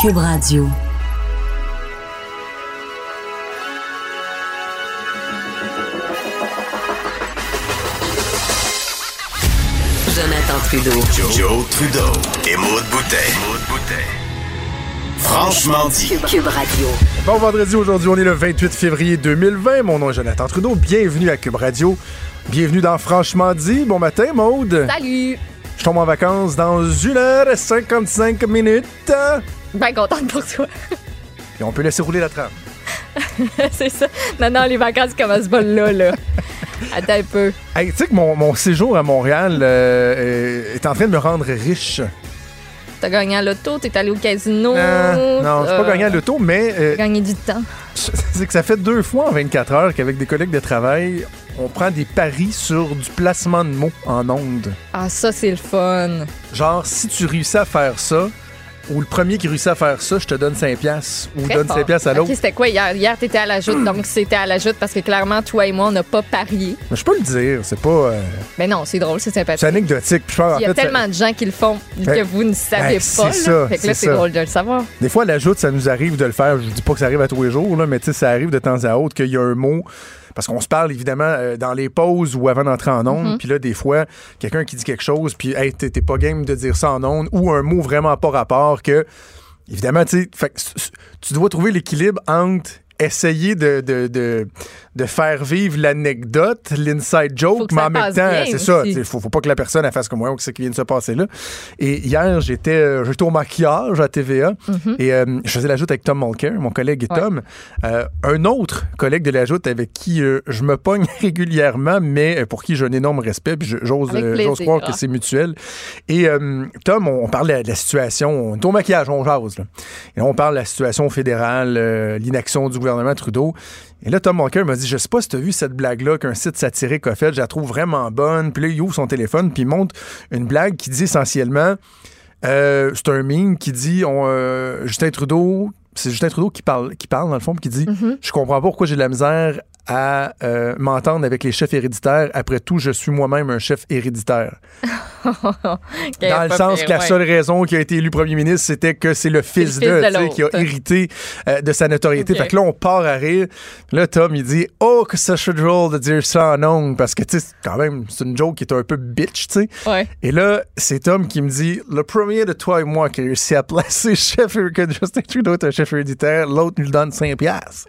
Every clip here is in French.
Cube Radio. Jonathan Trudeau. Joe, Joe Trudeau et Maude Boutet. Franchement dit. Cube, Cube Radio. Bon vendredi, aujourd'hui, on est le 28 février 2020. Mon nom est Jonathan Trudeau. Bienvenue à Cube Radio. Bienvenue dans Franchement dit. Bon matin, Maude. Salut! Je tombe en vacances dans 1h55 minutes. Ben contente pour toi. Et on peut laisser rouler la trame. c'est ça. Non, non, les vacances commencent pas là, là. Attends un peu. Hey, tu sais que mon, mon séjour à Montréal euh, est en train de me rendre riche. T'as gagné à l'auto, t'es allé au casino. Euh, non, je euh, pas gagné à l'auto, mais euh, T'as gagné du temps. c'est que ça fait deux fois en 24 heures qu'avec des collègues de travail, on prend des paris sur du placement de mots en ondes. Ah, ça, c'est le fun. Genre, si tu réussis à faire ça, ou le premier qui réussit à faire ça, je te donne 5 piastres, ou Très donne fort. 5 piastres à l'autre. C'était quoi? Hier? Hier, t'étais à la joute, donc c'était à la joute parce que clairement, toi et moi, on n'a pas parié. Mais je peux le dire, c'est pas... euh, Mais non, c'est drôle, c'est sympathique. c'est anecdotique. Puis je pense, Il y a fait, ça- tellement de gens qui le font que Ben, vous ne savez ben, pas. c'est là. ça, fait que là, c'est drôle de le savoir. Des fois, à la joute, ça nous arrive de le faire. Je dis pas que ça arrive à tous les jours, là, mais tu sais, ça arrive de temps à autre qu'il y a un mot. Parce qu'on se parle évidemment euh, dans les pauses ou avant d'entrer en ondes. Puis là, des fois, quelqu'un qui dit quelque chose, puis hey, t'es pas game de dire ça en ondes, ou un mot vraiment pas rapport que. Évidemment, tu tu dois trouver l'équilibre entre essayer de, de, de, de faire vivre l'anecdote, l'inside joke, mais en même temps, c'est ça. Il faut, faut pas que la personne elle fasse comme moi, ce qui vient de se passer là. Et hier, j'étais euh, j'étais au maquillage à TVA et euh, je faisais la joute avec Tom Mulcair, mon collègue Ouais. Tom. Euh, un autre collègue de la joute avec qui je me pogne régulièrement, mais pour qui j'ai un énorme respect, puis j'ose croire que c'est mutuel. Et Tom, on, on parle de la, situation, on est au maquillage, on jase. Là. Et là, on parle de la situation fédérale, l'inaction du gouvernement Trudeau. Et là, Tom Walker m'a dit Je sais pas si tu as vu cette blague-là qu'un site satirique a faite, je la trouve vraiment bonne. Puis là, il ouvre son téléphone, puis il montre une blague qui dit essentiellement euh, C'est un meme qui dit on, euh, Justin Trudeau. C'est Justin Trudeau qui parle, qui parle, dans le fond, puis qui dit Je comprends pas pourquoi j'ai de la misère à euh, m'entendre avec les chefs héréditaires. Après tout, je suis moi-même un chef héréditaire. Dans le sens que la seule raison qui a été élu premier ministre, c'était que c'est le fils, le fils de, qui a hérité euh, de sa notoriété. Ok. Fait que là, on part à rire. Là, Tom, il dit Oh, que ça serait drôle de dire ça en ondes parce que, tu sais, c'est quand même, c'est une joke qui est un peu bitch, tu sais. Ouais. Et là, c'est Tom qui me dit Le premier de toi et moi qui a réussi à placer chef, que Justin Trudeau est un chef héréditaire, l'autre nous donne 5 piastres.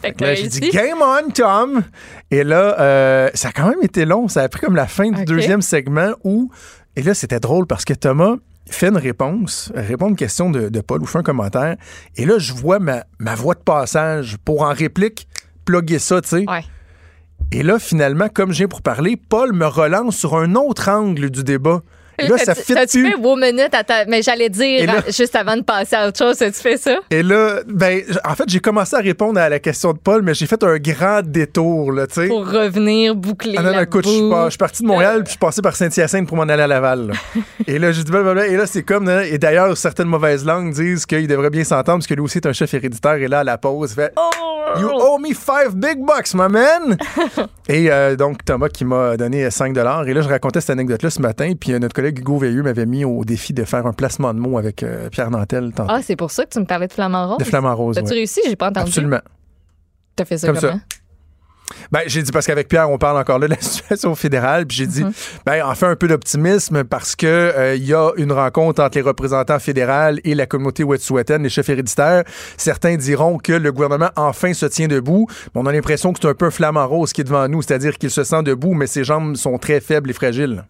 Fait que Là, j'ai dit. Game on, Tom! Et là, euh, ça a quand même été long. Ça a pris comme la fin du deuxième segment où. Et là, c'était drôle parce que Thomas fait une réponse, répond à une question de, de Paul ou fait un commentaire. Et là, je vois ma, ma voix de passage pour en réplique plugger ça, tu sais. Ouais. Et là, finalement, comme j'ai pour parler, Paul me relance sur un autre angle du débat. Et là, ça fit plus. fait vos minutes à ta- Mais j'allais dire, là- juste avant de passer à autre chose, tu fais ça? Et là, ben, en fait, j'ai commencé à répondre à la question de Paul, mais j'ai fait un grand détour, là, tu sais. Pour revenir boucler Ah non, la écoute, je suis, parti de Montréal, puis je suis passé par Saint-Hyacinthe pour m'en aller à Laval. là. et là, j'ai dit blablabla. Et là, c'est comme. là, Et d'ailleurs, certaines mauvaises langues disent qu'il devrait bien s'entendre, parce que lui aussi est un chef héréditaire. Et là, à la pause, il fait You owe me five big bucks, my man! et euh, donc, Thomas qui m'a donné 5 Et là, je racontais cette anecdote-là ce matin, puis euh, notre collègue Hugo Veilleux m'avait mis au défi de faire un placement de mots avec euh, Pierre Nantel tantôt. Ah, c'est pour ça que tu me parlais de Flamand Rose? de Flamand Rose. T'as-tu ouais. réussi? J'ai pas entendu. Absolument. T'as fait ça Comme ça. comment? Ben, j'ai dit parce qu'avec Pierre, on parle encore là de la situation fédérale, puis j'ai dit, Mhm. ben, en fait, un peu d'optimisme parce que euh, il y a une rencontre entre les représentants fédéraux et la communauté wet'suwet'en, les chefs héréditaires. Certains diront que le gouvernement enfin se tient debout, mais on a l'impression que c'est un peu flamant rose qui est devant nous, c'est-à-dire qu'il se sent debout, mais ses jambes sont très faibles et fragiles.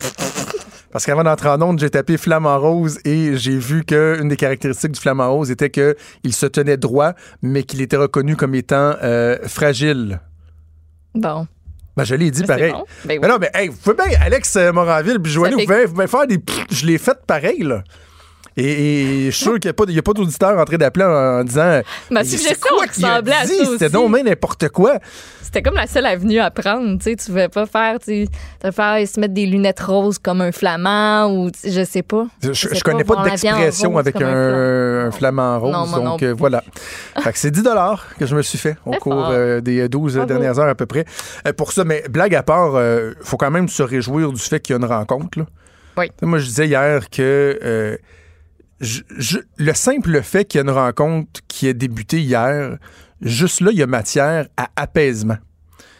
Parce qu'avant d'entrer en onde, j'ai tapé flamant rose et j'ai vu qu'une des caractéristiques du flamant rose était qu'il se tenait droit, mais qu'il était reconnu comme étant euh, fragile. Bon. Ben, je l'ai dit C'est pareil. bon. Ben oui. Mais non, mais hey, vous pouvez bien, Alex euh, Moranville puis Joanie, vous pouvez, vous pouvez faire des. je l'ai fait pareil, là. Et, et je suis sûr qu'il n'y a, pas d'auditeur en train d'appeler en, en disant. Ma Mais suggestion quoi ressemblait à ça C'était donc bien n'importe quoi. C'était comme la seule avenue à prendre. Tu sais, tu pouvais pas faire, tu faire se mettre des lunettes roses comme un flamand ou je sais pas. Je, je connais pas d'expression avec un, un flamant rose. Non, moi non donc euh, voilà. c'est 10 que je me suis fait au cours euh, des 12 Bravo. dernières heures à peu près. Euh, pour ça, mais blague à part, il faut quand même se réjouir du fait qu'il y a une rencontre. Là. Oui. Moi, je disais hier que je- je- le simple fait qu'il y a une rencontre qui a débuté hier, juste là, il y a matière à apaisement.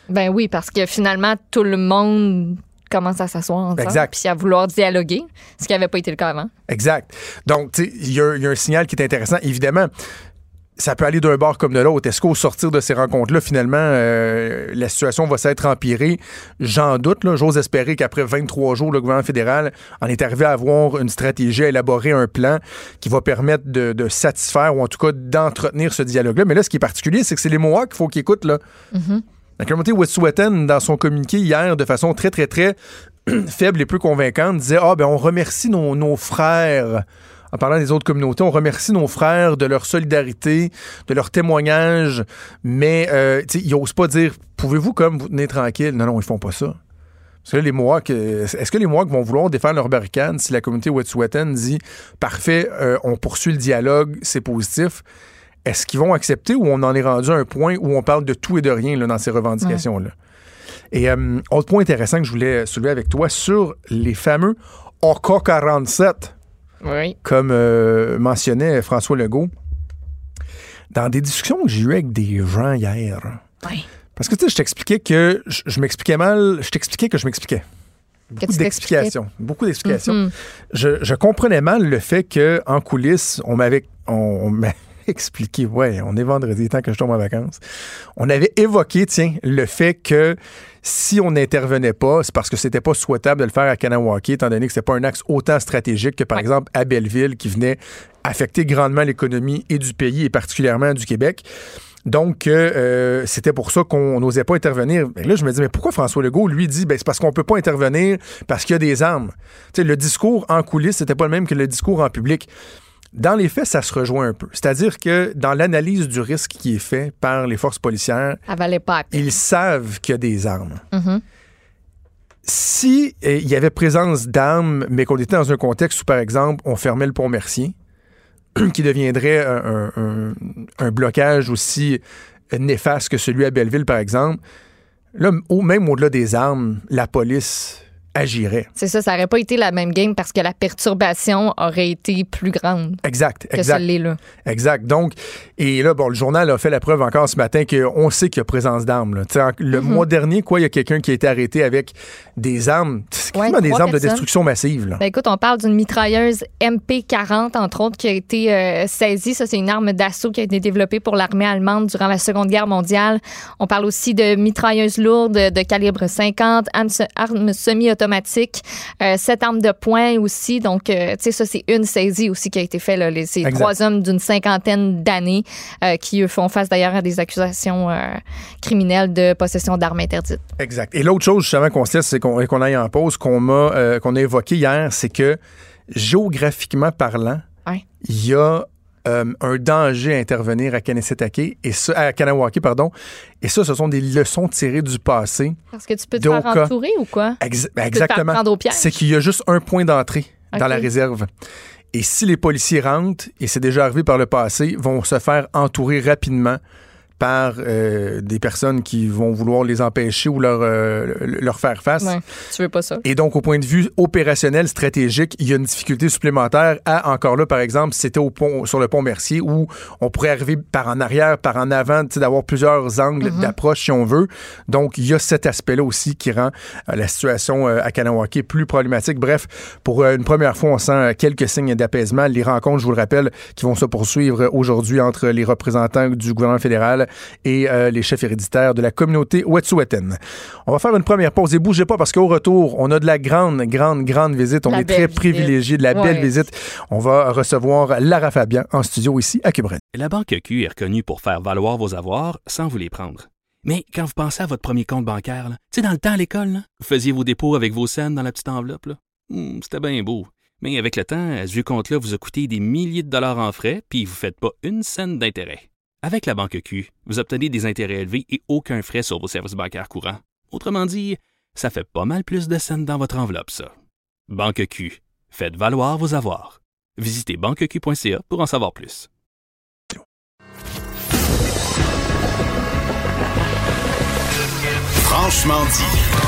Ben oui, parce que finalement, tout le monde commence à s'asseoir ensemble Exact. puis à vouloir dialoguer, ce qui n'avait pas été le cas avant. Exact. Donc, y, il y a un signal qui est intéressant. Évidemment, ça peut aller d'un bord comme de l'autre. Est-ce qu'au sortir de ces rencontres-là, finalement, euh, la situation va s'être empirée? J'en doute. J'ose espérer qu'après 23 jours, le gouvernement fédéral en est arrivé à avoir une stratégie, à élaborer un plan qui va permettre de, de satisfaire ou en tout cas d'entretenir ce dialogue-là. Mais là, ce qui est particulier, c'est que c'est les Mohawks qu'il faut qu'ils écoutent. Là. La communauté Wet'suwet'en, dans son communiqué hier, de façon très, très, très faible et peu convaincante, disait Ah, ben, on remercie nos, nos frères. En parlant des autres communautés, on remercie nos frères de leur solidarité, de leur témoignage, mais euh, ils n'osent pas dire Pouvez-vous comme vous tenir tranquille? Non, non, ils font pas ça. Parce que là, les Mohawks, euh, est-ce que les Mohawks vont vouloir défendre leur barricade si la communauté Wet'suwet'en dit Parfait, euh, on poursuit le dialogue, c'est positif? Est-ce qu'ils vont accepter ou on en est rendu à un point où on parle de tout et de rien là, dans ces revendications-là? Et euh, autre point intéressant que je voulais soulever avec toi sur les fameux OK-47, Oui. comme euh, mentionnait François Legault. Dans des discussions que j'ai eues avec des gens hier, Oui. parce que tu sais, je t'expliquais que je, je m'expliquais mal, je t'expliquais que je m'expliquais. Beaucoup d'explications. Beaucoup d'explications. Mhm. je, je comprenais mal le fait que en coulisses, on m'avait on, on m'avait expliqué, ouais, on est vendredi, tant que je tombe en vacances. On avait évoqué, tiens, le fait que si on n'intervenait pas, c'est parce que c'était pas souhaitable de le faire à Kanawaki, étant donné que c'était pas un axe autant stratégique que, par Ouais. exemple, à Belleville, qui venait affecter grandement l'économie et du pays et particulièrement du Québec. Donc, euh, euh, c'était pour ça qu'on n'osait pas intervenir. Mais là, je me dis, mais pourquoi François Legault, lui, dit, ben, c'est parce qu'on peut pas intervenir parce qu'il y a des armes? Tu sais, le discours en coulisses, c'était pas le même que le discours en public. Dans les faits, ça se rejoint un peu. C'est-à-dire que dans l'analyse du risque qui est fait par les forces policières, ils savent qu'il y a des armes. Mhm. Si euh, il y avait présence d'armes, mais qu'on était dans un contexte où, par exemple, on fermait le pont Mercier, qui deviendrait un- un blocage aussi néfaste que celui à Belleville, par exemple, là, au, même au-delà des armes, la police agirait. C'est ça, ça aurait pas été la même game parce que la perturbation aurait été plus grande Exact, que exact. celle-là. Exact. Donc, et là, bon, le journal a fait la preuve encore ce matin qu'on sait qu'il y a présence d'armes. là. Le Mhm. mois dernier, quoi, il y a quelqu'un qui a été arrêté avec des armes, Ouais, des armes de destruction massive. Là. Ben écoute, on parle d'une mitrailleuse MP40, entre autres, qui a été euh, saisie. Ça, c'est une arme d'assaut qui a été développée pour l'armée allemande durant la Seconde Guerre mondiale. On parle aussi de mitrailleuses lourdes de calibre 50, armes, armes semi-automatiques, euh, sept armes de poing aussi. Donc, euh, tu sais, ça, c'est une saisie aussi qui a été faite. Là. Les- C'est Exact. trois hommes d'une cinquantaine d'années euh, qui eux, font face d'ailleurs à des accusations criminelles de possession d'armes interdites. Exact. Et l'autre chose, justement, qu'on se laisse, c'est qu'on qu'on aille en pause, qu'on m'a, qu'on a évoqué hier, c'est que géographiquement parlant, Ouais. il y a euh, un danger à intervenir à Kanessetake et à Kanawaki, pardon. Et ça, ce sont des leçons tirées du passé. Parce que tu peux te faire entourer ou quoi? Ex- ben, exactement. C'est qu'il y a juste un point d'entrée dans la réserve. Et si les policiers rentrent, et c'est déjà arrivé par le passé, vont se faire entourer rapidement par euh, des personnes qui vont vouloir les empêcher ou leur, euh, leur faire face. Ouais, tu veux pas ça. Et donc, au point de vue opérationnel, stratégique, il y a une difficulté supplémentaire à, encore là, par exemple, c'était au pont, sur le pont Mercier, où on pourrait arriver par en arrière, par en avant, tu sais, d'avoir plusieurs angles d'approche, si on veut. Donc, il y a cet aspect-là aussi qui rend euh, la situation euh, à Kanawake plus problématique. Bref, pour euh, une première fois, on sent quelques signes d'apaisement. Les rencontres, je vous le rappelle, qui vont se poursuivre aujourd'hui entre les représentants du gouvernement fédéral et euh, les chefs héréditaires de la communauté Wet'suwet'en. On va faire une première pause et bougez pas parce qu'au retour, on a de la grande, grande, grande visite. On La est très belle privilégiés de la belle visite. On va recevoir Lara Fabian en studio ici à Cube Radio. La Banque Q est reconnue pour faire valoir vos avoirs sans vous les prendre. Mais quand vous pensez à votre premier compte bancaire, tu sais, dans le temps à l'école, vous faisiez vos dépôts avec vos scènes dans la petite enveloppe. là. Hmm, C'était bien beau. Mais avec le temps, à ce vieux compte-là vous a coûté des milliers de dollars en frais, puis vous ne faites pas une scène d'intérêt. Avec la banque Q, vous obtenez des intérêts élevés et aucun frais sur vos services bancaires courants. Autrement dit, ça fait pas mal plus de scènes dans votre enveloppe, ça. Banque Q, faites valoir vos avoirs. Visitez banqueq.ca pour en savoir plus. Franchement dit.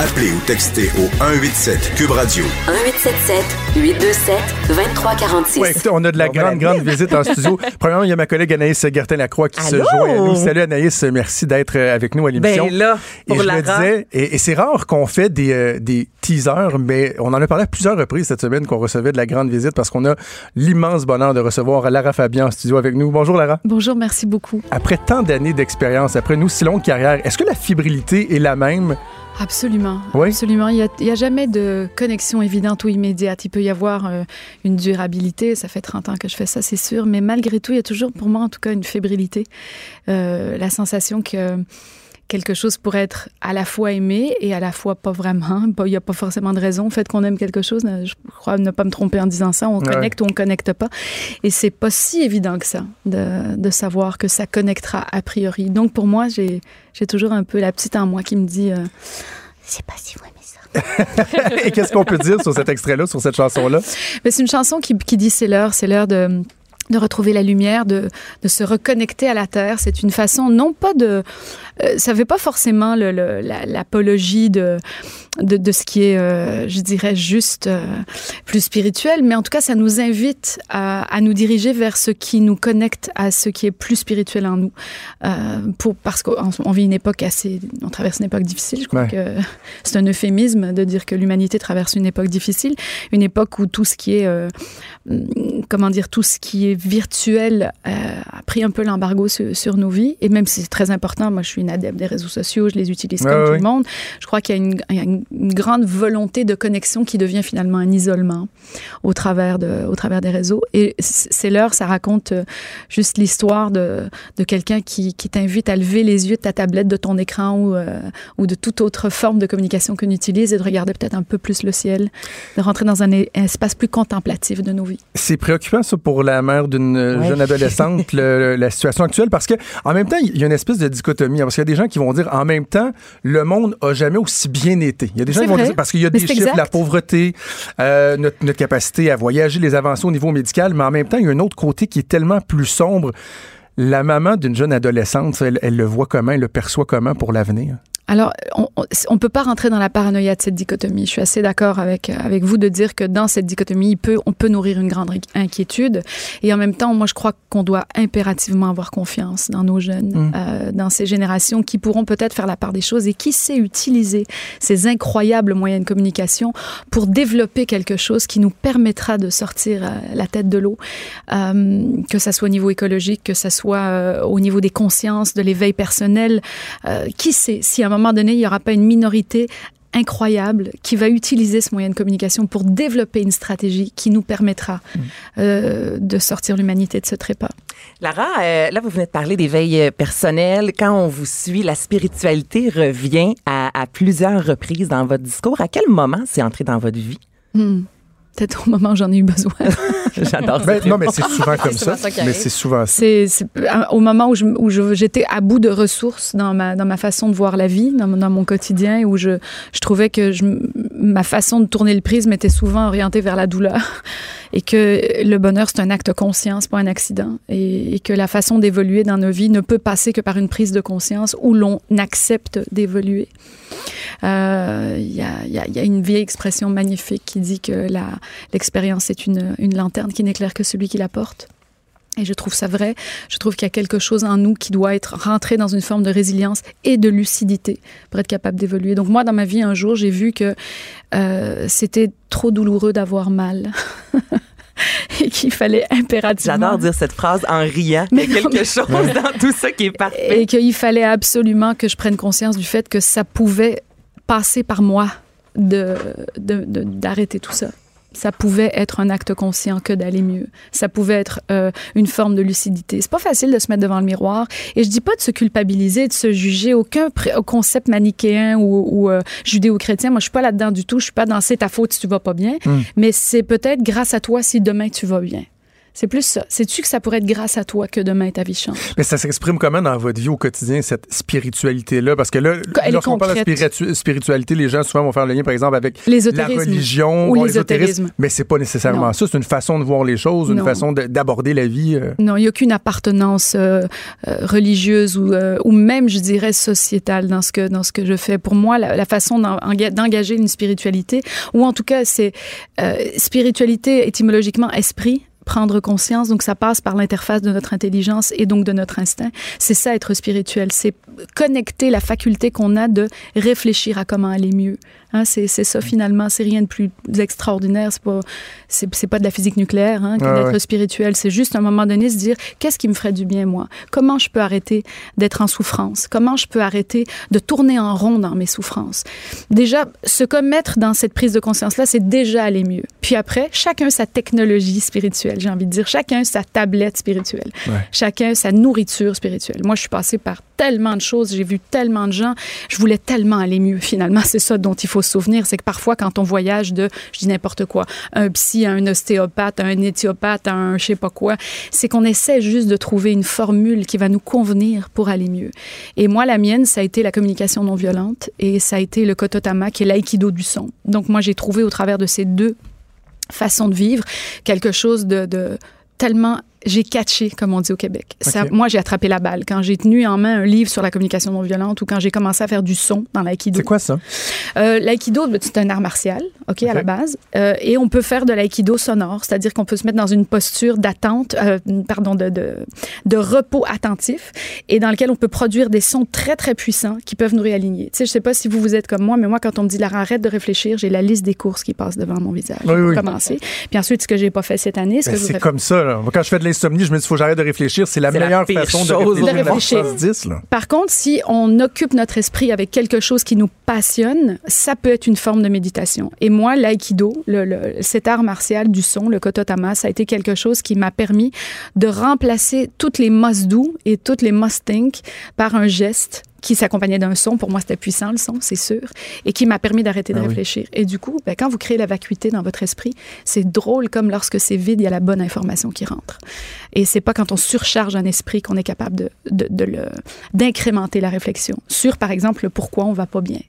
Appelez ou textez au 187 Cube Radio. 1877 827 2346. Ouais, écoutez, on a de la grande, grande visite en studio. Premièrement, il y a ma collègue Anaïs Gertin-Lacroix qui Allô? se joint à nous. Salut Anaïs, merci d'être euh, avec nous à l'émission. Ben là, Et pour je la me disais, et, et c'est rare qu'on fait des, euh, des teasers, mais on en a parlé à plusieurs reprises cette semaine qu'on recevait de la grande visite parce qu'on a l'immense bonheur de recevoir Lara Fabian en studio avec nous. Bonjour Lara. Bonjour, merci beaucoup. Après tant d'années d'expérience, après une aussi longue carrière, est-ce que la fibrilité est la même? Absolument. Oui? Absolument. Il n'y a, jamais de connexion évidente ou immédiate. Il peut y avoir euh, une durabilité. Ça fait 30 ans que je fais ça, c'est sûr. Mais malgré tout, il y a toujours, pour moi en tout cas, une fébrilité. Euh, la sensation que quelque chose pourrait être à la fois aimé et à la fois pas vraiment. Il n'y a pas forcément de raison. Le fait qu'on aime quelque chose, je crois ne pas me tromper en disant ça. On Ouais. connecte ou on connecte pas. Et c'est pas si évident que ça de, de savoir que ça connectera a priori. Donc pour moi, j'ai toujours un peu la petite en moi qui me dit, euh, sais pas si vous aimez ça. et qu'est-ce qu'on peut dire sur cet extrait-là, sur cette chanson-là? Mais c'est une chanson qui, qui dit c'est l'heure, c'est l'heure de de retrouver la lumière, de, de se reconnecter à la terre. C'est une façon, non pas de... euh, ça ne fait pas forcément l'apologie de, de, de ce qui est, euh, je dirais, juste euh, plus spirituel, mais en tout cas, ça nous invite à, à nous diriger vers ce qui nous connecte à ce qui est plus spirituel en nous. Pour, parce qu'on on vit une époque assez... On traverse une époque difficile. Je crois Ouais. que c'est un euphémisme de dire que l'humanité traverse une époque difficile, une époque où tout ce qui est... comment dire, tout ce qui est virtuel a pris un peu l'embargo sur, sur nos vies. Et même si c'est très important, moi je suis une adepte des réseaux sociaux, je les utilise Ouais, comme tout le monde. Je crois qu'il y a, une, il y a une- une grande volonté de connexion qui devient finalement un isolement au travers, de, au travers des réseaux. Et c'est l'heure, ça raconte euh, juste l'histoire de, de quelqu'un qui, qui t'invite à lever les yeux de ta tablette, de ton écran ou, euh, ou de toute autre forme de communication qu'on utilise et de regarder peut-être un peu plus le ciel, de rentrer dans un, espace plus contemplatif de nos vies. C'est préoccupant, ça, pour la mère d'une Ouais. jeune adolescente, le- la situation actuelle, parce que en même temps, il y a une espèce de dichotomie. Parce qu'il y a des gens qui vont dire, en même temps, le monde a jamais aussi bien été. Il y a des gens qui vont vrai. dire, parce qu'il y a Mais des chiffres, exact. la pauvreté, euh, notre, notre capacité à voyager, les avancées au niveau médical, mais en même temps, il y a un autre côté qui est tellement plus sombre. La maman d'une jeune adolescente, elle, elle le voit comment, elle le perçoit comment pour l'avenir? Alors, on ne peut pas rentrer dans la paranoïa de cette dichotomie. Je suis assez d'accord avec, avec vous de dire que dans cette dichotomie, il peut, on peut nourrir une grande inquiétude. Et en même temps, moi, je crois qu'on doit impérativement avoir confiance dans nos jeunes, Mm. euh, dans ces générations qui pourront peut-être faire la part des choses et qui sait utiliser ces incroyables moyens de communication pour développer quelque chose qui nous permettra de sortir euh, la tête de l'eau, euh, que ça soit au niveau écologique, que ça soit euh, au niveau des consciences, de l'éveil personnel. Euh, qui sait si à moment donné, il n'y aura pas une minorité incroyable qui va utiliser ce moyen de communication pour développer une stratégie qui nous permettra euh, de sortir l'humanité de ce trépas. Lara, euh, là, vous venez de parler d'éveil euh, personnel. Quand on vous suit, la spiritualité revient à, à plusieurs reprises dans votre discours. À quel moment c'est entré dans votre vie? Hmm. Peut-être au moment où j'en ai eu besoin. J'adore ça. Ben, non, mais c'est souvent comme ça. mais c'est souvent ça. C'est euh, au moment où je- où je- j'étais à bout de ressources dans ma, dans ma façon de voir la vie, dans, mon- dans mon quotidien, où je, je trouvais que je, ma façon de tourner le prisme était souvent orientée vers la douleur et que le bonheur, c'est un acte conscient, c'est pas un accident et, et que la façon d'évoluer dans nos vies ne peut passer que par une prise de conscience où l'on accepte d'évoluer. Euh, Il y, a, il y a- il y a une vieille expression magnifique qui dit que l'expérience est une, une lanterne qui n'éclaire que celui qui la porte. Et je trouve ça vrai. Je trouve qu'il y a quelque chose en nous qui doit être rentré dans une forme de résilience et de lucidité pour être capable d'évoluer. Donc moi, dans ma vie, un jour, j'ai vu que euh, c'était trop douloureux d'avoir mal. et qu'il fallait impérativement... J'adore dire cette phrase en riant. Il y a Mais quelque mais- chose dans tout ça qui est parfait. Et qu'il fallait absolument que je prenne conscience du fait que ça pouvait passer par moi de, de- de- d'arrêter tout ça. ça pouvait être un acte conscient que d'aller mieux. Ça pouvait être euh, une forme de lucidité. C'est pas facile de se mettre devant le miroir. Et je dis pas de se culpabiliser, de se juger. Aucun concept manichéen ou, ou euh, judéo-chrétien. Moi, je suis pas là-dedans du tout. Je suis pas dans c'est ta faute si tu vas pas bien. Hmm. Mais c'est peut-être grâce à toi si demain tu vas bien. C'est plus ça. Sais-tu que ça pourrait être grâce à toi que demain ta vie change? Mais ça s'exprime comment dans votre vie au quotidien, cette spiritualité-là? Parce que là, lorsqu'on parle de spiritu- spiritualité, les gens souvent vont faire le lien, par exemple, avec la religion Ou l'ésotérisme. Mais c'est pas nécessairement Non. ça. C'est une façon de voir les choses, une Non. façon de- d'aborder la vie. euh. Non, il n'y a aucune appartenance euh, euh, religieuse ou, ou même, je dirais, sociétale dans ce que, dans ce que je fais. Pour moi, la, la façon d'en- enga- d'engager une spiritualité, ou en tout cas, c'est spiritualité étymologiquement esprit prendre conscience, donc ça passe par l'interface de notre intelligence et donc de notre instinct. C'est ça être spirituel, c'est connecter la faculté qu'on a de réfléchir à comment aller mieux. Hein, c'est ça finalement, c'est rien de plus extraordinaire, c'est pas pas de la physique nucléaire hein, que Ah d'être ouais. spirituel, c'est juste à un moment donné se dire qu'est-ce qui me ferait du bien moi? Comment je peux arrêter d'être en souffrance? Comment je peux arrêter de tourner en rond dans mes souffrances? Déjà se commettre dans cette prise de conscience là, c'est déjà aller mieux. Puis après, chacun sa technologie spirituelle, j'ai envie de dire, chacun sa tablette spirituelle, Ouais. chacun sa nourriture spirituelle. Moi, je suis passée par tellement de choses, j'ai vu tellement de gens, je voulais tellement aller mieux finalement, c'est ça dont il faut se souvenir, c'est que parfois quand on voyage de je dis n'importe quoi, un psy à un ostéopathe, à un éthiopathe, à un je sais pas quoi, c'est qu'on essaie juste de trouver une formule qui va nous convenir pour aller mieux. Et moi la mienne, ça a été la communication non violente et ça a été le kototama qui est l'aïkido du son. Donc moi j'ai trouvé au travers de ces deux façons de vivre quelque chose de tellement j'ai catché, comme on dit au Québec. Ça, moi, j'ai attrapé la balle. Quand j'ai tenu en main un livre sur la communication non violente ou quand j'ai commencé à faire du son dans l'aïkido. C'est quoi ça? Euh, l'aïkido, ben, c'est un art martial, OK, à la base. Euh, et on peut faire de l'aïkido sonore, c'est-à-dire qu'on peut se mettre dans une posture d'attente, euh, pardon, de, de, de repos attentif et dans lequel on peut produire des sons très, très puissants qui peuvent nous réaligner. Tu sais, je sais pas si vous, vous êtes comme moi, mais moi, quand on me dit, Lara, arrête de réfléchir, j'ai la liste des courses qui passent devant mon visage. Oui, pour oui. commencer. Puis ensuite, ce que j'ai pas fait cette année, ce Ben, que je c'est comme ça. Là. Quand je fais de l'insomnie, je me dis, il faut que j'arrête de réfléchir. C'est la meilleure façon de réfléchir. De réfléchir. La puissance 10, là. Par contre, si on occupe notre esprit avec quelque chose qui nous passionne, ça peut être une forme de méditation. Et moi, l'aïkido, le, le- cet art martial du son, le kototama, ça a été quelque chose qui m'a permis de remplacer toutes les must do et toutes les must think par un geste qui s'accompagnait d'un son. Pour moi, c'était puissant, le son, c'est sûr, et qui m'a permis d'arrêter de Ah oui. réfléchir. Et du coup, ben, quand vous créez la vacuité dans votre esprit, c'est drôle comme lorsque c'est vide, il y a la bonne information qui rentre. Et c'est pas quand on surcharge un esprit qu'on est capable de, de, de le, d'incrémenter la réflexion sur, par exemple, le pourquoi on va pas bien.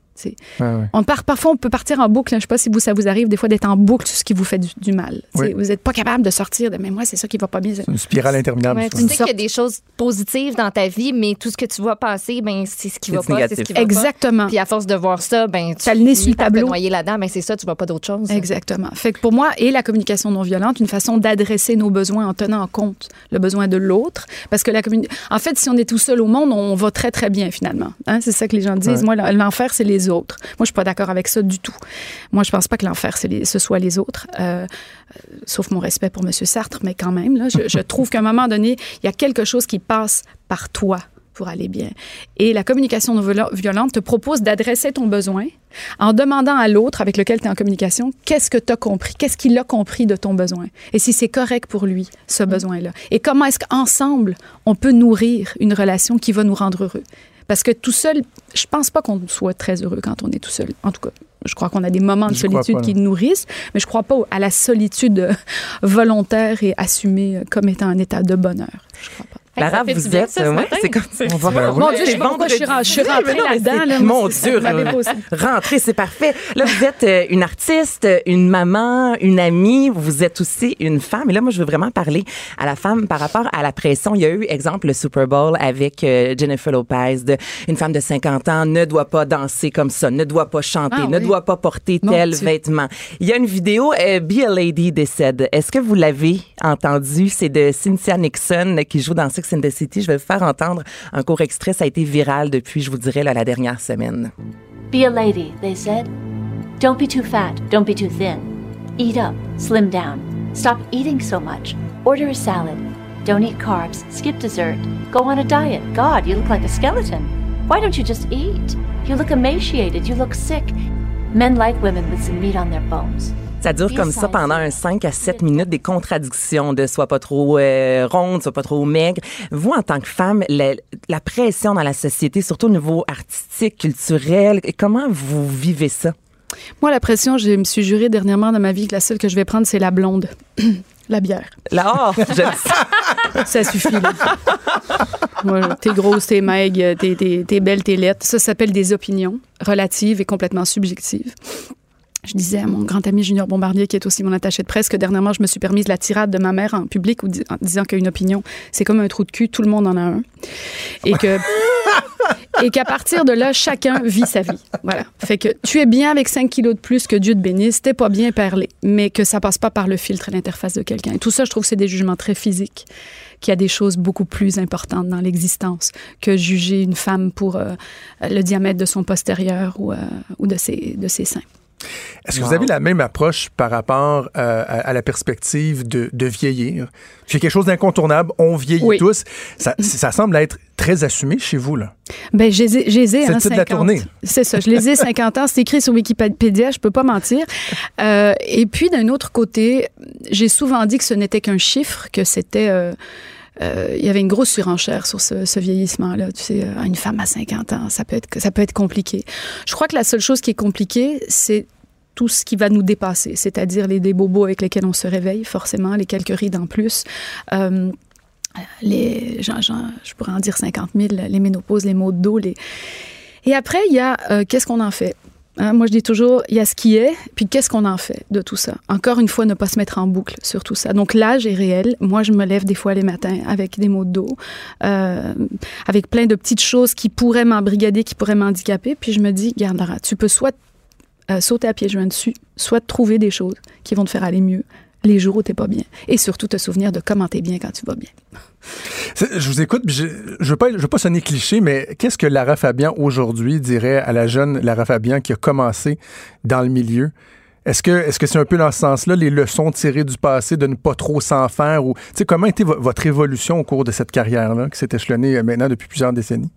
Ah ouais. On part, parfois, on peut partir en boucle. hein. Je sais pas si vous, ça vous arrive des fois d'être en boucle sur ce qui vous fait du, du mal. Oui. Vous n'êtes pas capable de sortir de, mais moi, c'est ça qui va pas bien. C'est une spirale interminable. Ouais, tu sais qu'il y a des choses positives dans ta vie, mais tout ce que tu vois passer, ben c'est ce qui va pas, c'est ce négatif. qui va pas. Exactement. Puis à force de voir ça, ben tu T'as le nez sur le tableau. noyer là-dedans, ben c'est ça, tu vois pas d'autre chose. Exactement. Fait que pour moi, et la communication non violente, une façon d'adresser nos besoins en tenant en compte le besoin de l'autre. Parce que la communi- En fait, si on est tout seul au monde, on va très, très bien, finalement. Hein? C'est ça que les gens disent. Ouais. Moi, l'enfer, c'est les autres. Moi, je suis pas d'accord avec ça du tout. Moi, je pense pas que l'enfer, ce soit les autres. Euh, sauf mon respect pour M. Sartre, mais quand même, là, je, je trouve qu'à un moment donné, il y a quelque chose qui passe par toi pour aller bien. Et la communication non viol- violente te propose d'adresser ton besoin en demandant à l'autre avec lequel tu es en communication qu'est-ce que tu as compris, qu'est-ce qu'il a compris de ton besoin? Et si c'est correct pour lui, ce besoin-là. Et comment est-ce qu'ensemble, on peut nourrir une relation qui va nous rendre heureux? Parce que tout seul, je pense pas qu'on soit très heureux quand on est tout seul. En tout cas, je crois qu'on a des moments de Je solitude pas, qui nous nourrissent, mais je crois pas à la solitude volontaire et assumée comme étant un état de bonheur. Je crois pas. Lara, vous êtes. ouais, c'est comme. On va Ben oui. Mon Dieu, je suis, vendredi. je suis Mais rentrée là-dedans. là. Mon Dieu, euh, rentrée, c'est parfait. Là, vous êtes euh, une artiste, une maman, une amie. Vous êtes aussi une femme. Et là, moi, je veux vraiment parler à la femme par rapport à la pression. Il y a eu, exemple, le Super Bowl avec euh, Jennifer Lopez, de, une femme de 50 ans ne doit pas danser comme ça, ne doit pas chanter, Ah ne oui. doit pas porter Mon tel Dieu. vêtement. Il y a une vidéo, euh, Be a Lady décède. Est-ce que vous l'avez entendu? C'est de Cynthia Nixon euh, qui joue dans Sex and the City. Je vais vous faire entendre un court extrait. Ça a été viral depuis, je vous dirais, là, la dernière semaine. Be a lady, they said. Don't be too fat, don't be too thin. Eat up, slim down. Stop eating so much. Order a salad. Don't eat carbs, skip dessert. Go on a diet. God, you look like a skeleton. Why don't you just eat? You look emaciated, you look sick. Men like women with some meat on their bones. Ça dure comme ça pendant un 5 à 7 minutes, des contradictions de soit pas trop euh, ronde, soit pas trop maigre. Vous, en tant que femme, la, la pression dans la société, surtout au niveau artistique, culturel, comment vous vivez ça? Moi, la pression, je me suis juré dernièrement dans ma vie que la seule que je vais prendre, c'est la blonde. la bière. Là, oh, ça. Ça suffit. là. Moi, t'es grosse, t'es maigre, t'es, t'es, t'es belle, t'es laide. Ça s'appelle des opinions relatives et complètement subjectives. Je disais à mon grand ami Junior Bombardier, qui est aussi mon attaché de presse, que dernièrement, je me suis permise la tirade de ma mère en public en disant qu'une opinion, c'est comme un trou de cul, tout le monde en a un. Et. Et qu'à partir de là, chacun vit sa vie. Voilà. Fait que tu es bien avec 5 kilos de plus que Dieu te bénisse, t'es pas bien parlé, mais que ça passe pas par le filtre à l'interface de quelqu'un. Et tout ça, je trouve que c'est des jugements très physiques, qu'il y a des choses beaucoup plus importantes dans l'existence que juger une femme pour euh, le diamètre de son postérieur ou, euh, de ses seins. Est-ce que vous avez la même approche par rapport euh, à, à la perspective de, de vieillir? C'est quelque chose d'incontournable. On vieillit Oui. tous. Ça, ça semble être très assumé chez vous, là. Ben, je les ai- je les ai, C'est le hein, titre de la 50. tournée. C'est ça, je les ai 50 ans. C'est écrit sur Wikipédia, je peux pas mentir. Euh, et puis, d'un autre côté, j'ai souvent dit que ce n'était qu'un chiffre, que c'était... euh, euh, il y avait une grosse surenchère sur ce, vieillissement-là. Tu sais, euh, une femme à 50 ans, ça peut, être, ça peut être compliqué. Je crois que la seule chose qui est compliquée, c'est tout ce qui va nous dépasser, c'est-à-dire les débobos avec lesquels on se réveille, forcément, les quelques rides en plus. Euh, les, j'en- j'en- je pourrais en dire 50 000, les ménopauses, les maux de dos. Les... Et après, il y a qu'est-ce qu'on en fait? Hein, moi, je dis toujours, il y a ce qui est, puis qu'est-ce qu'on en fait de tout ça? Encore une fois, ne pas se mettre en boucle sur tout ça. Donc, l'âge est réel. Moi, je me lève des fois les matins avec des maux de dos, euh, avec plein de petites choses qui pourraient m'embrigader, qui pourraient m'handicaper. Puis je me dis, garde, Lara, tu peux soit euh, sauter à pieds joints dessus, soit trouver des choses qui vont te faire aller mieux les jours où t'es pas bien. Et surtout, te souvenir de comment t'es bien quand tu vas bien. Je vous écoute, je je veux pas, je veux pas sonner cliché, mais qu'est-ce que Lara Fabian aujourd'hui dirait à la jeune Lara Fabian qui a commencé dans le milieu? Est-ce que est-ce que c'est un peu dans ce sens-là les leçons tirées du passé de ne pas trop s'en faire? Ou comment vo- votre évolution au cours de cette carrière-là qui s'est échelonnée euh, maintenant depuis plusieurs décennies?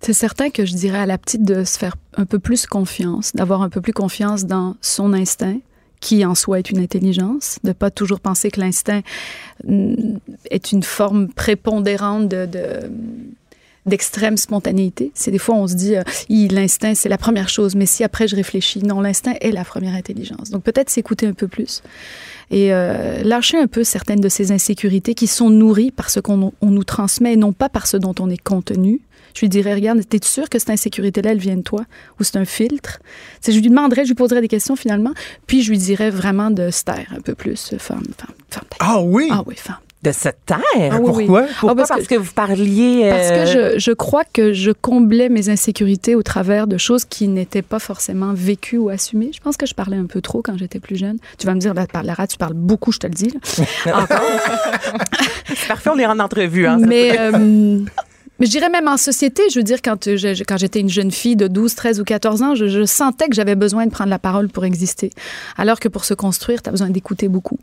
C'est certain que je dirais à la petite de se faire un peu plus confiance, d'avoir un peu plus confiance dans son instinct, qui en soi est une intelligence, de pas toujours penser que l'instinct mm, est une forme prépondérante de, de- d'extrême spontanéité. C'est des fois on se dit euh, l'instinct c'est la première chose, mais si après je réfléchis, non l'instinct est la première intelligence. Donc peut-être s'écouter un peu plus et euh, lâcher un peu certaines de ces insécurités qui sont nourries par ce qu'on on nous transmet et non pas par ce dont on est contenu. Je lui dirais, regarde, t'es sûr que cette insécurité-là, elle vient de toi? Ou c'est un filtre? Je lui demanderais, je lui poserais des questions finalement, puis je lui dirais vraiment de se taire un peu plus. Femme, femme, Ah oui? Ah oui, femme. De se taire? Ah oui, oui. Pourquoi? Pourquoi? Ah, parce parce, que- que, vous parliez... Parce euh, que je, je crois que je comblais mes insécurités au travers de choses qui n'étaient pas forcément vécues ou assumées. Je pense que je parlais un peu trop quand j'étais plus jeune. Tu vas me dire, là, par- Lara, tu parles beaucoup, je te le dis. Encore. C'est parfait, on est en entrevue. Hein, mais, euh, mais je dirais même en société, je veux dire, quand, euh, je- quand j'étais une jeune fille de 12, 13 ou 14 ans, je, je sentais que j'avais besoin de prendre la parole pour exister. Alors que pour se construire, tu as besoin d'écouter beaucoup.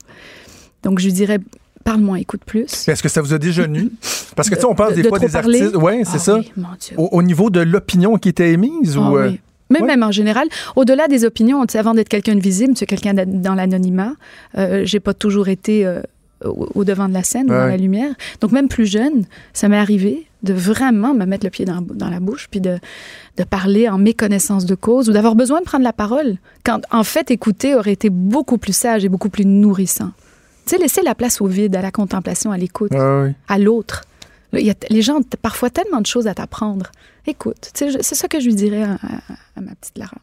Donc, je dirais, parle-moi, écoute plus. Est-ce que ça vous a déjà nu? Parce que tu sais, on parle De- des de fois des parler? artistes. Oui, c'est Ah ça. oui, mon Dieu. Au, au niveau de l'opinion qui était émise Ah ou. euh, oui. Mais ouais. même en général, au-delà des opinions, avant d'être quelqu'un de visible, tu es quelqu'un d'an- dans l'anonymat. Euh, j'ai pas toujours été euh, au, au devant de la scène ou dans la lumière. Donc même plus jeune, ça m'est arrivé de vraiment me mettre le pied dans, dans la bouche puis de, de parler en méconnaissance de cause ou d'avoir besoin de prendre la parole. Quand en fait écouter aurait été beaucoup plus sage et beaucoup plus nourrissant. Tu sais, laisser la place au vide, à la contemplation, à l'écoute ah oui. à l'autre. Là, il y a t- les gens ont parfois tellement de choses à t'apprendre. Écoute, c'est ça que je lui dirais à, à- à ma petite Lara.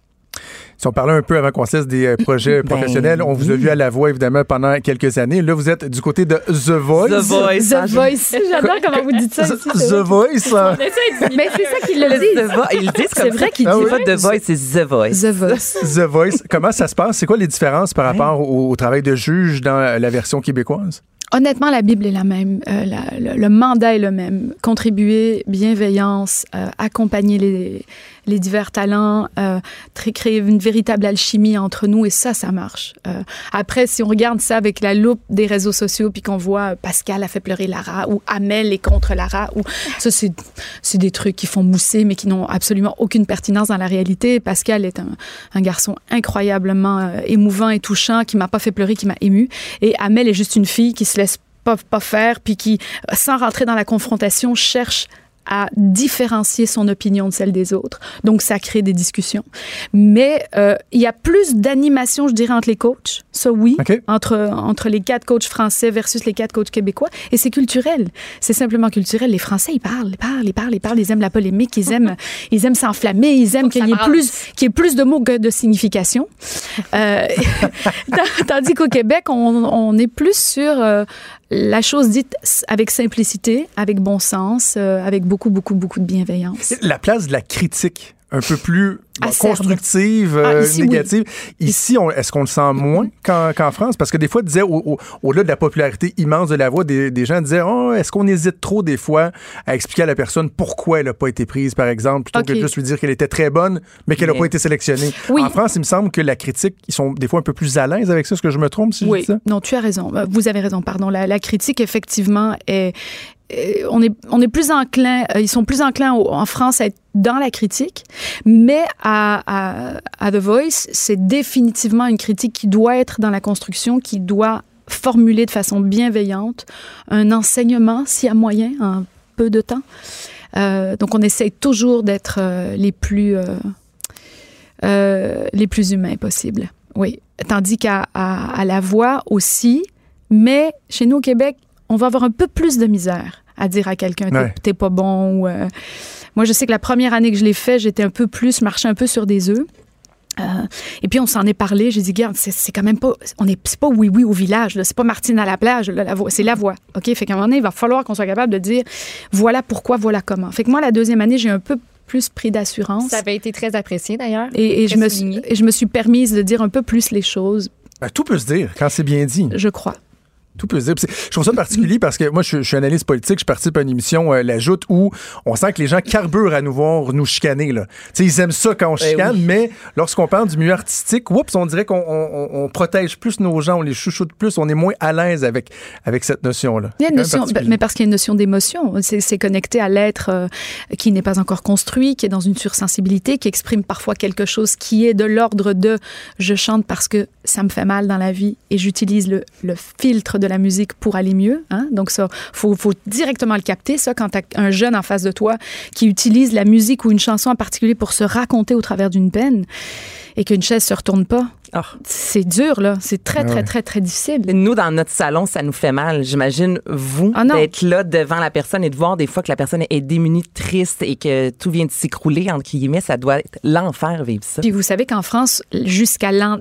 Si on parlait un peu avant qu'on cesse des euh, projets Ben professionnels, on vous a oui. vu à la voix évidemment pendant quelques années. Là, vous êtes du côté de The Voice. The Voice. The Voice. J'adore comment vous dites ça The, ici. The. Voice. hein. Mais c'est ça qu'ils le disent. The Voice, ils le disent C'est comme vrai ça. qu'ils Ah disent pas The Voice, c'est The Voice. The Voice. The Voice. Comment ça se passe? C'est quoi les différences par rapport au, au travail de juge dans la, la version québécoise? Honnêtement, la Bible est la même. Euh, la- le, le mandat est le même. Contribuer, bienveillance, euh, accompagner les, les divers talents, euh, créer une véritable alchimie entre nous et ça, ça marche. Euh, après, si on regarde ça avec la loupe des réseaux sociaux puis qu'on voit euh, Pascal a fait pleurer Lara ou Amel est contre Lara ou ça, c'est, des trucs qui font mousser mais qui n'ont absolument aucune pertinence dans la réalité. Pascal est un, un garçon incroyablement euh, émouvant et touchant qui m'a pas fait pleurer, qui m'a ému. Et Amel est juste une fille qui se laisse pas, pas faire puis qui, sans rentrer dans la confrontation, cherche à différencier son opinion de celle des autres. Donc, ça crée des discussions. Mais euh, il y a plus d'animation, je dirais, entre les coachs. Ça, oui. OK. Entre, entre les quatre coachs français versus les quatre coachs québécois. Et c'est culturel. C'est simplement culturel. Les Français, ils parlent, ils parlent, ils parlent, ils parlent. Ils aiment la polémique, ils aiment, ils aiment s'enflammer, ils aiment qu'il y ait plus, qu'il y ait plus de mots que de signification. Euh, tandis qu'au Québec, on, on est plus sur euh, la chose dite avec simplicité, avec bon sens, euh, avec beaucoup, beaucoup, beaucoup de bienveillance. La place de la critique un peu plus Acerbe. constructive, Ah, euh, ici, oui. négative. Ici, on- est-ce qu'on le sent moins qu'en qu'en France? Parce que des fois, disait, au- au- au-delà de la popularité immense de la voix, des, des gens disaient, oh, est-ce qu'on hésite trop des fois à expliquer à la personne pourquoi elle n'a pas été prise, par exemple, plutôt que de juste lui dire qu'elle était très bonne, mais qu'elle n'a Mais- pas été sélectionnée. Oui. En France, il me semble que la critique, ils sont des fois un peu plus à l'aise avec ça. Est-ce que je me trompe si je Oui, dis ça? non, tu as raison. Vous avez raison, pardon. La, la critique, effectivement, est- on est, on est plus enclin, euh, ils sont plus enclins en France à être dans la critique, mais à, à, à The Voice, c'est définitivement une critique qui doit être dans la construction, qui doit formuler de façon bienveillante un enseignement, y a moyen, en peu de temps. Euh, donc, on essaye toujours d'être euh, les plus euh, euh, les plus humains possibles. Oui. Tandis qu'à à, à la voix aussi, mais chez nous au Québec, on va avoir un peu plus de misère à dire à quelqu'un t'es- Ouais. t'es pas bon ou euh, moi je sais que la première année que je l'ai fait, j'étais un peu plus, je marchais un peu sur des œufs. Euh, et puis on s'en est parlé. J'ai dit, regarde, c'est c'est quand même pas, on est, c'est pas oui oui au village, là. c'est pas Martine à la plage, là, la voix, c'est la voix. Ok, fait qu'à un moment donné, il va falloir qu'on soit capable de dire, voilà pourquoi, voilà comment. Fait que moi la deuxième année, j'ai un peu plus pris d'assurance. Ça avait été très apprécié d'ailleurs. Et, et je me suis, et je me suis permise de dire un peu plus les choses, Ben, tout peut se dire quand c'est bien dit. je crois. Tout peut se dire. Puis c'est- Je trouve ça particulier parce que moi, je, je suis analyste politique, je participe à une émission, euh, La Joute, où on sent que les gens carburent à nous voir nous chicaner. Là. Tu sais, ils aiment ça quand on Eh chicane, oui. mais lorsqu'on parle du milieu artistique, oups, on dirait qu'on on- on- on protège plus nos gens, on les chouchoute plus, on est moins à l'aise avec, avec cette notion-là. Il y a C'est une quand même notion, particulier. mais parce qu'il y a une notion d'émotion. C'est c'est connecté à l'être euh, qui n'est pas encore construit, qui est dans une sursensibilité, qui exprime parfois quelque chose qui est de l'ordre de je chante parce que ça me fait mal dans la vie et j'utilise le, filtre de la musique pour aller mieux. Hein? Donc ça, faut, faut directement le capter, ça, quand as un jeune en face de toi qui utilise la musique ou une chanson en particulier pour se raconter au travers d'une peine et qu'une chaise se retourne pas. Ah. C'est dur, là. C'est très, très, Ouais. très, très difficile. Nous, dans notre salon, ça nous fait mal. J'imagine, vous, Ah d'être là devant la personne et de voir des fois que la personne est démunie, triste et que tout vient de s'écrouler, entre guillemets, ça doit être l'enfer vivre ça. Puis vous savez qu'en France, jusqu'à l'an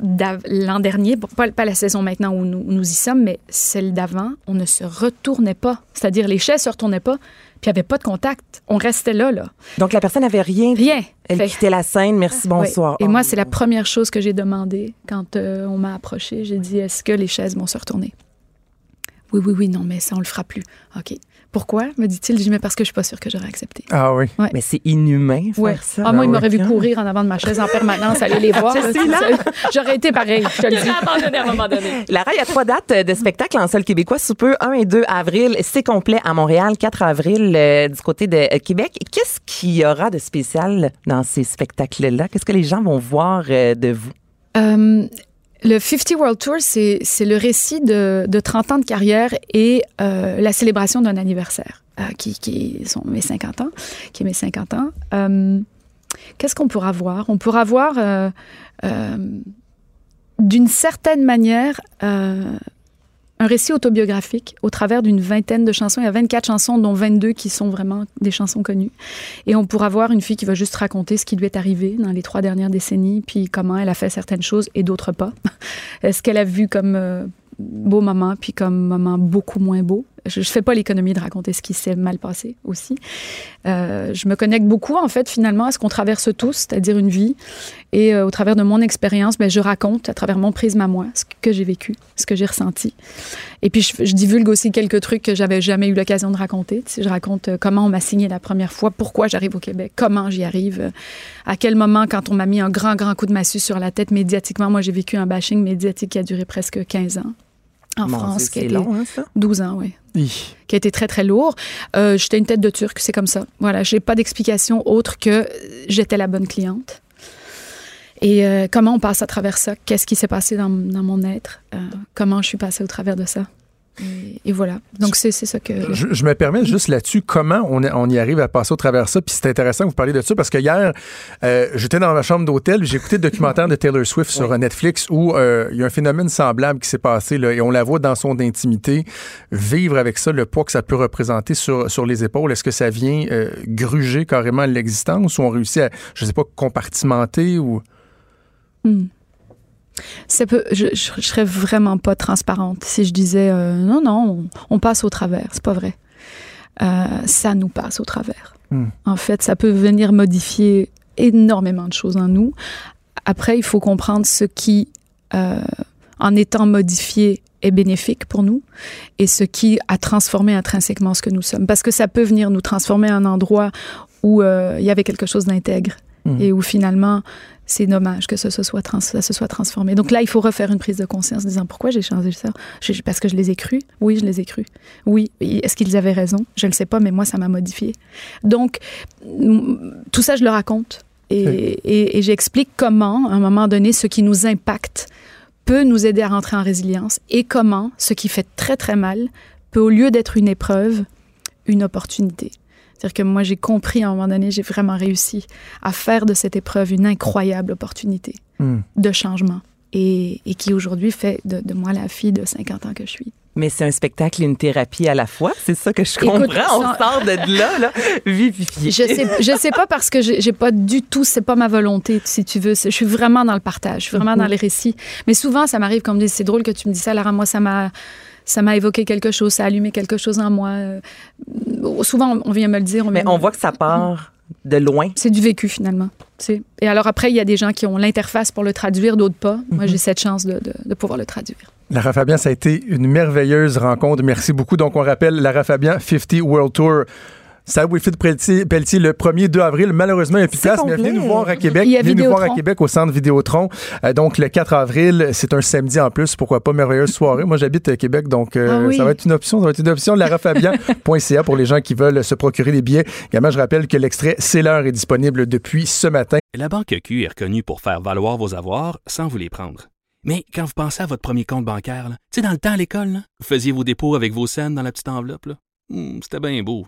dernier, pas, pas la saison maintenant où nous, nous y sommes, mais celle d'avant, on ne se retournait pas. C'est-à-dire les chaises se retournaient pas, puis il n'y avait pas de contact. On restait là, là. Donc, la personne n'avait rien. Rien. Elle Fait- quittait la scène. Merci, bonsoir. Oui. Et Oh, moi, c'est la non. première chose que j'ai demandé quand euh, on m'a approché. J'ai dit, est-ce que les chaises vont se retourner? Oui, oui, oui, non, mais ça, on le fera plus. OK. Pourquoi? me dit-il? J'ai dit, mais parce que je suis pas sûre que j'aurais accepté. Ah oui. Mais c'est inhumain, faire Ouais. ça. Ah, moi, il Ah m'aurait vu courir en avant de ma chaise en permanence, aller les voir. J'aurais été pareil, je te le dis. abandonné à un moment donné. Lara, il y a trois dates de spectacle en sol québécois sous peu. 1 et 2 avril, c'est complet à Montréal. 4 avril euh, du côté de euh, Québec. Qu'est-ce qu'il y aura de spécial dans ces spectacles-là? Qu'est-ce que les gens vont voir euh, de vous? Euh, le 50 World Tour, c'est le récit de, de 30 ans de carrière et euh, la célébration d'un anniversaire, euh, qui, qui sont mes 50 ans, qui est mes 50 ans. Euh, Qu'est-ce qu'on pourra voir? On pourra voir, euh, euh, d'une certaine manière, euh, un récit autobiographique au travers d'une vingtaine de chansons. Il y a 24 chansons, dont 22 qui sont vraiment des chansons connues. Et on pourra voir une fille qui va juste raconter ce qui lui est arrivé dans les trois dernières décennies, puis comment elle a fait certaines choses et d'autres pas. ce qu'elle a vu comme euh, beau moment, puis comme moment beaucoup moins beau? Je, je fais pas l'économie de raconter ce qui s'est mal passé aussi. Euh, je me connecte beaucoup, en fait, finalement, à ce qu'on traverse tous, c'est-à-dire une vie. Et euh, au travers de mon expérience, ben, je raconte à travers mon prisme à moi ce que j'ai vécu, ce que j'ai ressenti. Et puis, je, divulgue aussi quelques trucs que j'avais jamais eu l'occasion de raconter. Je raconte euh, comment on m'a signé la première fois, pourquoi j'arrive au Québec, comment j'y arrive, à quel moment, quand on m'a mis un grand, grand coup de massue sur la tête médiatiquement, moi, j'ai vécu un bashing médiatique qui a duré presque 15 ans en Mon France. C'est long, hein, ça? 12 ans, oui Hi. qui a été très très lourd. Euh, j'étais une tête de turc, c'est comme ça. Voilà, j'ai pas d'explication autre que j'étais la bonne cliente. Et euh, comment on passe à travers ça? Qu'est-ce qui s'est passé dans, dans mon être? Euh, Comment je suis passée au travers de ça? Et, et voilà. Donc c'est ça que. Je, je me permets juste là-dessus, comment on, on y arrive à passer au travers de ça. Puis c'est intéressant que vous parliez de ça parce que hier, euh, j'étais dans ma chambre d'hôtel, j'ai écouté le documentaire de Taylor Swift sur Netflix où euh, il y a un phénomène semblable qui s'est passé là, et on la voit dans son intimité vivre avec ça, le poids que ça peut représenter sur, sur les épaules. Est-ce que ça vient euh, gruger carrément l'existence ou on réussit à, je sais pas, compartimenter ou... Hmm. Ça peut, je, je, je serais vraiment pas transparente si je disais euh, non, non, on, on passe au travers. C'est pas vrai. Euh, ça nous passe au travers. Hmm. En fait, ça peut venir modifier énormément de choses en nous. Après, il faut comprendre ce qui, euh, en étant modifié, est bénéfique pour nous et ce qui a transformé intrinsèquement ce que nous sommes. Parce que ça peut venir nous transformer à un endroit où il y avait quelque chose d'intègre Mhm. et où finalement c'est dommage que ça se, soit trans- ça se soit transformé. Donc là, il faut refaire une prise de conscience en disant pourquoi j'ai changé ça? Parce que je les ai crus Oui, je les ai crus. Oui, est-ce qu'ils avaient raison? Je ne le sais pas, mais moi, ça m'a modifié. Donc, tout ça, je le raconte. Et, Oui. et- et j'explique comment, à un moment donné, ce qui nous impacte peut nous aider à rentrer en résilience et comment ce qui fait très, très mal peut, au lieu d'être une épreuve, une opportunité. C'est-à-dire que moi, j'ai compris à un moment donné, j'ai vraiment réussi à faire de cette épreuve une incroyable opportunité Hmm. de changement et, et qui aujourd'hui fait de, de moi la fille de 50 ans que je suis. Mais c'est un spectacle et une thérapie à la fois. C'est ça que je Écoute, comprends. On ça- sort de là, là, vivifié. Je sais, je sais pas parce que j'ai pas du tout, c'est pas ma volonté, si tu veux. Je suis vraiment dans le partage, je suis vraiment dans les récits. Mais souvent, ça m'arrive qu'on me dise, c'est drôle que tu me dis ça, Lara, moi, ça m'a, ça m'a évoqué quelque chose, ça a allumé quelque chose en moi. Euh, Souvent, on vient me le dire. Mais me- on voit que ça part de loin. C'est du vécu finalement. Et alors après, il y a des gens qui ont l'interface pour le traduire, d'autres pas. Moi, j'ai cette chance de, de- de pouvoir le traduire. Lara Fabian, ça a été une merveilleuse rencontre. Merci beaucoup. Donc, on rappelle Lara Fabian, 50 World Tour. Ça, Wilfrid Pelletier, Pelletier, le 1er 2 avril. Malheureusement, il n'y a plus de C'est place, mais venez nous voir à Québec. Il y a venez nous voir à. Québec au centre Vidéotron. Euh, donc, le 4 avril, c'est un samedi en plus. Pourquoi pas? Merveilleuse soirée. Moi, j'habite à Québec, donc euh, Ah oui. ça va être une option. Ça va être une option. larafabian.ca pour les gens qui veulent se procurer des billets. Également, je rappelle que l'extrait C'est l'heure est disponible depuis ce matin. La Banque Q est reconnue pour faire valoir vos avoirs sans vous les prendre. Mais quand vous pensez à votre premier compte bancaire, tu sais, dans le temps à l'école, vous faisiez vos dépôts avec vos scènes dans la petite enveloppe. là. Hmm, C'était bien beau.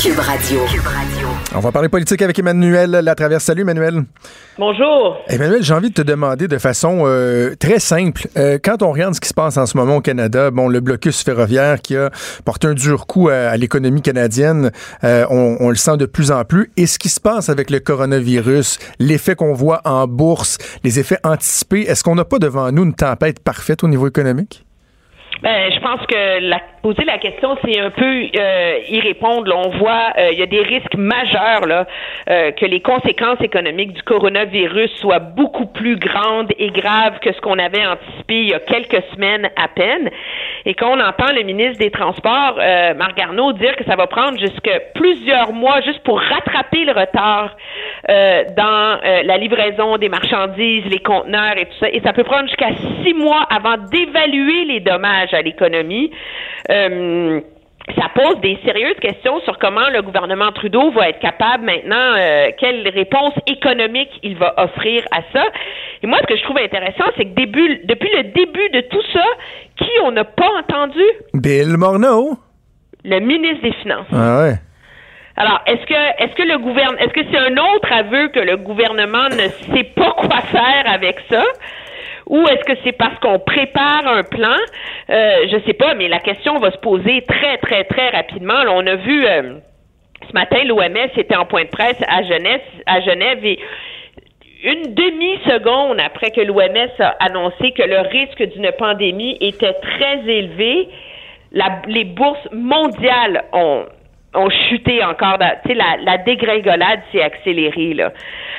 Cube Radio. Cube Radio. On va parler politique avec Emmanuel Latraverse. Salut, Emmanuel. Bonjour. Emmanuel, j'ai envie de te demander de façon euh, très simple, euh, quand on regarde ce qui se passe en ce moment au Canada, bon, le blocus ferroviaire qui a porté un dur coup à, à l'économie canadienne, euh, on, on le sent de plus en plus. Et ce qui se passe avec le coronavirus, l'effet qu'on voit en bourse, les effets anticipés, est-ce qu'on n'a pas devant nous une tempête parfaite au niveau économique? Ben, je pense que la, poser la question, c'est un peu euh, y répondre. là. On voit, euh, il y a des risques majeurs là, euh, que les conséquences économiques du coronavirus soient beaucoup plus grandes et graves que ce qu'on avait anticipé il y a quelques semaines à peine. Et qu'on entend le ministre des Transports, euh, Marc Garneau, dire que ça va prendre jusque plusieurs mois juste pour rattraper le retard euh, dans euh, la livraison des marchandises, les conteneurs et tout ça. Et ça peut prendre jusqu'à six mois avant d'évaluer les dommages à l'économie. Euh, ça pose des sérieuses questions sur comment le gouvernement Trudeau va être capable maintenant, euh, quelle réponse économique il va offrir à ça. Et moi, ce que je trouve intéressant, c'est que début, depuis le début de tout ça, qui on n'a pas entendu? Bill Morneau. Le ministre des Finances. Ah ouais. Alors, est-ce que est-ce que le gouvernement est-ce que c'est un autre aveu que le gouvernement ne sait pas quoi faire avec ça? Ou est-ce que c'est parce qu'on prépare un plan? Euh, je sais pas, mais la question va se poser très, très, très rapidement. On a vu euh, ce matin, l'OMS était en point de presse à Genève, à Genève et une demi-seconde après que l'OMS a annoncé que le risque d'une pandémie était très élevé, la, les bourses mondiales ont ont chuté encore. Tu sais, la, la dégringolade s'est accélérée là.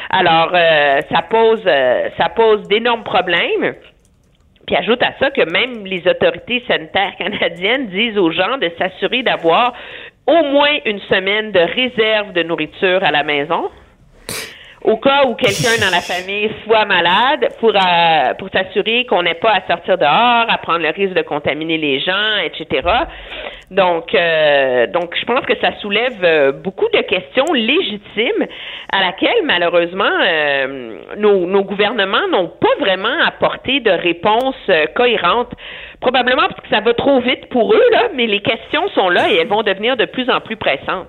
Alors, euh, ça pose euh, ça pose d'énormes problèmes. Puis ajoute à ça que même les autorités sanitaires canadiennes disent aux gens de s'assurer d'avoir au moins une semaine de réserve de nourriture à la maison au cas où quelqu'un dans la famille soit malade, pour, euh, pour s'assurer qu'on n'ait pas à sortir dehors, à prendre le risque de contaminer les gens, etc. Donc, euh, donc, je pense que ça soulève euh, beaucoup de questions légitimes à laquelle, malheureusement, nos, nos gouvernements n'ont pas vraiment apporté de réponse cohérente. Probablement parce que ça va trop vite pour eux, là, mais les questions sont là et elles vont devenir de plus en plus pressantes.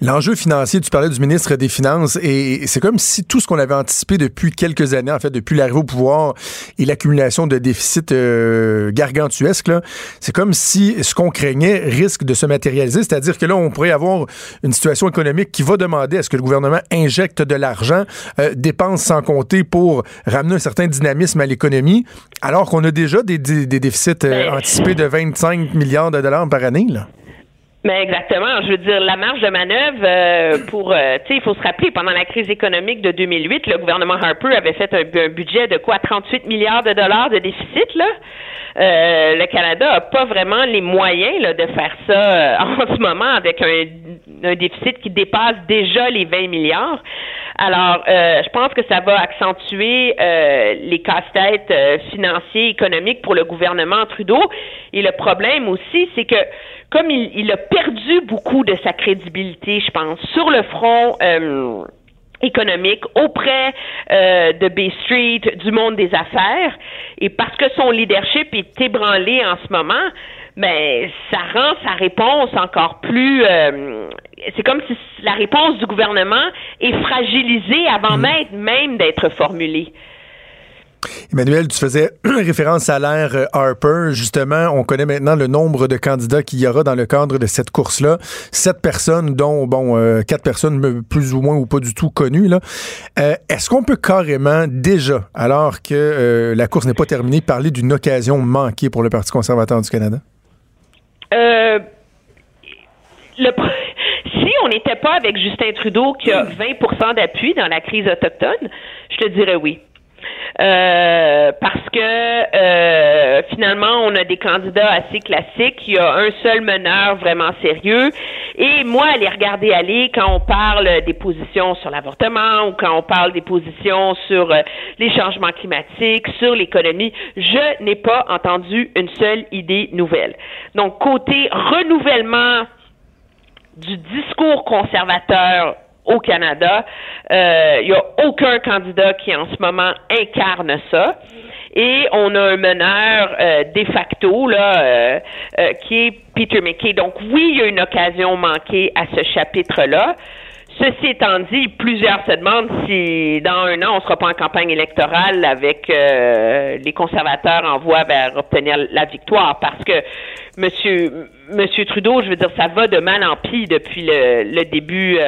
L'enjeu financier, tu parlais du ministre des Finances, et c'est comme si tout ce qu'on avait anticipé depuis quelques années, en fait, depuis l'arrivée au pouvoir et l'accumulation de déficits euh, gargantuesques, c'est comme si ce qu'on craignait risque de se matérialiser, c'est-à-dire que là, on pourrait avoir une situation économique qui va demander à ce que le gouvernement injecte de l'argent, euh, dépense sans compter pour ramener un certain dynamisme à l'économie, alors qu'on a déjà des, des déficits euh, Ben, anticipés de 25 milliards de dollars par année. Là. Mais exactement. Je veux dire, la marge de manœuvre euh, pour, euh, tu sais, il faut se rappeler, pendant la crise économique de 2008, le gouvernement Harper avait fait un, budget de quoi, 38 milliards de dollars de déficit, là. Euh, le Canada a pas vraiment les moyens là, de faire ça euh, en ce moment avec un, un déficit qui dépasse déjà les 20 milliards. Alors, euh, je pense que ça va accentuer euh, les casse-têtes financiers, économiques pour le gouvernement Trudeau. Et le problème aussi, c'est que comme il, il, a perdu beaucoup de sa crédibilité, je pense, sur le front euh, économique auprès euh, de Bay Street, du monde des affaires, et parce que son leadership est ébranlé en ce moment, mais ça rend sa réponse encore plus. Euh, c'est comme si la réponse du gouvernement est fragilisée avant même, même d'être formulée. Emmanuel, tu faisais référence à l'ère Harper. Justement, on connaît maintenant le nombre de candidats qu'il y aura dans le cadre de cette course-là. Sept personnes, dont bon euh, quatre personnes plus ou moins ou pas du tout connues. Là. Euh, est-ce qu'on peut carrément déjà, alors que euh, la course n'est pas terminée, parler d'une occasion manquée pour le Parti conservateur du Canada? Euh, le, si on n'était pas avec Justin Trudeau qui a 20% d'appui dans la crise autochtone, je te dirais oui. Euh, parce que euh, finalement, on a des candidats assez classiques. Il y a un seul meneur vraiment sérieux. Et moi, les regarder aller, quand on parle des positions sur l'avortement ou quand on parle des positions sur euh, les changements climatiques, sur l'économie, je n'ai pas entendu une seule idée nouvelle. Donc, côté renouvellement du discours conservateur au Canada. Il euh, n'y a aucun candidat qui en ce moment incarne ça. Et on a un meneur euh, de facto là, euh, qui est Peter McKay. Donc oui, il y a une occasion manquée à ce chapitre-là. Ceci étant dit, plusieurs se demandent si dans un an, on ne sera pas en campagne électorale avec les conservateurs en voie vers obtenir la victoire parce que Monsieur, Monsieur Trudeau, je veux dire, ça va de mal en pis depuis le, le début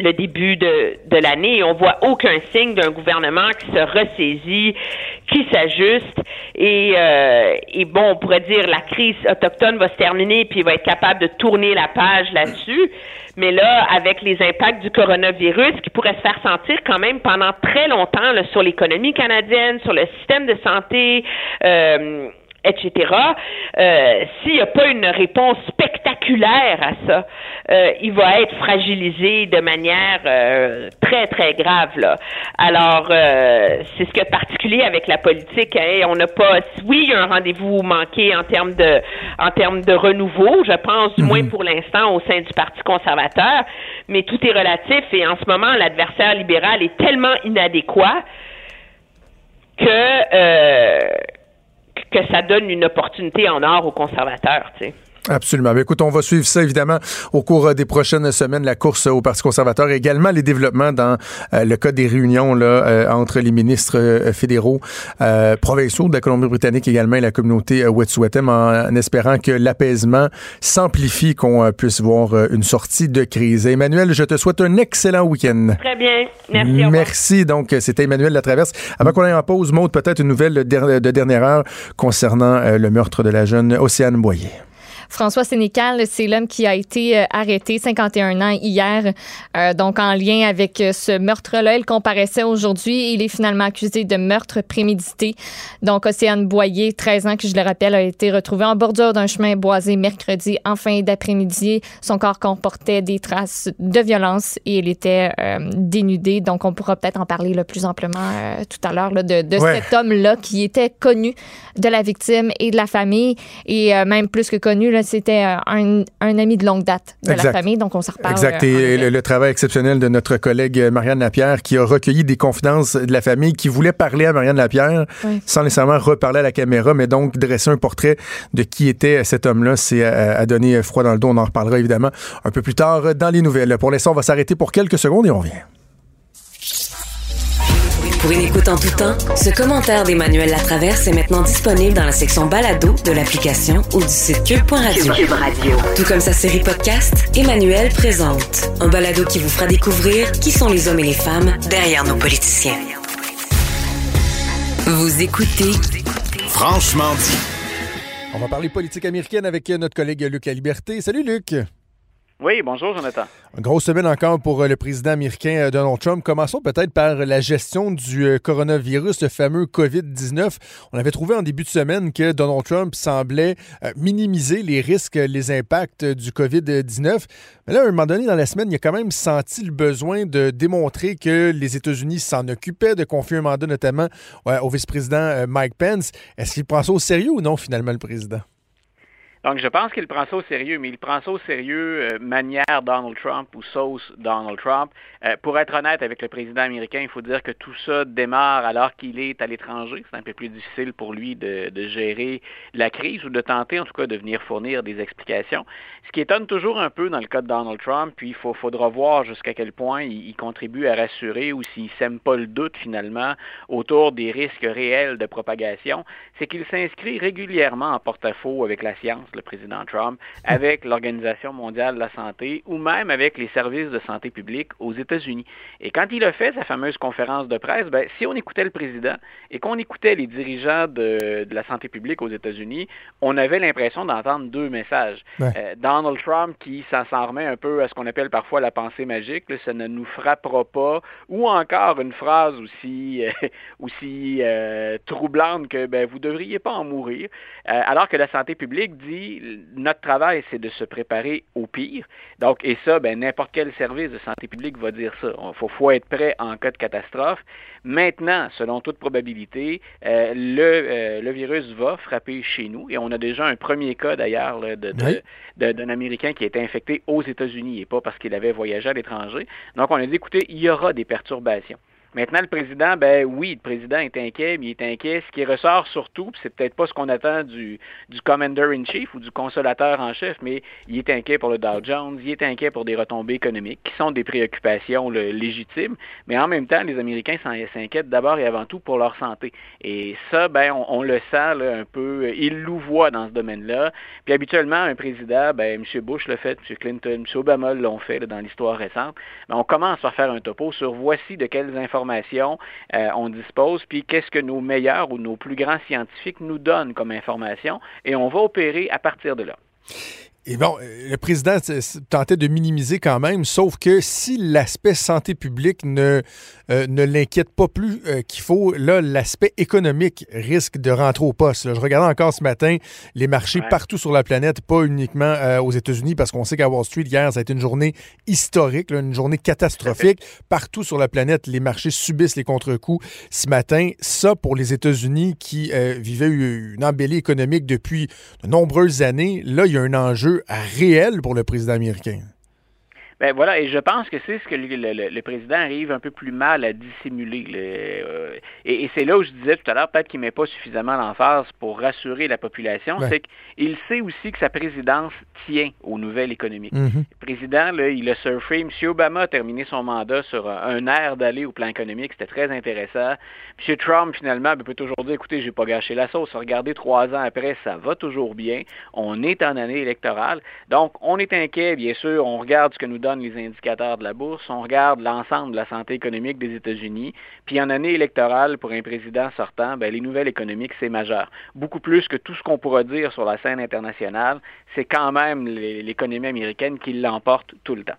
le début de, de l'année. On voit aucun signe d'un gouvernement qui se ressaisit, qui s'ajuste. Et, euh, et bon, on pourrait dire la crise autochtone va se terminer puis va être capable de tourner la page là-dessus. Mais là, avec les impacts du coronavirus qui pourrait se faire sentir quand même pendant très longtemps là, sur l'économie canadienne, sur le système de santé, euh, etc. Euh, S'il n'y a pas une réponse spectaculaire à ça, euh, il va être fragilisé de manière euh, très très grave. Là. Alors euh, c'est ce qui est particulier avec la politique. Hein. On n'a pas, oui, il y a un rendez-vous manqué en termes de en termes de renouveau, je pense, du moins pour l'instant au sein du Parti conservateur, mais tout est relatif et en ce moment l'adversaire libéral est tellement inadéquat que euh, que ça donne une opportunité en or aux conservateurs, tu sais. Absolument. Mais écoute, on va suivre ça évidemment au cours euh, des prochaines semaines, la course au Parti conservateur, également les développements dans euh, le cas des réunions là, euh, entre les ministres euh, fédéraux, euh, provinciaux de la Colombie-Britannique également et la communauté Wet'suwet'en, en, en, espérant que l'apaisement s'amplifie, qu'on puisse voir une sortie de crise. Emmanuel, je te souhaite un excellent week-end. Très bien. Merci. Merci. Donc, c'était Emmanuel Latraverse. Avant qu'on aille en pause, Maud, peut-être une nouvelle de dernière heure concernant le meurtre de la jeune Océane Boyer. François Sénécal, c'est l'homme qui a été euh, arrêté, 51 ans, hier, euh, donc en lien avec euh, ce meurtre-là. Il comparaissait aujourd'hui. Il est finalement accusé de meurtre prémédité. Donc, Océane Boyer, 13 ans, qui, je le rappelle, a été retrouvé en bordure d'un chemin boisé mercredi en fin d'après-midi. Son corps comportait des traces de violence et il était euh, dénudé. Donc, on pourra peut-être en parler là, plus amplement euh, tout à l'heure de, de ouais. cet homme-là qui était connu de la victime et de la famille et euh, même plus que connu, là, c'était euh, un, un, ami de longue date de exact. la famille, donc on s'en reparle. Exact. Et le, le, travail exceptionnel de notre collègue Marianne Lapierre qui a recueilli des confidences de la famille, qui voulait parler à Marianne Lapierre oui. sans nécessairement reparler à la caméra, mais donc dresser un portrait de qui était cet homme-là. C'est à, à, donner froid dans le dos. On en reparlera évidemment un peu plus tard dans les nouvelles. Pour l'instant, on va s'arrêter pour quelques secondes et on revient. Pour une écoute en tout temps, ce commentaire d'Emmanuel Latraverse est maintenant disponible dans la section balado de l'application ou du site cube.radio. Cube Radio. Tout comme sa série podcast, Emmanuel présente. Un balado qui vous fera découvrir qui sont les hommes et les femmes derrière nos politiciens. Vous écoutez Franchement dit. On va parler politique américaine avec notre collègue Luc La Liberté. Salut Luc. Oui, bonjour Jonathan. Une grosse semaine encore pour euh, le président américain euh, Donald Trump. Commençons peut-être par la gestion du euh, coronavirus, le fameux COVID-19. On avait trouvé en début de semaine que Donald Trump semblait minimiser les risques, les impacts du COVID-19. Mais là, à un moment donné dans la semaine, il a quand même senti le besoin de démontrer que les États-Unis s'en occupaient, de confier un mandat notamment au vice-président Mike Pence. Est-ce qu'il prend ça au sérieux ou non, finalement, le président? Donc, je pense qu'il prend ça au sérieux, mais il prend ça au sérieux euh, manière Donald Trump ou sauce Donald Trump. Euh, pour être honnête avec le président américain, il faut dire que tout ça démarre alors qu'il est à l'étranger. C'est un peu plus difficile pour lui de, de, gérer la crise ou de tenter en tout cas de venir fournir des explications. Ce qui étonne toujours un peu dans le cas de Donald Trump, puis il faudra voir jusqu'à quel point il, il, contribue à rassurer ou s'il sème pas le doute finalement autour des risques réels de propagation, c'est qu'il s'inscrit régulièrement en porte-à-faux avec la science le président Trump, avec l'Organisation mondiale de la santé ou même avec les services de santé publique aux États-Unis. Et quand il a fait sa fameuse conférence de presse, ben, si on écoutait le président et qu'on écoutait les dirigeants de, de, la santé publique aux États-Unis, on avait l'impression d'entendre deux messages. Ouais. Euh, Donald Trump qui s'en remet un peu à ce qu'on appelle parfois la pensée magique, là, ça ne nous frappera pas, ou encore une phrase aussi, euh, aussi euh, troublante que ben, vous ne devriez pas en mourir, alors que la santé publique dit notre travail, c'est de se préparer au pire. Donc, et ça, ben, n'importe quel service de santé publique va dire ça. Il faut, faut, être prêt en cas de catastrophe. Maintenant, selon toute probabilité, euh, le, euh, le, virus va frapper chez nous. Et on a déjà un premier cas, d'ailleurs, de, oui. de, de, Américain qui a été infecté aux États-Unis et pas parce qu'il avait voyagé à l'étranger. Donc, on a dit, écoutez, il y aura des perturbations. Maintenant, le président, ben oui, le président est inquiet, mais il est inquiet. Ce qui ressort surtout, c'est peut-être pas ce qu'on attend du, du commander-in-chief ou du consolateur en chef, mais il est inquiet pour le Dow Jones, il est inquiet pour des retombées économiques, qui sont des préoccupations légitimes, mais en même temps, les Américains s'inquiètent d'abord et avant tout pour leur santé. Et ça, ben, on, le sent un peu, il louvoie dans ce domaine-là. Puis habituellement, un président, ben, M. Bush l'a fait, M. Clinton, M. Obama l'ont fait dans l'histoire récente. Ben, on commence par faire un topo sur voici de quelles informations euh, on dispose, puis qu'est-ce que nos meilleurs ou nos plus grands scientifiques nous donnent comme information, et on va opérer à partir de là. Et bon, le président tentait de minimiser quand même, sauf que si l'aspect santé publique ne, euh, ne l'inquiète pas plus euh, qu'il faut, là, l'aspect économique risque de rentrer au poste. Je regardais encore ce matin les marchés partout sur la planète, pas uniquement euh, aux États-Unis, parce qu'on sait qu'à Wall Street, hier, ça a été une journée historique, une journée catastrophique. Partout sur la planète, les marchés subissent les contre-coups ce matin. Ça, pour les États-Unis qui vivaient une embellie économique depuis de nombreuses années, là, il y a un enjeu réel pour le président américain. Ben voilà, et je pense que c'est ce que le, président arrive un peu plus mal à dissimuler. Euh, et, c'est là où je disais tout à l'heure, peut-être qu'il ne met pas suffisamment l'emphase pour rassurer la population, c'est qu'il sait aussi que sa présidence tient aux nouvelles économiques. Mm-hmm. Le président, là, il a surfé. M. Obama a terminé son mandat sur un air d'aller au plan économique. C'était très intéressant. M. Trump, finalement, ben, peut toujours dire, écoutez, j'ai pas gâché la sauce. Regardez, trois ans après, ça va toujours bien. On est en année électorale. Donc, on est inquiet, bien sûr. On regarde ce que nous donne les indicateurs de la bourse, on regarde l'ensemble de la santé économique des États-Unis, puis en année électorale, pour un président sortant, ben, les nouvelles économiques, c'est majeur. Beaucoup plus que tout ce qu'on pourra dire sur la scène internationale, c'est quand même l'économie américaine qui l'emporte tout le temps.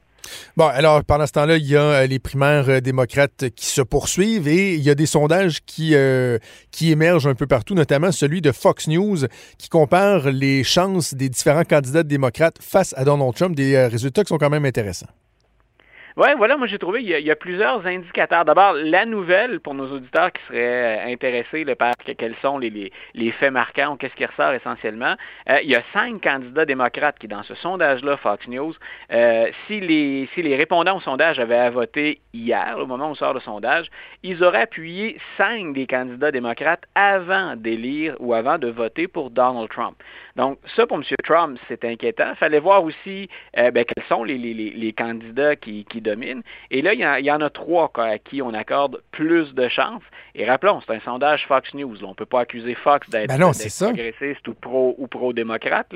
Bon, alors pendant ce temps-là, il y a euh, les primaires euh, démocrates qui se poursuivent et il y a des sondages qui, euh, qui émergent un peu partout, notamment celui de Fox News qui compare les chances des différents candidats démocrates face à Donald Trump, des résultats qui sont quand même intéressants. Oui, voilà, moi j'ai trouvé, il y, a, plusieurs indicateurs. D'abord, la nouvelle pour nos auditeurs qui seraient euh, intéressés par quels sont les, faits marquants ou qu'est-ce qui ressort essentiellement. Euh, il y a cinq candidats démocrates qui, dans ce sondage-là, Fox News, euh, si, les, répondants au sondage avaient à voter hier, au moment où sort le sondage, ils auraient appuyé cinq des candidats démocrates avant d'élire ou avant de voter pour Donald Trump. Donc, ça, pour M. Trump, c'est inquiétant. Il fallait voir aussi ben, quels sont les, candidats qui domine. Et là, il y, en a trois à qui on accorde plus de chances. Et rappelons, c'est un sondage Fox News. On ne peut pas accuser Fox d'être ben progressiste ou pro ou pro-démocrate.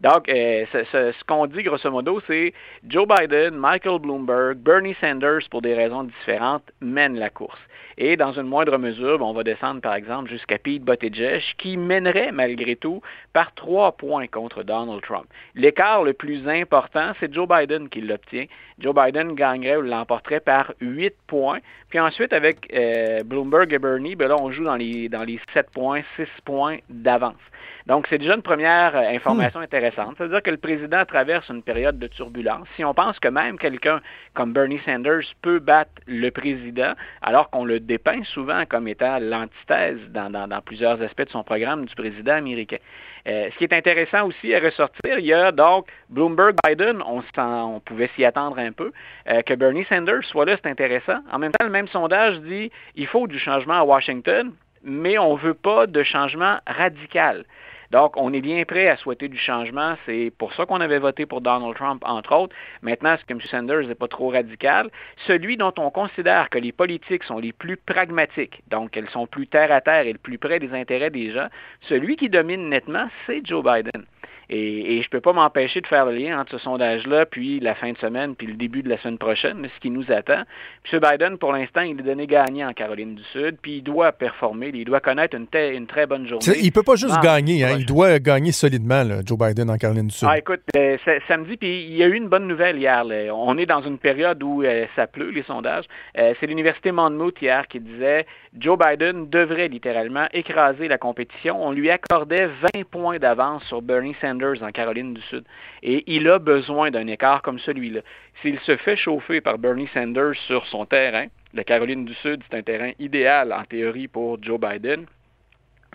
Donc, euh, ce, qu'on dit grosso modo, c'est Joe Biden, Michael Bloomberg, Bernie Sanders, pour des raisons différentes, mènent la course. Et dans une moindre mesure, on va descendre par exemple jusqu'à Pete Buttigieg, qui mènerait malgré tout par trois points contre Donald Trump. L'écart le plus important, c'est Joe Biden qui l'obtient. Joe Biden gagnerait ou l'emporterait par huit points. Puis ensuite, avec euh, Bloomberg et Bernie, ben là, on joue dans les, dans les 7 points, 6 points d'avance. Donc, c'est déjà une première euh, information hmm. intéressante. Ça veut dire que le président traverse une période de turbulence. Si on pense que même quelqu'un comme Bernie Sanders peut battre le président, alors qu'on le dépeint souvent comme étant l'antithèse dans, dans, plusieurs aspects de son programme du président américain. Euh, ce qui est intéressant aussi à ressortir, il y a donc Bloomberg-Biden, on, on, pouvait s'y attendre un peu. Euh, que Bernie Sanders soit là, c'est intéressant. En même temps, le même sondage dit il faut du changement à Washington, mais on ne veut pas de changement radical. Donc, on est bien prêt à souhaiter du changement. C'est pour ça qu'on avait voté pour Donald Trump, entre autres. Maintenant, ce que M. Sanders n'est pas trop radical. Celui dont on considère que les politiques sont les plus pragmatiques, donc elles sont plus terre à terre et le plus près des intérêts des gens, celui qui domine nettement, c'est Joe Biden. Et, je ne peux pas m'empêcher de faire le lien entre ce sondage-là, puis la fin de semaine, puis le début de la semaine prochaine, ce qui nous attend. M. Biden, pour l'instant, il est donné gagnant en Caroline du Sud, puis il doit performer, il doit connaître une, une très bonne journée. Il ne peut pas juste gagner, hein, il doit gagner solidement, Joe Biden, en Caroline du Sud. Ah, écoute, euh, samedi, puis il y a eu une bonne nouvelle hier. On est dans une période où euh, ça pleut, les sondages. Euh, c'est l'Université Monmouth hier qui disait Joe Biden devrait littéralement écraser la compétition. On lui accordait 20 points d'avance sur Bernie Sanders en Caroline du Sud. Et il a besoin d'un écart comme celui-là. S'il se fait chauffer par Bernie Sanders sur son terrain, la Caroline du Sud, c'est un terrain idéal en théorie pour Joe Biden,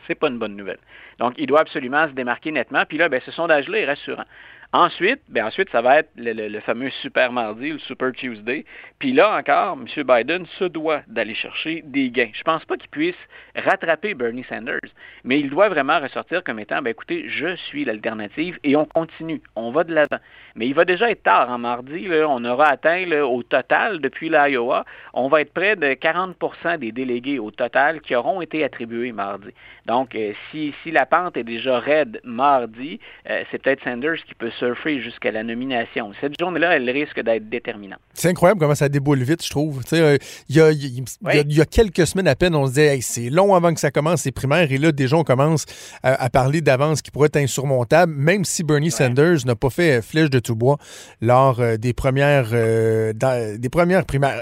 c'est pas une bonne nouvelle. Donc, il doit absolument se démarquer nettement. Puis là, ben, ce sondage-là est rassurant. Ensuite, ben ensuite, ça va être le, fameux Super Mardi, le Super Tuesday. Puis là encore, M. Biden se doit d'aller chercher des gains. Je ne pense pas qu'il puisse rattraper Bernie Sanders, mais il doit vraiment ressortir comme étant, ben écoutez, je suis l'alternative et on continue, on va de l'avant. Mais il va déjà être tard en mardi, on aura atteint au total depuis l'Iowa, on va être près de 40% des délégués au total qui auront été attribués mardi. Donc, euh, si, si la pente est déjà raide mardi, euh, c'est peut-être Sanders qui peut surfer jusqu'à la nomination. Cette journée-là, elle risque d'être déterminante. C'est incroyable comment ça déboule vite, je trouve. Il y, a, quelques semaines à peine, on se disait c'est long avant que ça commence, les primaires, et là, déjà, on commence à, parler d'avance qui pourrait être insurmontable, même si Bernie Sanders n'a pas fait flèche de tout bois lors des premières, des premières primaires.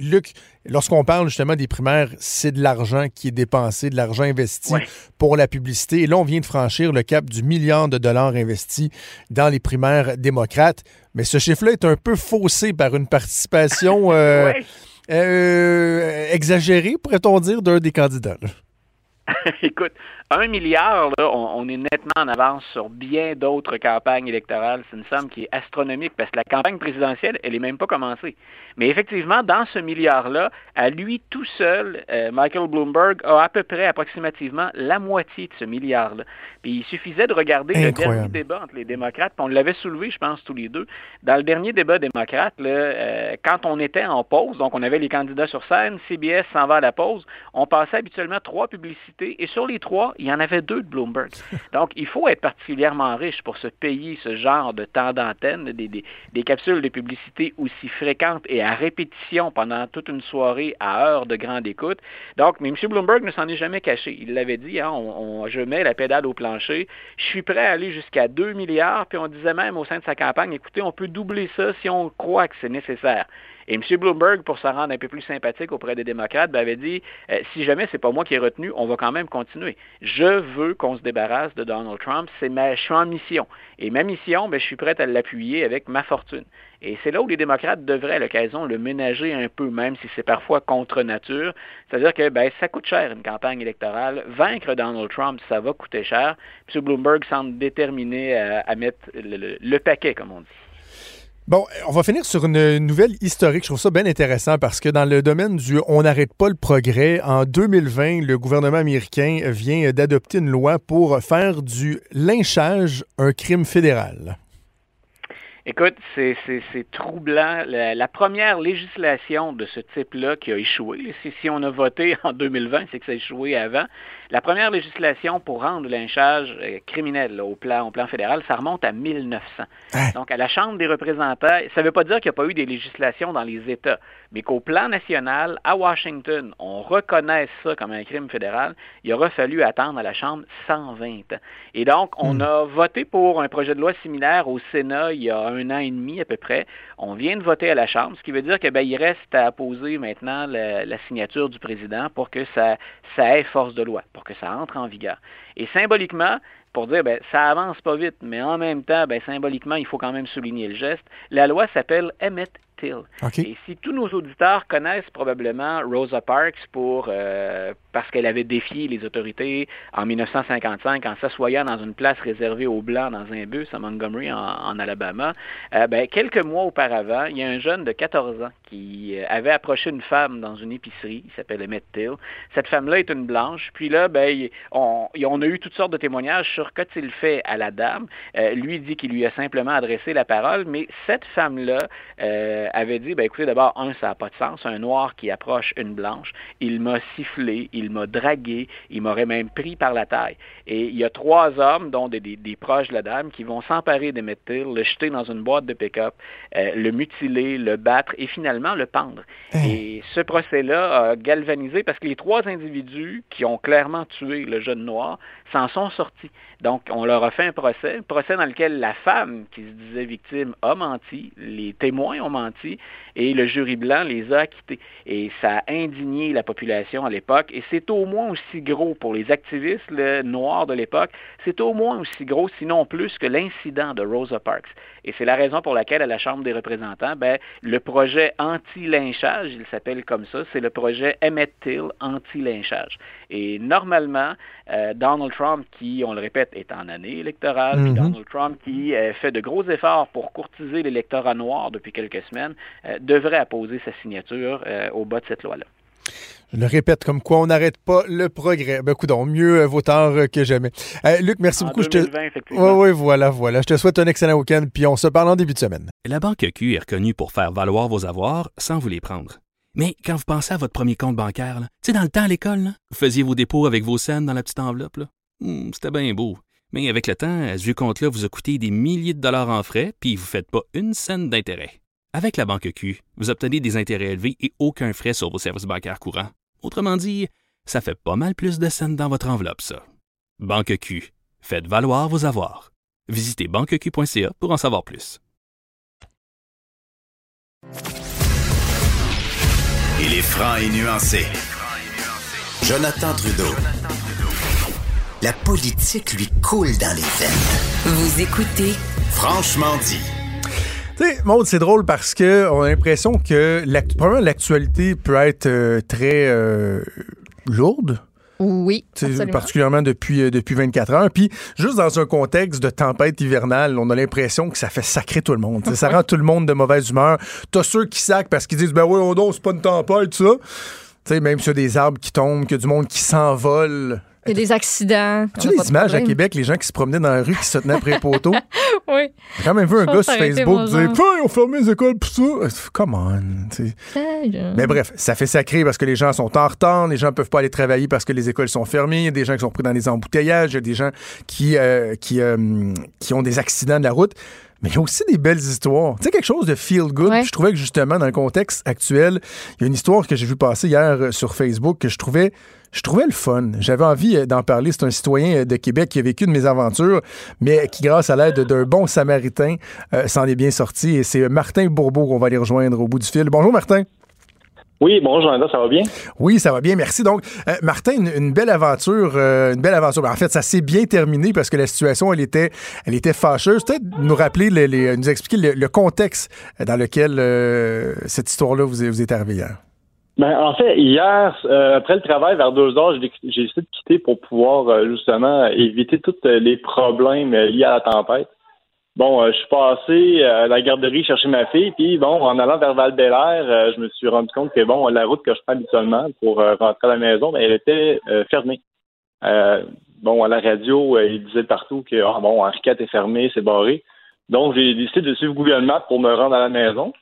Luc, lorsqu'on parle justement des primaires, c'est de l'argent qui est dépensé, de l'argent investi pour la publicité. Et là, on vient de franchir le cap du milliard de dollars investis dans les primaires démocrates. Mais ce chiffre-là est un peu faussé par une participation euh, euh, exagérée, pourrait-on dire, d'un des candidats. Écoute, un milliard, là, on, est nettement en avance sur bien d'autres campagnes électorales. C'est une somme qui est astronomique parce que la campagne présidentielle, elle n'est même pas commencée. Mais effectivement, dans ce milliard-là, à lui tout seul, euh, Michael Bloomberg a à peu près approximativement la moitié de ce milliard-là. Puis il suffisait de regarder le dernier débat entre les démocrates, puis on l'avait soulevé, je pense, tous les deux. Dans le dernier débat démocrate, là, euh, quand on était en pause, donc on avait les candidats sur scène, CBS s'en va à la pause, on passait habituellement trois publicités, et sur les trois, il y en avait deux de Bloomberg. Donc, il faut être particulièrement riche pour se payer ce genre de temps d'antenne, des, capsules de publicité aussi fréquentes et à répétition pendant toute une soirée à heure de grande écoute. Donc, mais M. Bloomberg ne s'en est jamais caché. Il l'avait dit, hein, on, je mets la pédale au plancher, je suis prêt à aller jusqu'à 2 milliards, puis on disait même au sein de sa campagne, écoutez, on peut doubler ça si on croit que c'est nécessaire. Et M. Bloomberg, pour se rendre un peu plus sympathique auprès des démocrates, ben, avait dit euh, si jamais c'est pas moi qui ai retenu, on va quand même continuer. Je veux qu'on se débarrasse de Donald Trump. C'est ma, je suis en mission. Et ma mission, ben, je suis prêt à l'appuyer avec ma fortune. Et c'est là où les démocrates devraient à l'occasion le ménager un peu, même si c'est parfois contre nature. C'est-à-dire que ben, ça coûte cher une campagne électorale. Vaincre Donald Trump, ça va coûter cher. M. Bloomberg semble déterminé à, mettre le paquet, comme on dit. Bon, on va finir sur une nouvelle historique. Je trouve ça bien intéressant parce que dans le domaine du On n'arrête pas le progrès, en 2020, le gouvernement américain vient d'adopter une loi pour faire du lynchage un crime fédéral. Écoute, c'est troublant. La, première législation de ce type-là qui a échoué, si, on a voté en 2020, c'est que ça a échoué avant. La première législation pour rendre le lynchage euh, criminel au, plan, au plan fédéral, ça remonte à 1900. Hein? Donc, à la Chambre des représentants, ça ne veut pas dire qu'il n'y a pas eu des législations dans les États, mais qu'au plan national, à Washington, on reconnaisse ça comme un crime fédéral, il aura fallu attendre à la Chambre 120 ans. Et donc, on hmm. a voté pour un projet de loi similaire au Sénat il y a un an et demi à peu près. On vient de voter à la Chambre, ce qui veut dire qu'il ben, reste à poser maintenant la, signature du président pour que ça, ça ait force de loi que ça entre en vigueur. Et symboliquement, pour dire, ben, ça avance pas vite, mais en même temps, ben, symboliquement, il faut quand même souligner le geste. La loi s'appelle Et si tous nos auditeurs connaissent probablement Rosa Parks pour, euh, parce qu'elle avait défié les autorités en 1955 en s'assoyant dans une place réservée aux Blancs dans un bus à Montgomery, en, Alabama. Euh, ben, quelques mois auparavant, il y a un jeune de 14 ans qui euh, avait approché une femme dans une épicerie, il s'appelle Emmett Till. Cette femme-là est une blanche. Puis là, ben, on, on, a eu toutes sortes de témoignages sur qu'a-t-il fait à la dame. Euh, lui dit qu'il lui a simplement adressé la parole, mais cette femme-là avait dit, ben, écoutez, d'abord, un, ça n'a pas de sens, un noir qui approche une blanche. Il m'a sifflé, il m'a dragué, il m'aurait même pris par la taille. Et il y a trois hommes, dont des, proches de la dame, qui vont s'emparer de Till, le jeter dans une boîte de pick-up, euh, le mutiler, le battre et finalement le pendre. Hein. Et ce procès-là a galvanisé parce que les trois individus qui ont clairement tué le jeune noir s'en sont sortis. Donc, on leur a fait un procès, un procès dans lequel la femme qui se disait victime a menti, les témoins ont menti, et le jury blanc les a acquittés. Et ça a indigné la population à l'époque, et c'est au moins aussi gros pour les activistes noirs de l'époque, c'est au moins aussi gros, sinon plus, que l'incident de Rosa Parks. Et c'est la raison pour laquelle, à la Chambre des représentants, ben, le projet anti-lynchage, il s'appelle comme ça, c'est le projet Emmett Till anti-lynchage. Et normalement, euh, Donald Trump, qui, on le répète, est en année électorale, puis mhm. Donald Trump, qui euh, fait de gros efforts pour courtiser l'électorat noir depuis quelques semaines, euh, devrait apposer sa signature au bas de cette loi-là. Je le répète, comme quoi on n'arrête pas le progrès. Ben, donc mieux vaut tard que jamais. Luc, merci beaucoup. 2020, je te... Oui, oui, voilà, voilà. Je te souhaite un excellent week-end, puis on se parle en début de semaine. La Banque Q est reconnue pour faire valoir vos avoirs sans vous les prendre. Mais quand vous pensez à votre premier compte bancaire, tu sais, dans le temps à l'école, vous faisiez vos dépôts avec vos scènes dans la petite enveloppe. Hmm, c'était bien beau. Mais avec le temps, à ce compte-là vous a coûté des milliers de dollars en frais, puis vous ne faites pas une scène d'intérêt. Avec la banque Q, vous obtenez des intérêts élevés et aucun frais sur vos services bancaires courants. Autrement dit, ça fait pas mal plus de scènes dans votre enveloppe, ça. Banque Q, faites valoir vos avoirs. Visitez banqueq.ca pour en savoir plus. Il est franc et nuancé. Jonathan Trudeau. La politique lui coule dans les veines. Vous écoutez Franchement dit. Tu sais, Maud, c'est drôle parce que on a l'impression que l'actualité peut être euh, très euh, lourde. Oui, absolument. particulièrement depuis, euh, depuis 24 heures. Puis, juste dans un contexte de tempête hivernale, on a l'impression que ça fait sacrer tout le monde. Ça rend tout le monde de mauvaise humeur. T'as ceux qui sacent parce qu'ils disent, ben oui, on c'est pas une tempête, ça. Tu sais, même a des arbres qui tombent, a du monde qui s'envole. Il y a des accidents. Tu as des de images à. Québec, les gens qui se promenaient dans la rue, qui se tenaient après les poteaux? Oui. J'ai quand même vu un gars sur Facebook dire ils ont fermé les écoles pour ça. Euh, Come on. Mais bref, ça fait sacré parce que les gens sont en retard, les gens peuvent pas aller travailler parce que les écoles sont fermées, il y a des gens qui sont pris dans des embouteillages, il y a des gens qui, euh, qui, euh, qui ont des accidents de la route. Mais il y a aussi des belles histoires. Tu sais, quelque chose de feel good. Ouais. Je trouvais que justement, dans le contexte actuel, il y a une histoire que j'ai vue passer hier sur Facebook que je trouvais, je trouvais le fun. J'avais envie euh, d'en parler. C'est un citoyen euh, de Québec qui a vécu de mes aventures, mais qui, grâce à l'aide d'un bon samaritain, euh, s'en est bien sorti. Et c'est Martin Bourbeau qu'on va aller rejoindre au bout du fil. Bonjour, Martin. Oui, bonjour ça va bien? Oui, ça va bien, merci. Donc, euh, Martin, une, une belle aventure, euh, une belle aventure. Ben, en fait, ça s'est bien terminé parce que la situation, elle était, elle était fâcheuse. Peut-être nous rappeler, les, les- nous expliquer le, le contexte dans lequel euh, cette histoire-là vous, est- vous est arrivée hier. Ben, en fait, hier, euh, après le travail, vers deux heures, j'ai décidé de quitter pour pouvoir euh, justement éviter tous euh, les problèmes liés à la tempête. Bon, je suis passé à la garderie chercher ma fille, puis bon, en allant vers val euh, je me suis rendu compte que bon, la route que je prends habituellement pour rentrer à la maison, ben, elle était fermée. Bon, à la radio, ils disaient partout que ah, bon, Henri est fermé, c'est barré. Donc, j'ai décidé de suivre Google Maps pour me rendre à la maison.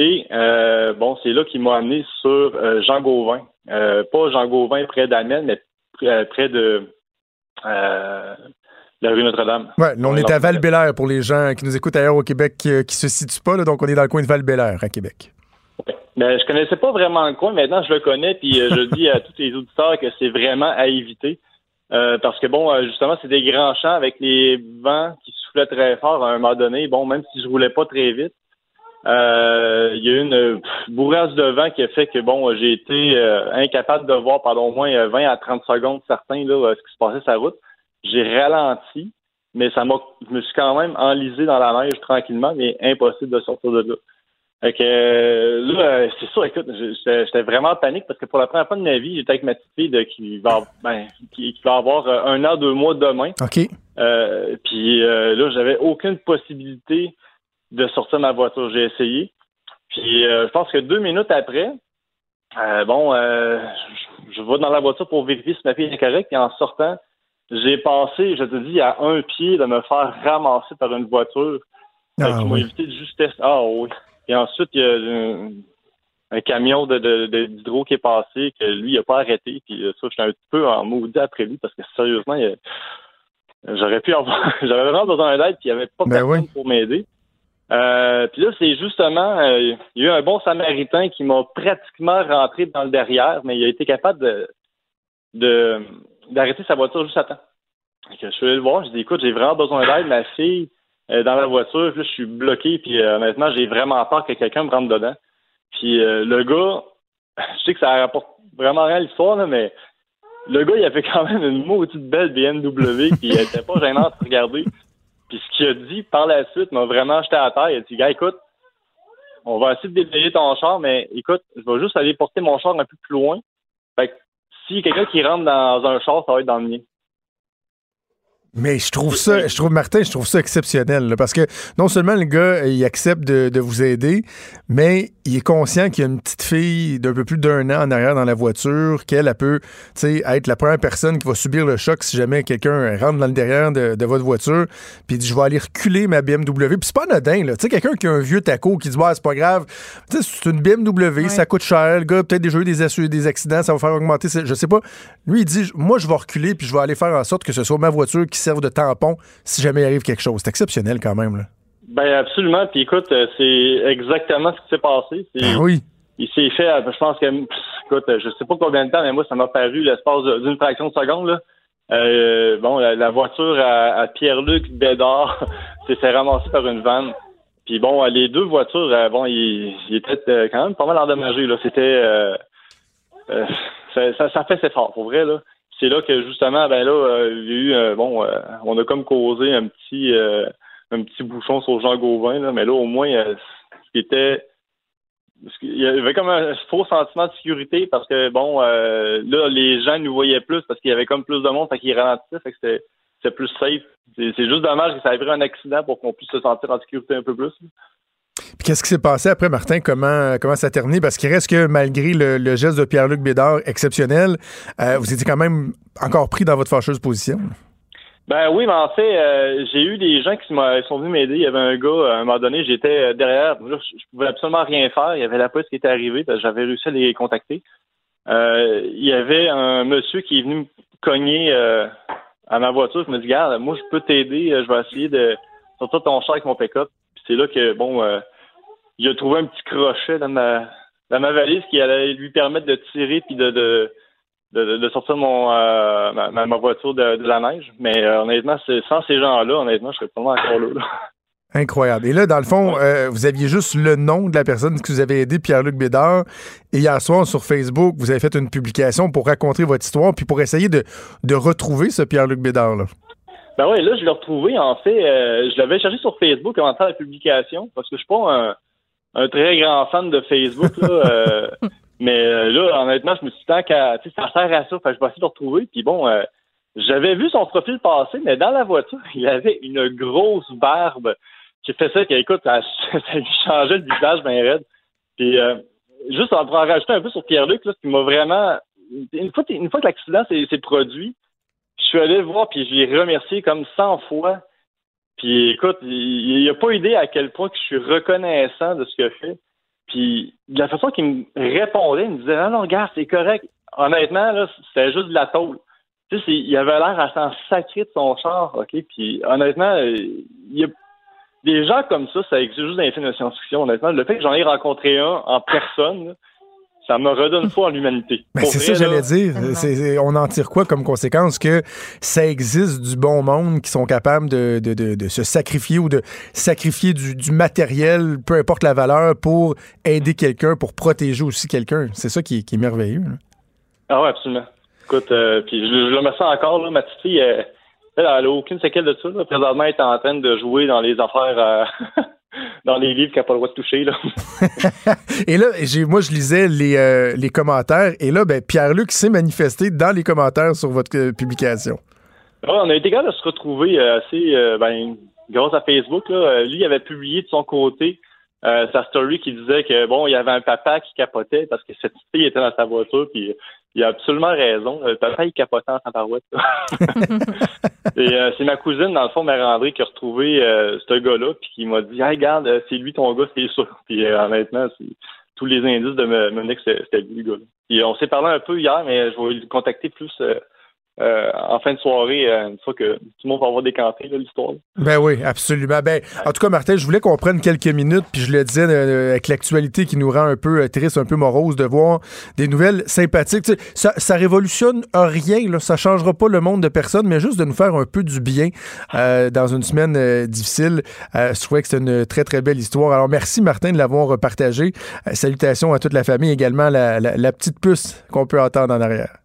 Et euh, bon, c'est là qu'il m'a amené sur euh, Jean Gauvin. Euh, pas Jean Gauvin près d'Amel, mais pr- près de la rue Notre-Dame. Ouais, là, on est à val pour les gens qui nous écoutent ailleurs au Québec qui, qui se situent pas. là, donc, on est dans le coin de val à Québec. Ben, je connaissais pas vraiment le coin. Maintenant, je le connais, puis je dis à tous les auditeurs que c'est vraiment à éviter. Euh, parce que bon, euh, justement, c'est des grands champs avec les vents qui soufflaient très fort à un moment donné. Bon, même si je roulais pas très vite, euh, il y a eu une euh, pff, bourrasque de vent qui a fait que bon, j'ai été euh, incapable de voir pendant au moins euh, 20 à 30 secondes certains là, euh, ce qui se passait sur la route. J'ai ralenti, mais ça m'a je me suis quand même enlisé dans la neige tranquillement, mais impossible de sortir de là. Fait que euh, là, euh, c'est sûr, écoute, j'étais vraiment en panique parce que pour la première fois de ma vie, j'étais avec ma petite fille de, qui, va, ben, qui, qui va avoir euh, un an, deux mois demain. OK. Euh, puis euh, là, j'avais aucune possibilité de sortir de ma voiture. J'ai essayé. Puis euh, je pense que deux minutes après, euh, bon, euh, je, je vais dans la voiture pour vérifier si ma fille est correcte. Et en sortant, j'ai passé, je te dis, à un pied de me faire ramasser par une voiture Ah, qui m'a oui. évité de justesse. Ah oui. Et ensuite, il y a un, un camion de, de, de- d'hydro qui est passé, que lui, il a pas arrêté. Puis ça, j'étais un petit peu en maudit après lui parce que sérieusement, j'aurais pu avoir. J'avais vraiment besoin d'aide, puis il n'y avait pas Ben personne oui. pour m'aider. Euh, puis là, c'est justement, euh, il y a eu un bon samaritain qui m'a pratiquement rentré dans le derrière, mais il a été capable de, d'arrêter sa voiture juste à temps. Je suis allé le voir, je dis écoute, j'ai vraiment besoin d'aide, ma fille dans la voiture, puis là, je suis bloqué, puis euh, honnêtement, j'ai vraiment peur que quelqu'un me rentre dedans. Puis euh, le gars, je sais que ça rapporte vraiment rien à l'histoire, mais le gars, il avait quand même une maudite belle BMW, puis il était pas gênant de regarder. Puis ce qu'il a dit par la suite m'a vraiment jeté à terre. Il a dit, gars, écoute, on va essayer de déblayer ton char, mais écoute, je vais juste aller porter mon char un peu plus loin. Fait que a quelqu'un qui rentre dans un char, ça va être dans le mien. Mais je trouve ça, je trouve, Martin, je trouve ça exceptionnel. parce que non seulement le gars, il accepte de, vous aider, mais il est conscient qu'il y a une petite fille d'un peu plus d'un an en arrière dans la voiture, qu'elle peut être la première personne qui va subir le choc si jamais quelqu'un rentre dans le derrière de, votre voiture. Puis il dit Je vais aller reculer ma BMW. Puis c'est pas anodin, là. Tu sais, quelqu'un qui a un vieux taco qui dit Ouais, c'est pas grave. Tu sais, c'est une BMW, ça coûte cher. Le gars, peut-être déjà eu des, des accidents, ça va faire augmenter. Je sais pas. Lui, il dit Moi, je vais reculer, puis je vais aller faire en sorte que ce soit ma voiture qui serve de tampon si jamais il arrive quelque chose. C'est exceptionnel quand même. Là. Ben absolument. Puis écoute, euh, c'est exactement ce qui s'est passé. Ben oui. Il s'est fait, euh, je pense que, écoute, je sais pas combien de temps, mais moi, ça m'a paru l'espace d'une fraction de seconde. Là. Euh, bon, la, voiture à, Pierre-Luc Bédard s'est fait ramasser par une vanne. Puis bon, les deux voitures, bon, ils, étaient quand même pas mal endommagés. Là, c'était, ça, ça, fait ses fort, pour vrai là c'est là que justement, ben là, euh, il y a eu euh, bon, euh, on a comme causé un petit un petit bouchon sur Jean Gauvin, là, mais là, au moins, ce qui était il y avait comme un faux sentiment de sécurité parce que bon là les gens nous voyaient plus parce qu'il y avait comme plus de monde fait qu'ils ralentissaient fait que c'était plus safe. C'est juste dommage que ça ait pris un accident pour qu'on puisse se sentir en sécurité un peu plus puis qu'est-ce qui s'est passé après, Martin? Comment, comment ça a terminé? Parce qu'il reste que malgré le, geste de Pierre-Luc Bédard exceptionnel, euh, vous étiez quand même encore pris dans votre fâcheuse position. Ben oui, mais en fait, euh, j'ai eu des gens qui sont venus m'aider. Il y avait un gars, à un moment donné, j'étais derrière. je, je pouvais absolument rien faire. Il y avait la police qui était arrivée, j'avais réussi à les contacter. Euh, il y avait un monsieur qui est venu me cogner à ma voiture. Je me dit, regarde, moi, je peux t'aider. Je vais essayer de sortir ton char avec mon pick-up. c'est là que, bon, il a trouvé un petit crochet dans ma, dans ma valise qui allait lui permettre de tirer puis de, de, de, sortir mon, euh, ma, ma, voiture de, la neige. Mais euh, honnêtement, sans ces gens-là, honnêtement, je serais pas encore là. Incroyable. Et là, dans le fond, euh, vous aviez juste le nom de la personne que vous avez aidé, Pierre-Luc Bédard. Et hier soir, sur Facebook, vous avez fait une publication pour raconter votre histoire, puis pour essayer de, de retrouver ce Pierre-Luc Bédard-là. Ben oui, là, je l'ai retrouvé. En fait, je l'avais cherché sur Facebook avant de faire la publication, parce que je suis pas un un très grand fan de Facebook. Là, euh, mais euh, là, honnêtement, je me suis dit, tant qu'à. Ça sert à ça. Fait je vais essayer de le retrouver. Puis bon, euh, j'avais vu son profil passer, mais dans la voiture, il avait une grosse barbe qui fait ça qu'écoute, ça, ça lui changeait le visage bien raide. Puis juste en, en rajouter un peu sur Pierre-Luc, là, ce qui m'a vraiment. Une fois, une fois que l'accident s'est produit, je suis allé le voir puis je l'ai remercié comme 100 fois puis écoute, il n'a a pas idée à quel point que je suis reconnaissant de ce qu'il a fait. Puis de la façon qu'il me répondait, il me disait Non, non, regarde, c'est correct. Honnêtement, là, c'était juste de la tôle. Tu sais, il avait l'air à s'en sacrer de son char, OK? Puis honnêtement, il y a des gens comme ça, ça existe juste dans les films de science-fiction, honnêtement. Le fait que j'en ai rencontré un en personne, ça me redonne foi en l'humanité. Ben, c'est ça que j'allais dire. on en tire quoi comme conséquence que ça existe du bon monde qui sont capables de, se sacrifier ou de sacrifier du, matériel, peu importe la valeur, pour aider quelqu'un, pour protéger aussi quelqu'un. C'est ça qui, est merveilleux. Ah oui, absolument. Écoute, euh, puis je, le remercie encore, là, ma petite fille, elle, elle, aucune séquelle de ça. Présentement, elle est en train de jouer dans les affaires euh, dans les livres qu'elle n'a pas le droit de toucher. Là. et là, moi, je lisais les, euh, les commentaires, et là, ben, Pierre-Luc s'est manifesté dans les commentaires sur votre euh, publication. on a été capable de se retrouver euh, assez, ben, grâce à Facebook. Là. Lui, il avait publié de son côté sa story qui disait que, bon, il y avait un papa qui capotait parce que cette fille était dans sa voiture, puis il a absolument raison. Le papa, il capotait en sa parouette. Et euh, c'est ma cousine, dans le fond, Mère André, qui a retrouvé euh, ce gars-là, puis qui m'a dit hey, regarde, euh, c'est lui ton gars, c'est sûr. Puis honnêtement, tous les indices de me, me que c'était lui le gars. On s'est parlé un peu hier, mais je vais le contacter plus euh, en fin de soirée, euh, une fois que tout le monde va avoir décanté l'histoire. Ben oui, absolument. Ben, en tout cas, Martin, je voulais qu'on prenne quelques minutes, puis je le disais euh, avec l'actualité qui nous rend un peu triste, un peu morose, de voir des nouvelles sympathiques. ça, ça révolutionne rien, là, ça changera pas le monde de personne, mais juste de nous faire un peu du bien dans une semaine difficile. je trouvais que c'est une très, très belle histoire. Alors, merci, Martin, de l'avoir partagé. salutations à toute la famille, également la, la petite puce qu'on peut entendre en arrière.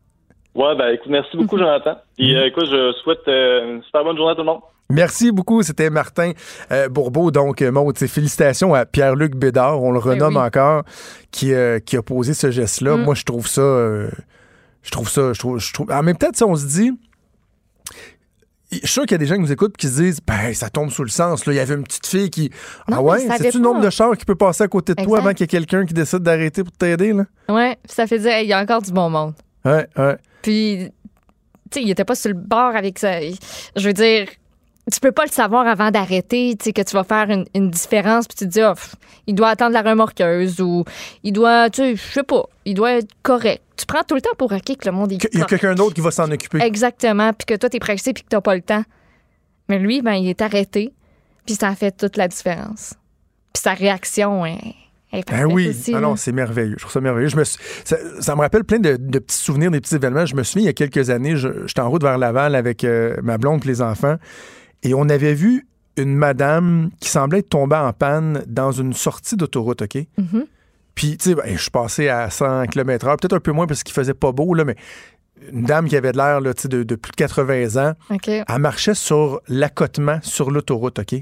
Ouais, ben écoute, merci beaucoup, Jonathan. Et euh, écoute, je souhaite euh, une super bonne journée à tout le monde. Merci beaucoup. C'était Martin euh, Bourbeau. Donc, Maud, félicitations à Pierre-Luc Bédard, on le ben renomme encore, qui, qui, a posé ce geste-là. Mm. Moi, je trouve ça. je trouve ça. Je trouve, je trouve... En même temps, on se dit je suis sûr qu'il y a des gens qui nous écoutent et qui se disent ben ça tombe sous le sens. Là. Il y avait une petite fille qui. Non, ah ouais, c'est-tu dépend. le nombre de chars qui peut passer à côté de toi avant qu'il y ait quelqu'un qui décide d'arrêter pour t'aider? Là? Ouais, puis ça fait dire, Hey, il y a encore du bon monde. Ouais, ouais. Puis, tu sais, il était pas sur le bord avec ça. Je veux dire, tu peux pas le savoir avant d'arrêter, tu sais, que tu vas faire une, une différence, puis tu te dis, pff, il doit attendre la remorqueuse ou il doit, tu sais, je sais pas, il doit être correct. Tu prends tout le temps pour acquis que le monde est Que- Il y a quelqu'un d'autre qui va s'en occuper. Exactement, puis que toi, t'es pressé puis que t'as pas le temps. Mais lui, ben, il est arrêté, puis ça a fait toute la différence. Puis sa réaction est, est Ben oui, aussi, ah c'est merveilleux. Je trouve ça merveilleux. Je me suis- ça, ça me rappelle plein de, de petits souvenirs, des petits événements. Je me souviens, il y a quelques années, j'étais en route vers Laval avec euh, ma blonde et les enfants, et on avait vu une madame qui semblait être tombée en panne dans une sortie d'autoroute, OK? Mhm. Puis, tu sais, ben, je suis passé à 100 km/h, peut-être un peu moins parce qu'il faisait pas beau, là, mais une dame qui avait de l'air de, de plus de 80 ans, elle marchait sur l'accotement sur l'autoroute, OK?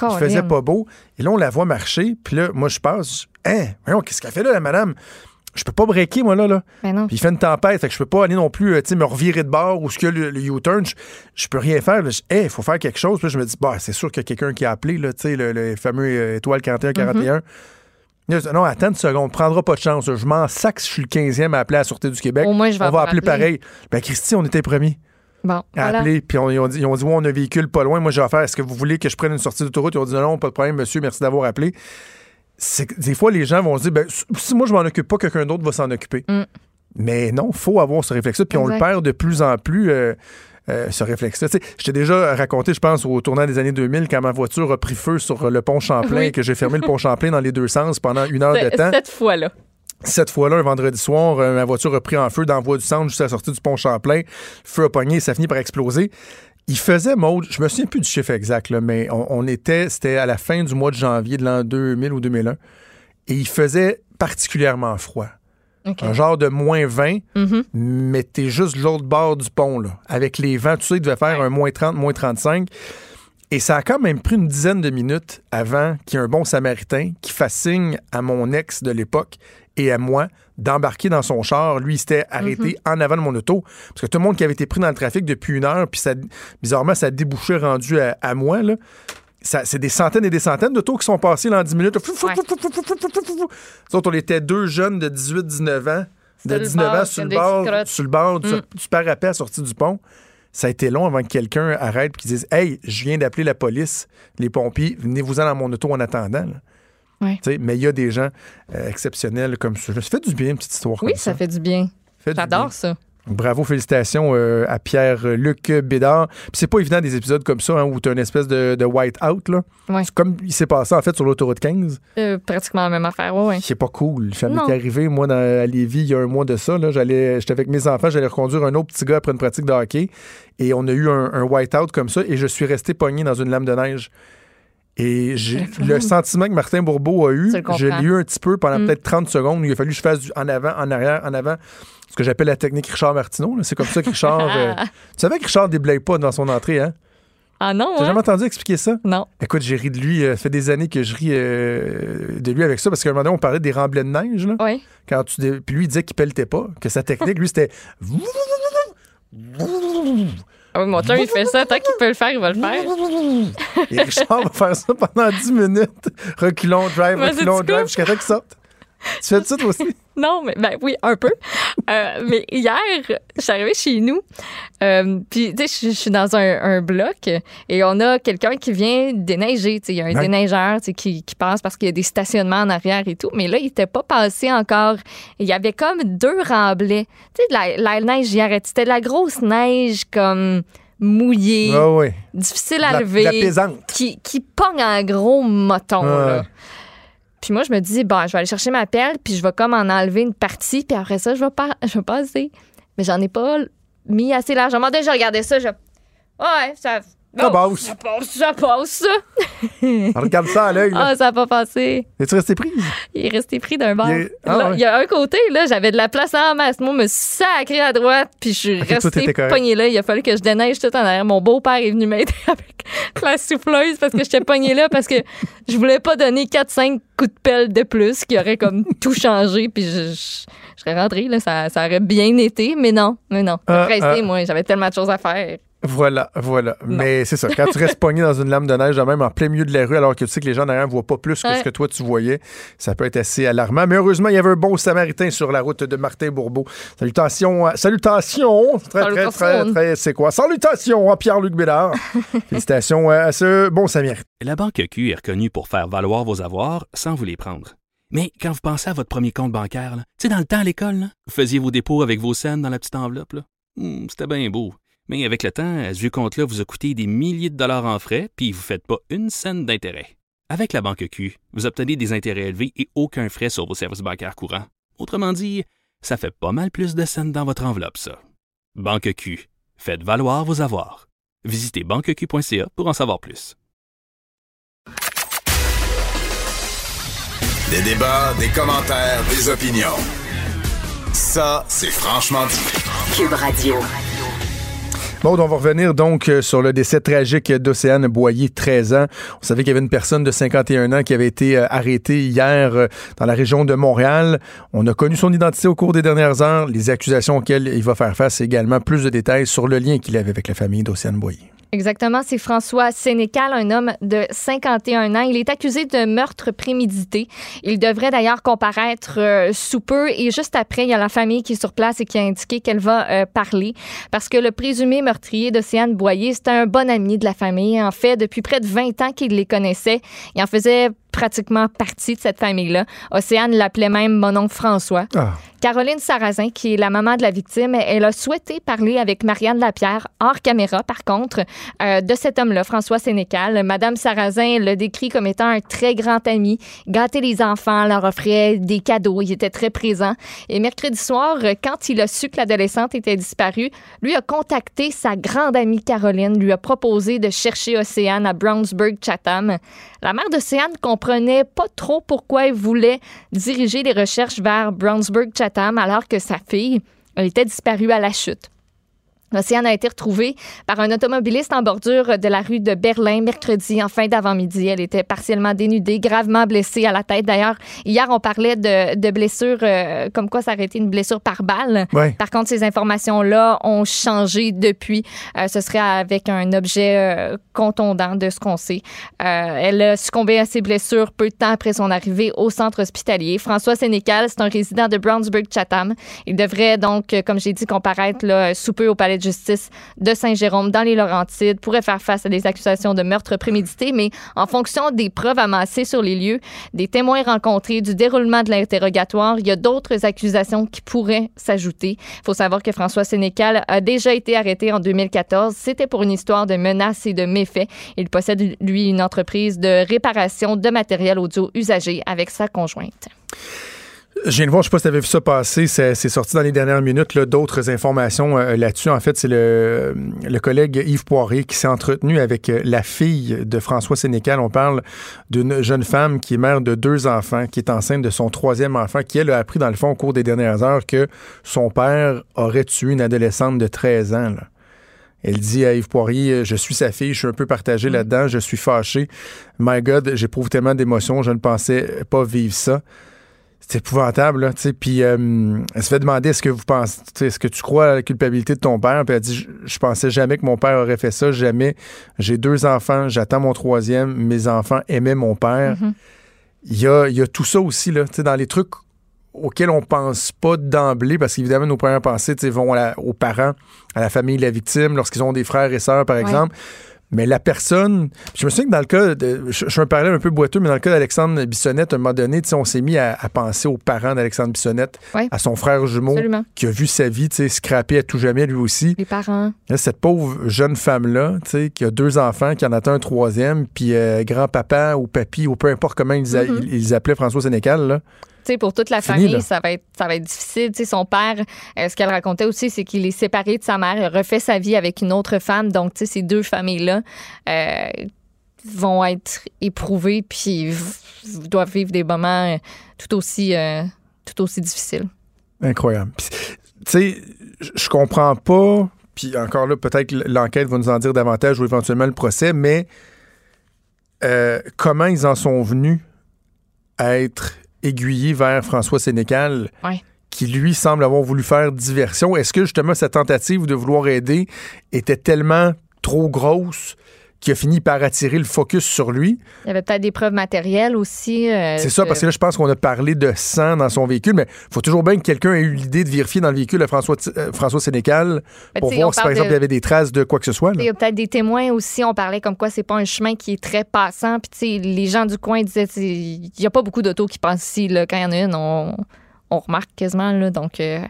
Il faisait pas beau. Et là, on la voit marcher. Puis là, moi, je passe. Hein? Voyons, qu'est-ce qu'elle fait là, la madame? Je peux pas breaker, moi, là. là. Non. Puis il fait une tempête. Fait que je peux pas aller non plus, euh, me revirer de bord ou ce que le, le U-turn. Je, je peux rien faire. Il faut faire quelque chose. Puis là, je me dis, bah, c'est sûr qu'il y a quelqu'un qui a appelé, là, tu sais, le, le fameux euh, étoile 41-41. Là, je dis, Non, attends une seconde, prendra pas de chance. Je m'en sac si je suis le 15e à appeler à la Sûreté du Québec. Au moins, je vais on va appeler pareil. Ben, Christy, on était premiers Bon, à voilà. appeler. Puis on- ils ont dit, ils ont dit, ouais, on a un véhicule pas loin. Moi, j'ai affaire. Est-ce que vous voulez que je prenne une sortie d'autoroute? Ils ont dit, non, non, pas de problème, monsieur, merci d'avoir appelé. C'est que des fois, les gens vont se dire, ben, si moi, je m'en occupe pas, quelqu'un d'autre va s'en occuper. Mm. Mais non, faut avoir ce réflexe-là. Puis on le perd de plus en plus. euh, euh, ce réflexe-là. Je t'ai déjà raconté, je pense, au tournant des années 2000, quand ma voiture a pris feu sur le pont Champlain Oui. et que j'ai fermé le pont Champlain dans les deux sens pendant une heure de temps. Cette fois-là. Cette fois-là, un vendredi soir, euh, ma voiture a pris en feu dans la voie du centre juste à la sortie du pont Champlain. Le feu a pogné, ça finit par exploser. Il faisait, Maude, je me souviens plus du chiffre exact, là, mais on, on était, c'était à la fin du mois de janvier de l'an 2000 ou 2001, et il faisait particulièrement froid. Un genre de moins 20, Mhm. mais t'es juste l'autre bord du pont, là. Avec les vents, tu sais, il devait faire un moins 30, moins 35. Et ça a quand même pris une dizaine de minutes avant qu'il y ait un bon samaritain qui fasse signe à mon ex de l'époque et à moi d'embarquer dans son char. Lui, il s'était arrêté en avant de mon auto. Parce que tout le monde qui avait été pris dans le trafic depuis une heure, puis ça, bizarrement, ça débouchait rendu à, à moi, là. C'est des centaines et des centaines d'autos qui sont passés là, en 10 minutes. Ouais. Nous autres, on était deux jeunes de 18-19 ans, de Sur le 19 ans sur le bord, sur le bord du, Mm. du parapet sortie du pont. Ça a été long avant que quelqu'un arrête et qu'il dise Hey, je viens d'appeler la police, les pompiers, venez-vous-en dans mon auto en attendant. Ouais. Mais il y a des gens euh, exceptionnels comme ça. Ça fait du bien, une petite histoire Oui, comme ça ça. du bien. Fait du bien. J'adore ça. Bravo, félicitations euh, à Pierre-Luc Bédard. C'est pas évident des épisodes comme ça hein, où tu as une espèce de, de white-out. là. Ouais. C'est comme il s'est passé en fait sur l'autoroute 15. Euh, pratiquement la même affaire, ouais, ouais. C'est pas cool. Ça m'est arrivé, moi, dans, à Lévis, il y a un mois de ça. J'allais, j'étais avec mes enfants, j'allais reconduire un autre petit gars après une pratique de hockey. Et on a eu un, un white-out comme ça. Et je suis resté pogné dans une lame de neige. Et j'ai, le sentiment que Martin Bourbeau a eu, je l'ai eu un petit peu pendant Mm. peut-être 30 secondes. où Il a fallu que je fasse du en avant, en arrière, en avant. Ce que j'appelle la technique Richard Martineau. C'est comme ça que Richard. euh, tu savais que Richard déblaye pas dans son entrée, hein? Ah non, T'as hein? jamais entendu expliquer ça? Non. Écoute, j'ai ri de lui. euh, Ça fait des années que je ris euh, de lui avec ça parce qu'à un moment donné, on parlait des remblais de neige. Là, Oui. quand tu dé- Puis lui, il disait qu'il pelletait pas, que sa technique, lui, c'était. Ah oui, mon chum, il fait ça. Tant qu'il peut le faire, il va le faire. Et Richard va faire ça pendant 10 minutes. Reculons, drive, reculons, drive, jusqu'à temps qu'il sorte. Tu fais ça toi aussi? Non, mais ben oui, un peu. Euh, mais hier, je suis arrivée chez nous. Euh, puis, tu sais, je suis dans un, un bloc et on a quelqu'un qui vient déneiger. Tu sais, il y a un déneigeur tu sais, qui, qui passe parce qu'il y a des stationnements en arrière et tout. Mais là, il n'était pas passé encore. Il y avait comme deux remblais. Tu sais, de la, la neige hier, c'était de la grosse neige comme mouillée, oui. difficile De à la- lever. de la. Qui, qui pogne en gros moton. Là. Puis moi, je me dis, bon, je vais aller chercher ma pelle, puis je vais comme en enlever une partie, puis après ça, je vais, pas, je vais passer. Mais j'en ai pas mis assez largement. Dès que je regardais ça, je. Ouais, ça. Ça passe. Ça passe, ça passe. Regarde ça à l'œil. Ah, ça n'a pas passé. Es-tu resté prise? Il est resté pris d'un bord. Il ah. Il y a un côté, là, j'avais de la place en masse. Moi, je me suis sacré à droite, puis je suis restée pognée là. Il a fallu que je déneige tout en arrière. Mon beau-père est venu m'aider avec la souffleuse parce que j'étais pognée là, parce que je voulais pas donner 4-5 coups de pelle de plus qui auraient comme tout changé, puis je, serais rentrée, là. Ça, ça aurait bien été, mais non, mais non. Ah, Pressée, ah. moi, j'avais tellement de choses à faire. Voilà, voilà. Mais c'est ça. Quand tu restes pogné dans une lame de neige, même en plein milieu de la rue, alors que tu sais que les gens derrière ne voient pas plus que ce que toi tu voyais, ça peut être assez alarmant. Mais heureusement, il y avait un bon samaritain sur la route de Martin Bourbeau. Salutations. salutations. Très, très, très, très, c'est quoi? Salutations à Pierre-Luc Bédard. Félicitations à ce bon samaritain. La Banque Q est reconnue pour faire valoir vos avoirs sans vous les prendre. Mais quand vous pensez à votre premier compte bancaire, tu sais, dans le temps à l'école, vous faisiez vos dépôts avec vos scènes dans la petite enveloppe. Hmm, c'était bien beau. Mais avec le temps, ce vieux compte-là vous a coûté des milliers de dollars en frais, puis vous ne faites pas une scène d'intérêt. Avec la banque Q, vous obtenez des intérêts élevés et aucun frais sur vos services bancaires courants. Autrement dit, ça fait pas mal plus de scènes dans votre enveloppe, ça. Banque Q, faites valoir vos avoirs. Visitez banqueq.ca pour en savoir plus. Des débats, des commentaires, des opinions. Ça, c'est franchement dit. Cube Radio. Bon, on va revenir donc euh, sur le décès tragique d'Océane Boyer, 13 ans. On savait qu'il y avait une personne de 51 ans qui avait été euh, arrêtée hier euh, dans la région de Montréal. On a connu son identité au cours des dernières heures, les accusations auxquelles il va faire face également plus de détails sur le lien qu'il avait avec la famille d'Océane Boyer. Exactement, c'est François Sénécal, un homme de 51 ans. Il est accusé de meurtre prémédité. Il devrait d'ailleurs comparaître euh, sous peu et juste après, il y a la famille qui est sur place et qui a indiqué qu'elle va euh, parler parce que le présumé meurtrier d'Océane Boyer, c'était un bon ami de la famille. En fait, depuis près de 20 ans qu'il les connaissait, il en faisait pratiquement partie de cette famille-là. Océane l'appelait même mon oncle François. Ah. Caroline Sarrazin, qui est la maman de la victime, elle a souhaité parler avec Marianne Lapierre, hors caméra par contre, euh, de cet homme-là, François Sénécal. Madame Sarrazin le décrit comme étant un très grand ami, gâtait les enfants, leur offrait des cadeaux, il était très présent. Et mercredi soir, quand il a su que l'adolescente était disparue, lui a contacté sa grande amie Caroline, lui a proposé de chercher Océane à Brownsburg, Chatham. La mère d'Océane comprenait pas trop pourquoi elle voulait diriger les recherches vers Brownsburg, Chatham, alors que sa fille était disparue à la chute. L'océan a été retrouvée par un automobiliste en bordure de la rue de Berlin mercredi en fin d'avant-midi. Elle était partiellement dénudée, gravement blessée à la tête. D'ailleurs, hier, on parlait de, de blessures, euh, comme quoi ça aurait été une blessure par balle. Par contre, ces informations-là ont changé depuis. Euh, ce serait avec un objet euh, contondant de ce qu'on sait. elle a succombé à ses blessures peu de temps après son arrivée au centre hospitalier. François Sénécal, c'est un résident de Brownsburg-Chatham. Il devrait donc, comme j'ai dit, comparaître là, sous peu au palais justice de Saint-Jérôme dans les Laurentides pourrait faire face à des accusations de meurtre prémédité, mais en fonction des preuves amassées sur les lieux, des témoins rencontrés, du déroulement de l'interrogatoire, il y a d'autres accusations qui pourraient s'ajouter. Il faut savoir que François Sénécal a déjà été arrêté en 2014. C'était pour une histoire de menaces et de méfaits. Il possède, lui, une entreprise de réparation de matériel audio usagé avec sa conjointe. Je viens de voir, je sais pas si tu avais vu ça passer, c'est sorti dans les dernières minutes, d'autres informations euh, là-dessus. En fait, c'est le, le, collègue Yves Poirier qui s'est entretenu avec euh, la fille de François Sénécal. On parle d'une jeune femme qui est mère de deux enfants, qui est enceinte de son troisième enfant, qui, elle, a appris, dans le fond, au cours des dernières heures, que son père aurait tué une adolescente de 13 ans. Elle dit à Yves Poirier, je suis sa fille, je suis un peu partagé mm. là-dedans, je suis fâché. My God, j'éprouve tellement d'émotions, je ne pensais pas vivre ça c'est épouvantable, là, tu sais. Puis euh, elle se fait demander est-ce que vous pensez, est-ce que tu crois à la culpabilité de ton père? Puis elle dit je, pensais jamais que mon père aurait fait ça, jamais. J'ai deux enfants, j'attends mon troisième, mes enfants aimaient mon père. Mm-hmm. Il y, a, y, a, tout ça aussi, là, tu sais, dans les trucs auxquels on pense pas d'emblée, parce qu'évidemment, nos premières pensées vont aux parents, à la famille de la victime, lorsqu'ils ont des frères et sœurs, par exemple. Mais la personne, je me souviens que dans le cas, de, je, suis un parallèle un peu boiteux, mais dans le cas d'Alexandre Bissonnette, à un moment donné, on s'est mis à, penser aux parents d'Alexandre Bissonnette, à son frère jumeau, qui a vu sa vie scraper à tout jamais lui aussi. Les parents. cette pauvre jeune femme-là, qui a deux enfants, qui en a un troisième, puis euh, grand-papa ou papy, ou peu importe comment ils, mm-hmm. ils appelaient François Sénécal, là pour toute la famille, ça va être ça va être difficile. son père, euh, ce qu'elle racontait aussi, c'est qu'il est séparé de sa mère, il refait sa vie avec une autre femme. Donc, ces deux familles-là euh, vont être éprouvées puis doivent vivre des moments euh, tout aussi, tout aussi difficiles. Incroyable. Tu sais, je comprends pas, puis encore là, peut-être l'enquête va nous en dire davantage ou éventuellement le procès, mais comment ils en sont venus à être aiguillé vers François Sénécal, qui, lui, semble avoir voulu faire diversion. Est-ce que justement cette tentative de vouloir aider était tellement trop grosse qui a fini par attirer le focus sur lui. Il y avait peut-être des preuves matérielles aussi. Euh, c'est ça, parce que là, je pense qu'on a parlé de sang dans son véhicule, mais il faut toujours bien que quelqu'un ait eu l'idée de vérifier dans le véhicule François, euh, François Sénécal ben, pour voir si, par exemple, il y avait des traces de quoi que ce soit. Il y a peut-être des témoins aussi. On parlait comme quoi c'est pas un chemin qui est très passant. Puis, les gens du coin disaient il n'y a pas beaucoup d'autos qui passent ici. Là. Quand il y en a une, on, remarque quasiment. Là. Donc, euh,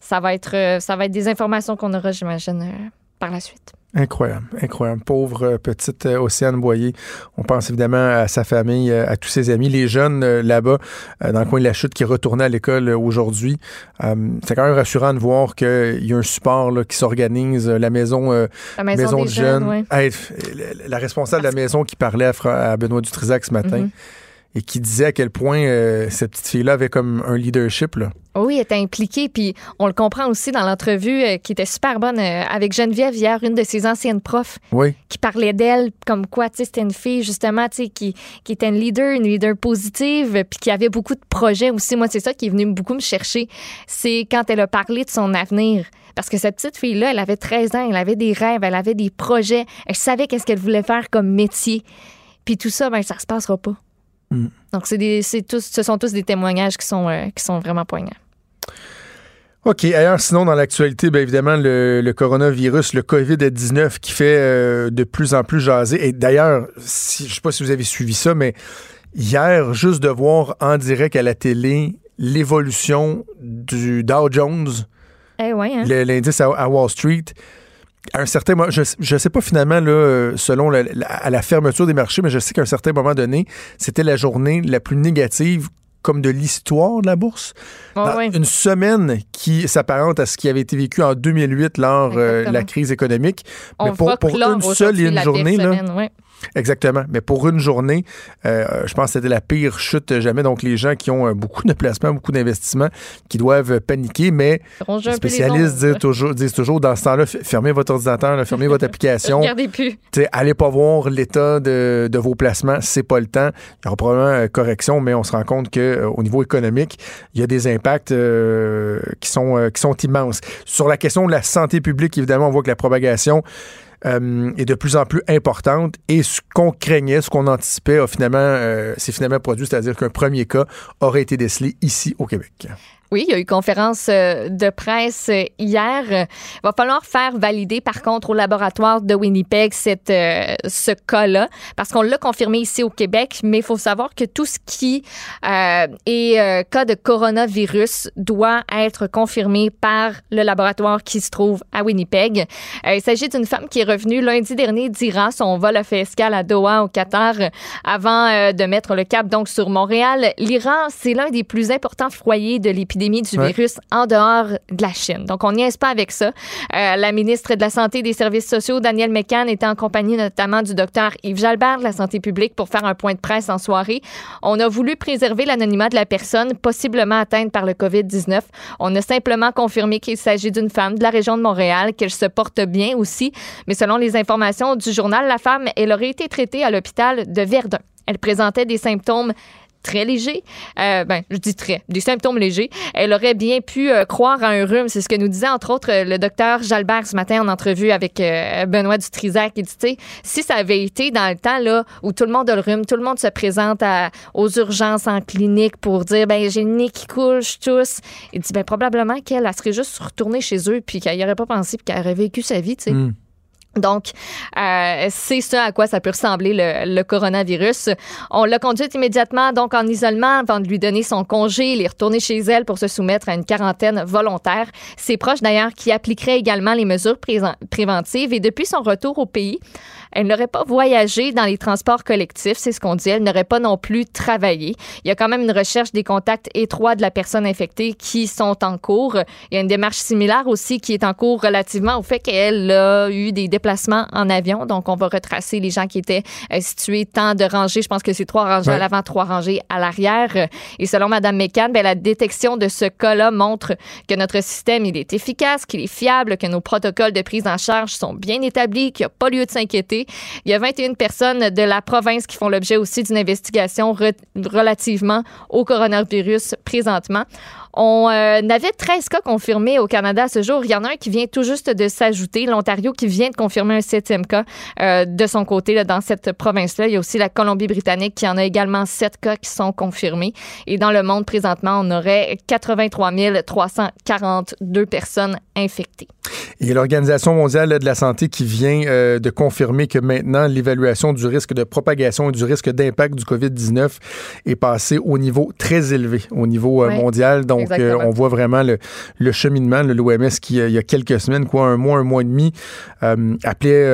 ça, va être, ça va être des informations qu'on aura, j'imagine, par la suite. Incroyable, incroyable. Pauvre euh, petite euh, Océane Boyer. On pense évidemment à sa famille, euh, à tous ses amis, les jeunes là-bas, dans le coin de la chute qui retournaient à l'école aujourd'hui. c'est quand même rassurant de voir qu'il y a un support qui s'organise. La maison, la maison, de jeunes. la responsable de la maison qui parlait à, Benoît Dutrisac ce matin. Mm-hmm et qui disait à quel point euh, cette petite fille-là avait comme un leadership. Là. Oui, elle était impliquée, puis on le comprend aussi dans l'entrevue euh, qui était super bonne euh, avec Geneviève hier, une de ses anciennes profs, oui. qui parlait d'elle comme quoi, tu sais, c'était une fille justement, tu sais, qui, qui était une leader, une leader positive, puis qui avait beaucoup de projets aussi. Moi, c'est ça qui est venu beaucoup me chercher, c'est quand elle a parlé de son avenir. Parce que cette petite fille-là, elle avait 13 ans, elle avait des rêves, elle avait des projets, elle savait qu'est-ce qu'elle voulait faire comme métier. Puis tout ça, ben ça se passera pas. Mm. Donc, c'est tous, ce sont tous des témoignages qui sont, euh, qui sont vraiment poignants. OK. Ailleurs, sinon, dans l'actualité, bien évidemment, le, coronavirus, le COVID-19 qui fait euh, de plus en plus jaser. Et d'ailleurs, si, je ne sais pas si vous avez suivi ça, mais hier, juste de voir en direct à la télé l'évolution du Dow Jones, eh ouais, hein? l'indice à, Wall Street, un certain moment, je ne sais pas finalement, là, selon la, à la fermeture des marchés, mais je sais qu'à un certain moment donné, c'était la journée la plus négative comme de l'histoire de la bourse. Une semaine qui s'apparente à ce qui avait été vécu en 2008 lors euh, de la crise économique. mais pour, pour une seule et une journée, là, Exactement. Mais pour une journée, euh, je pense que c'était la pire chute jamais. Donc, les gens qui ont euh, beaucoup de placements, beaucoup d'investissements, qui doivent paniquer. Mais les spécialistes disent toujours, disent toujours, dans ce temps-là, fermez votre ordinateur, fermez votre application. Regardez plus. allez pas voir l'état de, de, vos placements. C'est pas le temps. Il y aura probablement euh, correction, mais on se rend compte qu'au niveau économique, il y a des impacts qui, sont, qui sont immenses. Sur la question de la santé publique, évidemment, on voit que la propagation euh, est de plus en plus importante et ce qu'on craignait, ce qu'on anticipait, a finalement, euh, s'est finalement produit, c'est-à-dire qu'un premier cas aurait été décelé ici au Québec. Oui, il y a eu conférence euh, de presse euh, hier. Il va falloir faire valider, par contre, au laboratoire de Winnipeg cette, euh, ce cas-là, parce qu'on l'a confirmé ici au Québec, mais il faut savoir que tout ce qui est cas de coronavirus doit être confirmé par le laboratoire qui se trouve à Winnipeg. il s'agit d'une femme qui est revenue lundi dernier d'Iran. Son vol a fait escale à Doha, au Qatar, avant de mettre le cap donc sur Montréal. L'Iran, c'est l'un des plus importants foyers de l'épidémie du virus en dehors de la Chine. Donc, on n'y est pas avec ça. Euh, la ministre de la Santé et des Services sociaux, Danielle McCann, était en compagnie notamment du docteur Yves Jalbert de la Santé publique pour faire un point de presse en soirée. On a voulu préserver l'anonymat de la personne possiblement atteinte par le COVID-19. On a simplement confirmé qu'il s'agit d'une femme de la région de Montréal, qu'elle se porte bien aussi. Mais selon les informations du journal, la femme, elle aurait été traitée à l'hôpital de Verdun. Elle présentait des symptômes très léger. Euh, ben, je dis très, des symptômes légers. Elle aurait bien pu euh, croire à un rhume. C'est ce que nous disait, entre autres, le docteur Jalbert ce matin en entrevue avec euh, Benoît Dutrisac. Il dit, si ça avait été dans le temps là, où tout le monde a le rhume, tout le monde se présente aux urgences en clinique pour dire, ben, j'ai le nez qui coule, je tousse. Il dit, ben, probablement qu'elle serait juste retournée chez eux puis qu'elle n'y aurait pas pensé puis qu'elle aurait vécu sa vie, tu sais. Hmm. Donc, euh, c'est ça à quoi ça peut ressembler le, coronavirus. On l'a conduite immédiatement donc en isolement avant de lui donner son congé. Il est retourné chez elle pour se soumettre à une quarantaine volontaire. Ses proches d'ailleurs qui appliqueraient également les mesures préventives et depuis son retour au pays, elle n'aurait pas voyagé dans les transports collectifs, c'est ce qu'on dit. Elle n'aurait pas non plus travaillé. Il y a quand même une recherche des contacts étroits de la personne infectée qui sont en cours. Il y a une démarche similaire aussi qui est en cours relativement au fait qu'elle a eu des déplacements en avion. Donc, on va retracer les gens qui étaient euh, situés tant de rangées. Je pense que c'est trois rangées à l'avant, trois rangées à l'arrière. Et selon Mme McCann, ben, la détection de ce cas-là montre que notre système, il est efficace, qu'il est fiable, que nos protocoles de prise en charge sont bien établis, qu'il n'y a pas lieu de s'inquiéter. Il y a 21 personnes de la province qui font l'objet aussi d'une investigation relativement au coronavirus présentement. On euh, avait 13 cas confirmés au Canada à ce jour. Il y en a un qui vient tout juste de s'ajouter, l'Ontario qui vient de confirmer un septième cas euh, de son côté là, dans cette province-là. Il y a aussi la Colombie-Britannique qui en a également sept cas qui sont confirmés. Et dans le monde, présentement, on aurait 83 342 personnes infectées. Il y a l'Organisation mondiale de la santé qui vient euh, de confirmer que maintenant, l'évaluation du risque de propagation et du risque d'impact du COVID-19 est passée au niveau très élevé, au niveau mondial. Donc, euh, on voit vraiment le, le cheminement. L'OMS qui, il y a quelques semaines, quoi, un mois, un mois et demi, appelait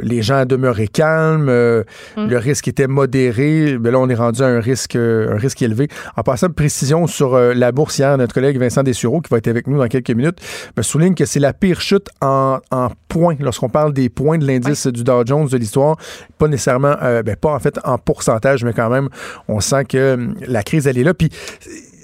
les gens à demeurer calmes. Mm. Le risque était modéré. Mais là, on est rendu à un risque, un risque élevé. En passant de précision sur la bourse hier, notre collègue Vincent Dessureau, qui va être avec nous dans quelques minutes, me souligne que c'est la pire chute en, points, lorsqu'on parle des points de l'indice du Dow Jones de l'histoire, pas nécessairement, euh, ben, pas en fait en pourcentage, mais quand même, on sent que la crise, elle est là. Puis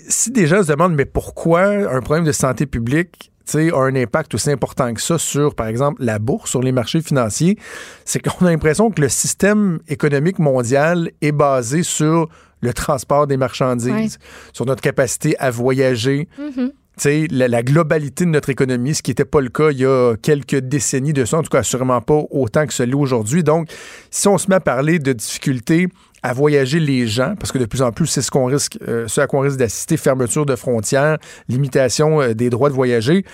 si des gens se demandent, mais pourquoi un problème de santé publique a un impact aussi important que ça sur, par exemple, la bourse, sur les marchés financiers, c'est qu'on a l'impression que le système économique mondial est basé sur le transport des marchandises, sur notre capacité à voyager. Mm-hmm la, la, globalité de notre économie, ce qui n'était pas le cas il y a quelques décennies de ça, en tout cas assurément pas autant que ce l'est aujourd'hui. Donc, si on se met à parler de difficultés à voyager les gens, parce que de plus en plus, c'est ce qu'on risque, euh, ce à quoi on risque d'assister, fermeture de frontières, limitation euh, des droits de voyager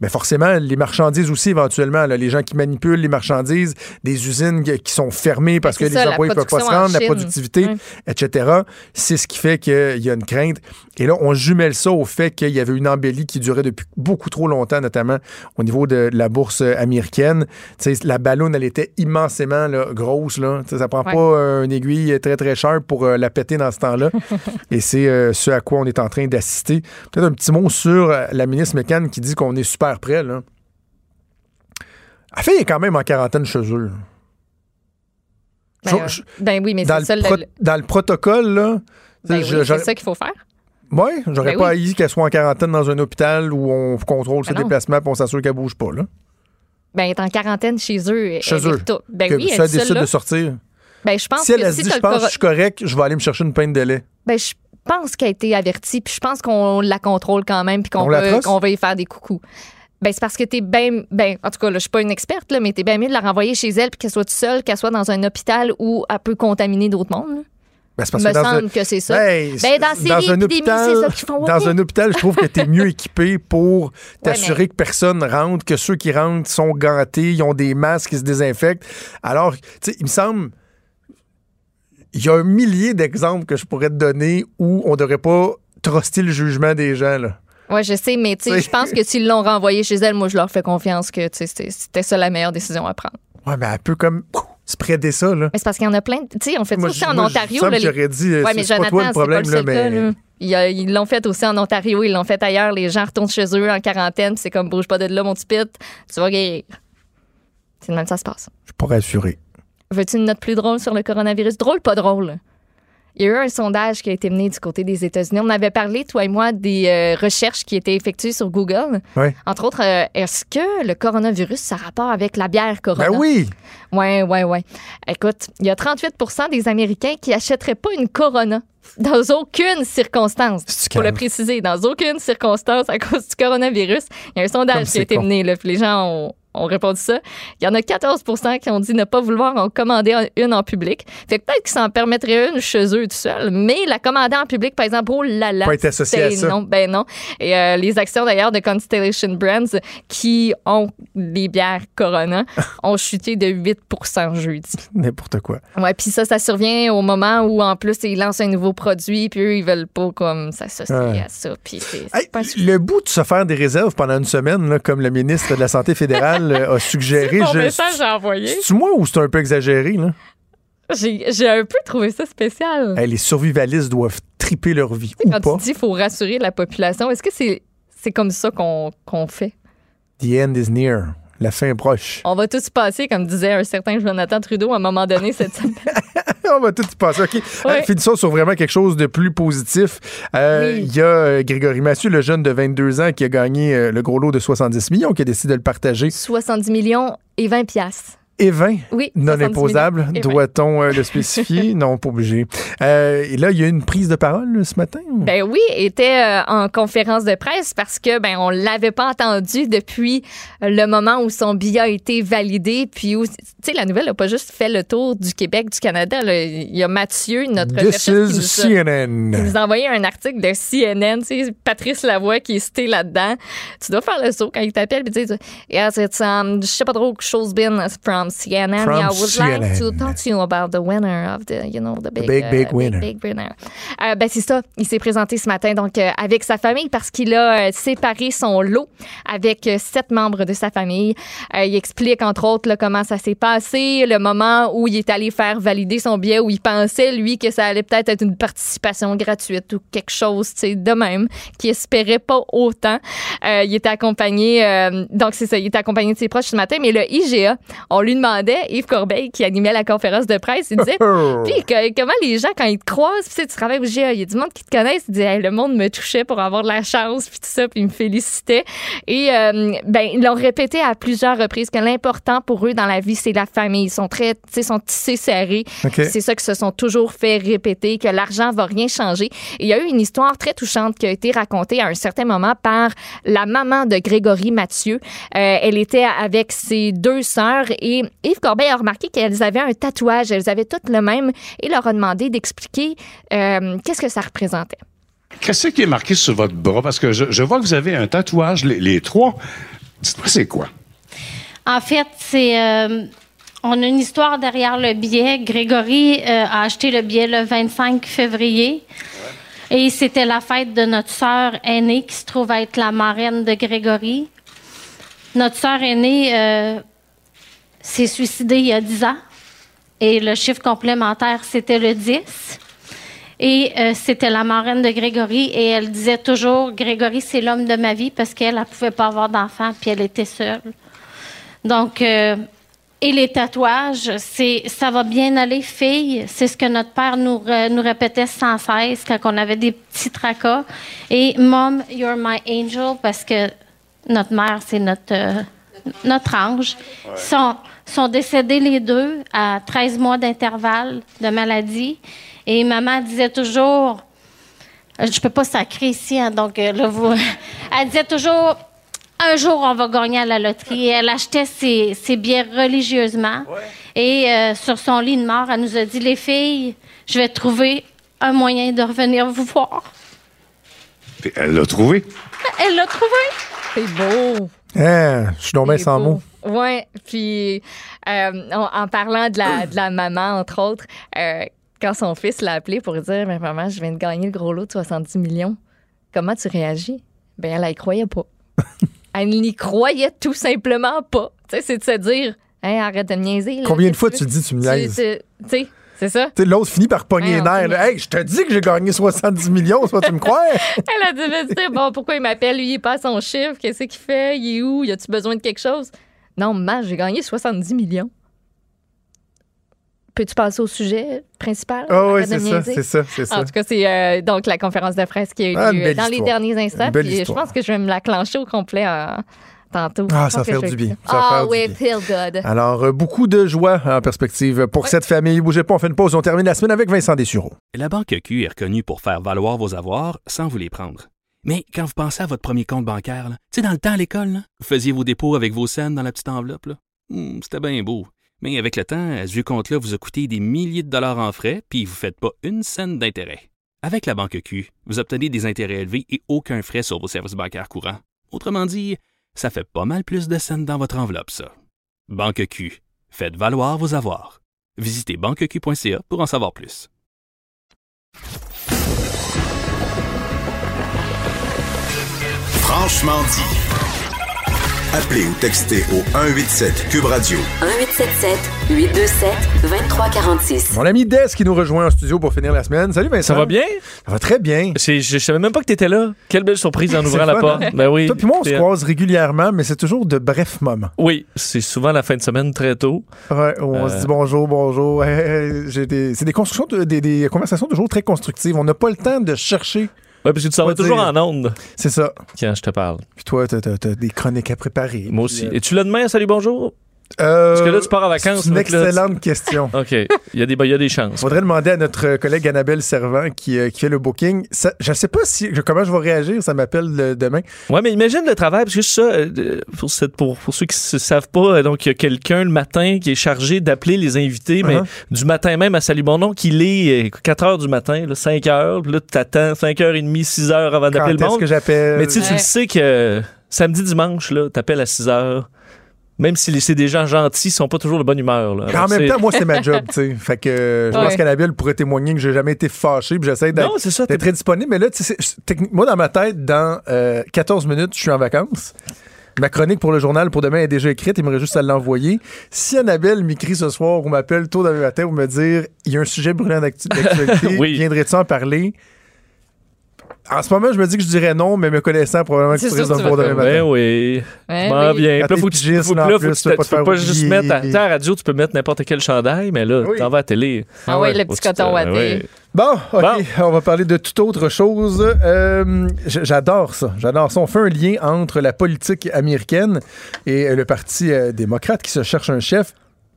mais forcément, les marchandises aussi, éventuellement, les gens qui manipulent les marchandises, des usines qui sont fermées parce que les employés ne peuvent pas se rendre, la productivité, etc. C'est ce qui fait qu'il y a une crainte. Et là, on jumelle ça au fait qu'il y avait une embellie qui durait depuis beaucoup trop longtemps, notamment au niveau de la bourse américaine. sais, la ballonne, elle était immensément là, grosse. Là. Ça prend pas une aiguille très, très chère pour euh, la péter dans ce temps-là. Et c'est euh, ce à quoi on est en train d'assister. Peut-être un petit mot sur euh, la ministre McCann qui dit qu'on est super près, là. Est quand même en quarantaine chez eux. Ben, euh, ben oui, mais c'est ça. Le Dans le protocole, là. Ben c'est ça qu'il faut faire. Oui, j'aurais ben pas haï qu'elle soit en quarantaine dans un hôpital où on contrôle ses déplacements et on s'assure qu'elle bouge pas, là. Ben, elle est en quarantaine chez eux. Chez eux. Ben oui, elle décide de sortir. Ben, je pense si elle a dit, je pense que je suis correct, je vais aller me chercher une pinte de lait. Ben, je pense qu'elle a été avertie, puis je pense qu'on la contrôle quand même, puis qu'on va, va y faire des coucous. Ben, c'est parce que t'es bien. Ben, en tout cas, là, je suis pas une experte, là, mais t'es bien mieux de la renvoyer chez elle puis qu'elle soit toute seule, qu'elle soit dans un hôpital où elle peut contaminer d'autres mondes. Ben, parce me que semble un, que c'est ça. Ben, ben dans, dans un hôpital, c'est ça qu'ils font. Dans un hôpital, je trouve que tu es mieux équipé pour t'assurer que personne rentre, que ceux qui rentrent sont gantés, ils ont des masques, ils se désinfectent. Alors, tu sais, il me semble. Il y a un millier d'exemples que je pourrais te donner où on ne devrait pas truster le jugement des gens. Là. Oui, je sais, mais je pense que s'ils l'ont renvoyé chez elle, moi, je leur fais confiance que c'était ça la meilleure décision à prendre. Oui, mais elle peut comme spreader ça, là. Mais c'est parce qu'il y en a plein. Tu sais, on fait ça aussi en Ontario. Là, j'aurais dit, ouais, mais Jonathan, pas toi le problème, pas le là, mais... Ils l'ont fait aussi en Ontario, ils l'ont fait ailleurs. Les gens retournent chez eux en quarantaine, c'est comme bouge pas de là, mon petit pit, tu vas guérir. C'est de même ça se passe. Je pourrais assurer. Veux-tu une note plus drôle sur le coronavirus? Drôle, pas drôle. Il y a eu un sondage qui a été mené du côté des États-Unis. On avait parlé, toi et moi, des euh, recherches qui étaient effectuées sur Google. Oui. Entre autres, euh, est-ce que le coronavirus, ça a rapport avec la bière Corona? Ben oui! Oui, oui, oui. Écoute, il y a 38% des Américains qui achèteraient pas une Corona dans aucune circonstance. Pour le préciser, dans aucune circonstance à cause du coronavirus. Il y a un sondage qui a été mené, là, puis les gens ont, on répondu ça. Il y en a 14% qui ont dit ne pas vouloir en commander une en public. Fait que peut-être qu'ils s'en permettraient une chez eux tout seuls, mais la commander en public, par exemple, oh là là. Pas être associé à ça. Non, ben non. Et euh, les actions d'ailleurs de Constellation Brands qui ont des bières Corona ont chuté de 8% jeudi. N'importe quoi. Ouais, puis ça, ça survient au moment où en plus ils lancent un nouveau produit, puis eux ils veulent pas comme s'associer à ça. Puis le bout de se faire des réserves pendant une semaine, là, comme le ministre de la Santé fédérale a suggéré. C'est message j'ai envoyé. C'est moi ou c'est un peu exagéré, là? J'ai un peu trouvé ça spécial. les survivalistes doivent triper leur vie. Ou Quand pas? tu dis qu'il faut rassurer la population, est-ce que c'est comme ça qu'on fait? The end is near. La fin est proche. On va tous passer, comme disait un certain Jonathan Trudeau à un moment donné cette semaine. On va tous y passer. OK. Ouais. finissons sur vraiment quelque chose de plus positif. Euh, il y a euh, Grégory Mathieu, le jeune de 22 ans, qui a gagné euh, le gros lot de 70 millions, qui a décidé de le partager. 70 millions et 20 piastres. Et 20 Oui, non 70 imposables. millions et 20. Doit-on euh, le spécifier? non, pas obligé. Euh, et là, il y a eu une prise de parole ce matin? Ben oui, était euh, en conférence de presse parce que ben on l'avait pas entendu depuis le moment où son billet a été validé, puis où tu sais la nouvelle n'a pas juste fait le tour du Québec, du Canada. là. Il y a Mathieu, notre This qui nous a- CNN. qui nous a envoyé un article de CNN, tu sais, Patrice Lavoie qui est cité là-dedans. Tu dois faire le saut quand il t'appelle et dire it's um, je sais pas trop, chose been from CNN. From yeah, I would like to CNN. talk to you about the winner of the, you know, the big, big, uh, big winner. Big, winner. Euh, ben c'est ça, il s'est présenté ce matin donc euh, avec sa famille parce qu'il a euh, séparé son lot avec euh, sept membres de sa famille. Il explique entre autres là, comment ça s'est passé, le moment où il est allé faire valider son billet, où il pensait lui que ça allait peut-être être une participation gratuite ou quelque chose, tu sais, de même, qui espérait pas autant. Il était accompagné, donc c'est ça, il était accompagné de ses proches ce matin, mais le IGA, on lui demandait, Yves Corbeil qui animait la conférence de presse, il disait, puis que- comment les gens, quand ils te croisent, puis tu sais, tu travailles au IGA, il y a du monde qui te connaissent, il dit, Hey, le monde me touchait pour avoir de la chance, puis tout ça, puis il me félicitait. Et euh, ben, ils l'ont répété à plusieurs reprises que l'important pour eux dans la vie, c'est la famille. Ils sont très, tu sais, sont tissés serrés. OK. C'est ça qu'ils se sont toujours fait répéter, que l'argent va rien changer. Et il y a eu une histoire très touchante qui a été racontée à un certain moment par la maman de Grégory Mathieu. Euh, elle était avec ses deux sœurs et Yves Corbeil a remarqué qu'elles avaient un tatouage. Elles avaient toutes le même et leur a demandé d'expliquer euh, qu'est-ce que ça représentait. Qu'est-ce qui est marqué sur votre bras? Parce que je, je vois que vous avez un tatouage, les, les trois. Dites-moi, c'est quoi? En fait, c'est. euh, on a une histoire derrière le billet. Grégory euh, a acheté le billet le 25 février. Et c'était la fête de notre sœur aînée qui se trouve être la marraine de Grégory. Notre sœur aînée euh, s'est suicidée il y a 10 ans. Et le chiffre complémentaire, c'était le 10. Et euh, c'était la marraine de Grégory. Et elle disait toujours Grégory, c'est l'homme de ma vie parce qu'elle ne pouvait pas avoir d'enfant puis elle était seule. Donc, euh, et les tatouages, c'est ça va bien aller, fille. C'est ce que notre père nous, re- nous répétait sans cesse quand on avait des petits tracas. Et Mom, you're my angel, parce que notre mère, c'est notre, euh, notre ange. Sont, sont décédés les deux à 13 mois d'intervalle de maladie. Et maman disait toujours, euh, je peux pas sacrer ici, hein, donc euh, là, vous... Elle disait toujours, un jour, on va gagner à la loterie. Et elle achetait ses, ses billets religieusement. Et euh, sur son lit de mort, elle nous a dit, les filles, je vais trouver un moyen de revenir vous voir. Puis Elle l'a trouvé. Elle l'a trouvé. C'est beau. Hein, je suis C'est sans mots. Ouais, puis euh, en, en parlant de la, de la maman, entre autres, euh, quand son fils l'a appelé pour dire Mais maman, je viens de gagner le gros lot de 70 millions, comment tu réagis? Ben, elle, elle y croyait pas. elle n'y croyait tout simplement pas. Tu sais, c'est de se dire Hey, arrête de me niaiser. là. Combien de fois tu dis tu me niaises? Tu tu sais, c'est ça? L'autre finit par pogner les nerfs. là. Hey, je te dis que j'ai gagné 70 millions, soit tu me crois? Elle a dû dire, bon, pourquoi il m'appelle? Lui, il est pas à son chiffre. Qu'est-ce qu'il fait? Il est où? Y a-tu besoin de quelque chose? Non, maman, j'ai gagné 70 millions. Peux-tu passer au sujet principal? Ah oui, c'est ça, c'est ça, c'est ça. En tout cas, c'est euh, donc la conférence de presse qui a eu Ah, lieu dans les derniers instants. Puis je pense que je vais me la clencher au complet euh, tantôt. Ah, ça va faire je du bien. Ah oui, bien. feel good. Alors, euh, beaucoup de joie en perspective pour cette famille. Bougez pas, on fait une pause. On termine la semaine avec Vincent Dessureau. La Banque Q est reconnue pour faire valoir vos avoirs sans vous les prendre. Mais quand vous pensez à votre premier compte bancaire, là, tu sais, dans le temps à l'école, vous faisiez vos dépôts avec vos scènes dans la petite enveloppe. là. Hmm, C'était bien beau. Mais avec le temps, à ce compte-là vous a coûté des milliers de dollars en frais, puis vous ne faites pas une scène d'intérêt. Avec la Banque Q, vous obtenez des intérêts élevés et aucun frais sur vos services bancaires courants. Autrement dit, ça fait pas mal plus de scènes dans votre enveloppe, ça. Banque Q, faites valoir vos avoirs. Visitez banqueq.ca pour en savoir plus. Franchement dit. Appelez ou textez au 187 Cube Radio 1877 827 2346. Mon ami Des qui nous rejoint en studio pour finir la semaine. Salut Vincent. Ça va bien? Ça va très bien. Je, je savais même pas que t'étais là. Quelle belle surprise en ouvrant la fun, porte. hein? Ben oui. Toi puis moi, on se C'est- croise régulièrement, mais c'est toujours de brefs moments. Oui, c'est souvent la fin de semaine très tôt. Ouais, on Euh. se dit bonjour, bonjour. Hey, hey, j'ai des- c'est des constructions, de- des, des conversations toujours très constructives. On n'a pas le temps de chercher. Ouais, parce que tu s'en vas toujours en onde C'est ça. quand je te parle. Puis toi, t'as, des chroniques à préparer. Moi aussi. euh, Es-tu là demain? Salut, bonjour? Parce que là, tu pars en vacances. C'est une là, tu- excellente question. OK. Il y, a des, il y a des chances. Faudrait demander à notre collègue Annabelle Servant qui, euh, qui fait le booking. Ça- je sais pas si comment je vais réagir. Ça m'appelle le- demain. Ouais, mais imagine le travail, parce que ça, euh, pour, cette- pour, pour ceux qui ne savent pas, euh, donc il y a quelqu'un le matin qui est chargé d'appeler les invités, mais Uh-huh. du matin même à Salut Bon Nom, qu'il est euh, 4 heures du matin, là, 5 heures, puis là, tu attends 5 heures et demie, 6 heures avant d'appeler le est-ce monde. que j'appelle? Mais tu tu le sais que euh, samedi, dimanche, là, t'appelles à 6 heures. Même si les- c'est des gens gentils, ils sont pas toujours de bonne humeur. Là. En même temps, moi, c'est ma job, tu sais. Fait que euh, je Ouais. pense qu'Annabelle pourrait témoigner que j'ai jamais été fâché, puis j'essaie d'être très disponible. Mais là, moi, dans ma tête, dans euh, 14 minutes, je suis en vacances. Ma chronique pour le journal pour demain est déjà écrite. Il me reste juste à l'envoyer. Si Annabelle m'écrit ce soir ou m'appelle tôt demain matin pour me dire il y a un sujet brûlant d'actu- d'actualité, Oui. viendrais-tu en parler? En ce moment, je me dis que je dirais non, mais me connaissant, probablement que tu le tu vas demain matin. Ben oui. M'en oui. Puis là, faut que tu, faut, là, faut plus, que tu, pas peux faire pas juste mettre à, à la radio, tu peux mettre n'importe quel chandail, mais là, Oui. t'en vas à la télé. Ah ouais, le petit coton watté. ouais. Bon, OK, on va parler de toute autre chose. Euh, J'adore ça. J'adore ça. On fait un lien entre la politique américaine et le Parti euh, démocrate qui se cherche un chef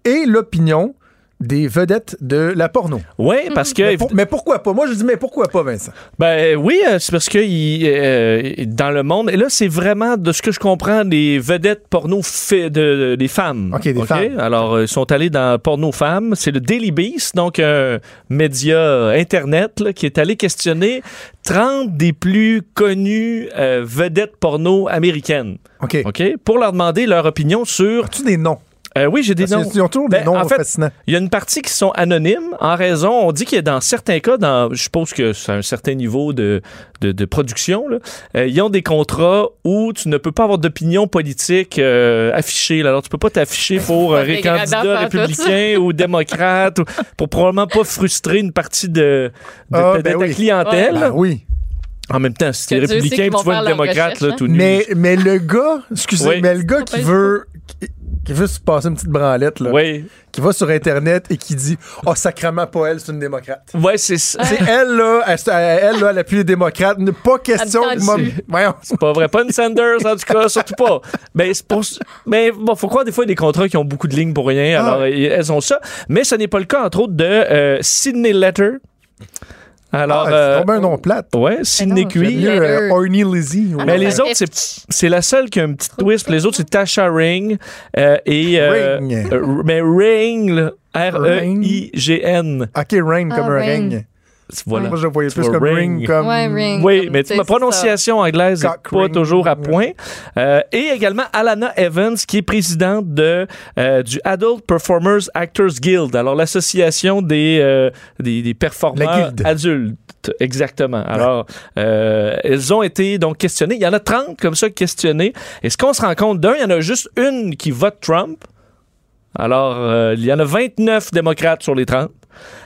et l'opinion des vedettes de la porno. Oui, parce que. Mais, pour- mais pourquoi pas? Moi, je dis, mais pourquoi pas, Vincent? Ben oui, euh, c'est parce que il, euh, dans le monde, et là, c'est vraiment de ce que je comprends des vedettes porno fait de, des femmes. OK, des femmes. Alors, euh, ils sont allés dans Porno Femmes. C'est le Daily Beast, donc un média Internet là, qui est allé questionner 30 des plus connues euh, vedettes porno américaines. OK. OK? Pour leur demander leur opinion sur. As-tu des noms? Euh, oui, j'ai des Parce noms. qu'ils ont toujours des Ben, noms en fait, fascinants. il y a une partie qui sont anonymes en raison, on dit qu'il y a dans certains cas, dans, je suppose que c'est un certain niveau de, de, de production, là, euh, ils ont des contrats où tu ne peux pas avoir d'opinion politique euh, affichée. là. Alors, tu peux pas t'afficher pour euh, pantoute. républicains ou démocrates, ou pour probablement pas frustrer une partie de, de, Ah, de ben ta oui. clientèle. Ben oui. En même temps, si t'es républicain tu vois une démocrate, recherche, là, hein. tout nu. Mais, mais le gars, excusez, Oui. mais le gars qui veut, qui, veut se passer une petite branlette, là, Oui. qui va sur Internet et qui dit Oh, sacrement, pas elle, c'est une démocrate. Ouais, c'est ça. C'est elle, là, elle, elle, là, elle appuie les démocrates. Pas question. Voyons. C'est pas vrai. Pas une Sanders, en tout cas, surtout pas. Mais c'est pour. Mais bon, faut croire des fois il y a des contrats qui ont beaucoup de lignes pour rien. Ah. Alors, elles ont ça. Mais ce n'est pas le cas, entre autres, de euh, Sydney Letter. Alors. Ah, euh, c'est tombé un nom plate. ouais, Sydney non, J'aime Cui. mieux euh, Letter. Orny Lizzie. Ah Mais non, les autres, c'est, c'est la seule qui a un petit twist. Les autres, c'est Tasha Ring. euh, et, euh, Ring. euh, mais Ring, là, R-E-I-G-N. OK, Rain Ah, comme un Rain. Voilà. Moi, je voyais plus comme ring. ring, comme. Ouais, ring. Oui, comme, mais ma ça. prononciation anglaise n'est pas ring. toujours à point. Euh, et également Alana Evans, qui est présidente de, euh, du Adult Performers Actors Guild, alors l'association des, euh, des, des performeurs adultes. Exactement. Alors, euh, elles ont été donc questionnées. Il y en a 30 comme ça questionnées. Et ce qu'on se rend compte d'un, il y en a juste une qui vote Trump? Alors, euh, il y en a 29 démocrates sur les 30.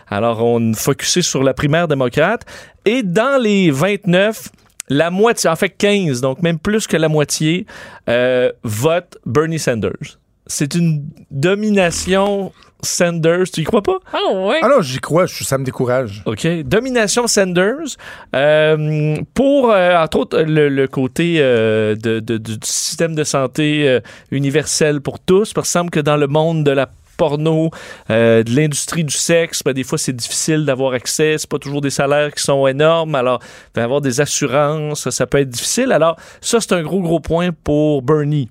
Alors, on focusé sur la primaire démocrate. Et dans les 29, la moitié, en fait 15, donc même plus que la moitié, euh, vote Bernie Sanders. C'est une domination Sanders. Tu y crois pas? Ah ouais. Ah non, j'y crois, je- ça me décourage. OK. Domination Sanders. Euh, pour, euh, entre autres, le, le côté euh, de, de- du système de santé euh, universel pour tous. Parce qu'il semble que dans le monde de la porno, euh, de l'industrie du sexe, ben, des fois c'est difficile d'avoir accès, c'est pas toujours des salaires qui sont énormes, alors y avoir des assurances, ça, peut être difficile. Alors ça c'est un gros gros point pour Bernie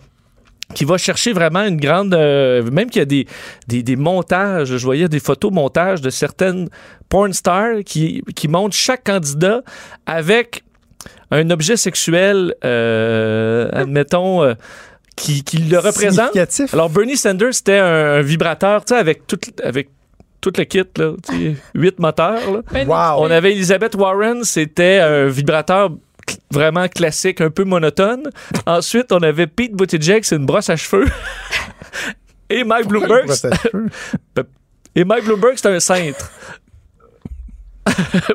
qui va chercher vraiment une grande... euh, même qu'il y a des, des, des montages, je voyais des photos montages de certaines porn stars qui, qui montrent chaque candidat avec un objet sexuel, euh, admettons, qui, qui le représente. Alors, Bernie Sanders, c'était un, un vibrateur, tu sais, avec tout, avec tout le kit, là, huit moteurs. là. Wow. On avait Elizabeth Warren, c'était un vibrateur cl- vraiment classique, un peu monotone. Ensuite, on avait Pete Buttigieg, c'est une brosse à cheveux. Et Mike Bloomberg, cheveux? et Mike Bloomberg, c'est un cintre.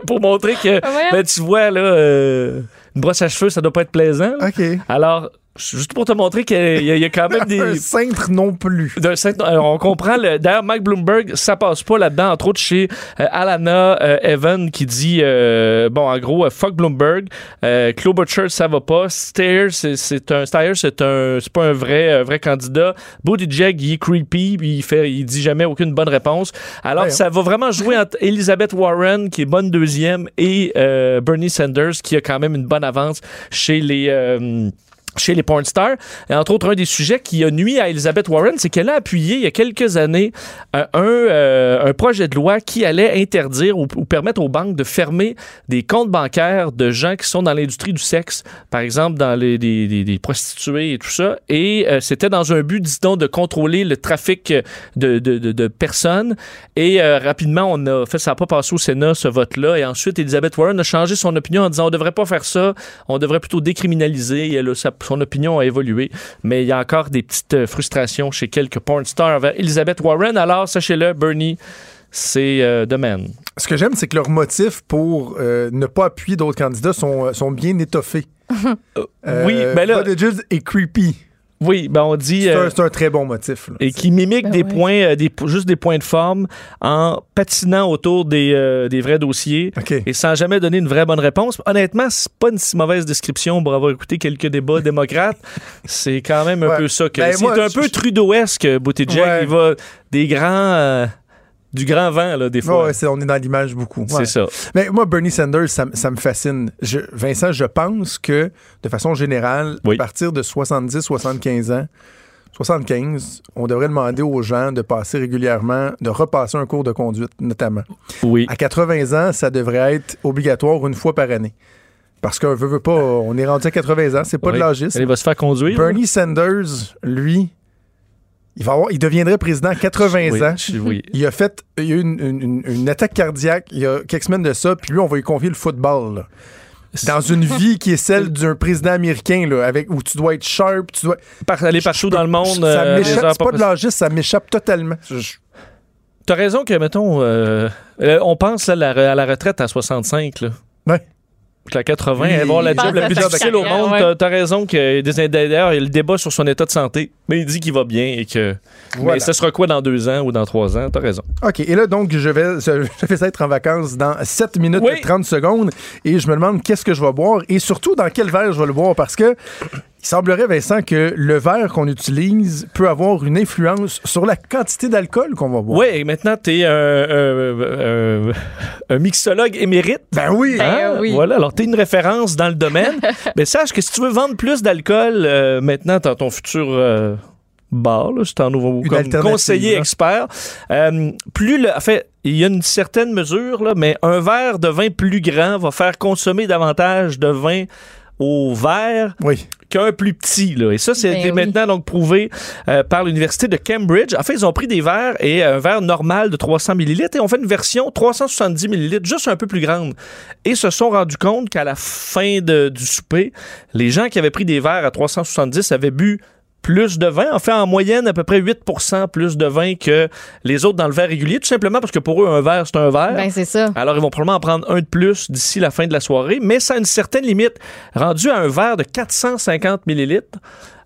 Pour montrer que, Ah, ben, tu vois, là, euh, une brosse à cheveux, ça doit pas être plaisant. là. OK. Alors, Juste pour te montrer qu'il y, y a quand même des. Un cintre non plus. d'un cintre- alors, on comprend. le- D'ailleurs, Mike Bloomberg, ça passe pas là-dedans, entre autres chez euh, Alana euh, Evan qui dit, euh, bon, en gros, euh, fuck Bloomberg. Euh, Klobuchar, ça va pas. Steyer, c'est un, Steyer, c'est un, c'est pas un vrai, euh, vrai candidat. Buttigieg, il est creepy, puis il fait, il dit jamais aucune bonne réponse. Alors, Ouais, ça va vraiment jouer entre Elizabeth Warren, qui est bonne deuxième, et euh, Bernie Sanders, qui a quand même une bonne avance chez les. Euh, chez les porn stars. Et entre autres, un des sujets qui a nuit à Elizabeth Warren, c'est qu'elle a appuyé il y a quelques années un, un, euh, un projet de loi qui allait interdire ou, permettre aux banques de fermer des comptes bancaires de gens qui sont dans l'industrie du sexe, par exemple dans les, des, des- prostituées et tout ça. Et euh, c'était dans un but, disons, de contrôler le trafic de, de- de- personnes. Et euh, rapidement, on a fait, ça pas passé au Sénat, ce vote-là. Et ensuite, Elizabeth Warren a changé son opinion en disant on devrait pas faire ça, on devrait plutôt décriminaliser. Et son opinion a évolué. Mais il y a encore des petites euh, frustrations chez quelques porn stars envers Elizabeth Warren. Alors, sachez-le, Bernie, c'est euh. Ce que j'aime, c'est que leurs motifs pour euh, ne pas appuyer d'autres candidats sont, euh, sont bien étoffés. oui, ben là- Buttigieg est creepy. Oui, ben on dit. C'est un- euh, c'est un, très bon motif. là. et qui mimique Ben des ouais. points, euh, des, juste des points de forme en patinant autour des, euh, des vrais dossiers et sans jamais donner une vraie bonne réponse. Honnêtement, c'est pas une si mauvaise description pour avoir écouté quelques débats démocrates. C'est quand même un Ouais. peu ça que Ben, c'est un peu Trudeauesque, Buttigieg. Ouais. Il va des grands, euh, du grand vent là des fois. Ouais, c'est- on est dans l'image beaucoup. c'est ça. Mais moi, Bernie Sanders, ça, me fascine. Je- Vincent, je pense que, de façon générale, Oui. à partir de 70-75 ans, 75, on devrait demander aux gens de passer régulièrement, de repasser un cours de conduite, notamment. Oui. À 80 ans, ça devrait être obligatoire une fois par année. Parce qu'on veut, veut pas, on est rendu à 80 ans, c'est pas Oui. de l'âgisme. Il va se faire conduire. Bernie Sanders, lui, il, va avoir, il deviendrait président à 80 Oui, ans. oui. Il a fait il a eu une, une- attaque cardiaque il y a quelques semaines de ça, puis lui, on va lui confier le football. là. Dans une vie qui est celle d'un président américain, là, avec, où tu dois être sharp, tu dois. Par- aller partout dans le monde. Ça euh, m'échappe, c'est pas de l'âgisme, ça m'échappe totalement. Je- T'as raison que, mettons, euh, euh, on pense là, à la retraite à 65. Là. Ouais. À 80, Oui, avoir la job la à plus difficile au monde, ouais. t'as- raison que d'ailleurs, il y a le débat sur son état de santé, mais il dit qu'il va bien et que. Voilà. Mais ce sera quoi dans deux ans ou dans trois ans? T'as raison. OK, et là, donc, je vais, je vais être en vacances dans 7 minutes Oui. et 30 secondes et je me demande qu'est-ce que je vais boire et surtout dans quel verre je vais le boire parce que il semblerait, Vincent, que le verre qu'on utilise peut avoir une influence sur la quantité d'alcool qu'on va boire. Oui, et maintenant, t'es un, un, un- un mixologue émérite. Ben oui! Ben oui. Voilà, alors t'es une référence dans le domaine. Mais sache que si tu veux vendre plus d'alcool euh, maintenant dans ton futur euh, bar, là, c'est en nouveau comme conseiller expert, euh, plus le, en fait, il y a une certaine mesure, là, mais un verre de vin plus grand va faire consommer davantage de vin au verre Oui. qu'un plus petit. Là. Et ça, c'est Ben oui. maintenant donc prouvé euh, par l'Université de Cambridge. En fait, ils ont pris des verres et un verre normal de 300 millilitres et ont fait une version 370 millilitres, juste un peu plus grande. Et se sont rendus compte qu'à la fin de- du souper, les gens qui avaient pris des verres à 370 avaient bu plus de vin, en fait en moyenne à peu près 8% plus de vin que les autres dans le verre régulier, tout simplement parce que pour eux, un verre, c'est un verre. Ben, c'est ça. Alors, ils vont probablement en prendre un de plus d'ici la fin de la soirée, mais ça a une certaine limite. Rendu à un verre de 450 millilitres,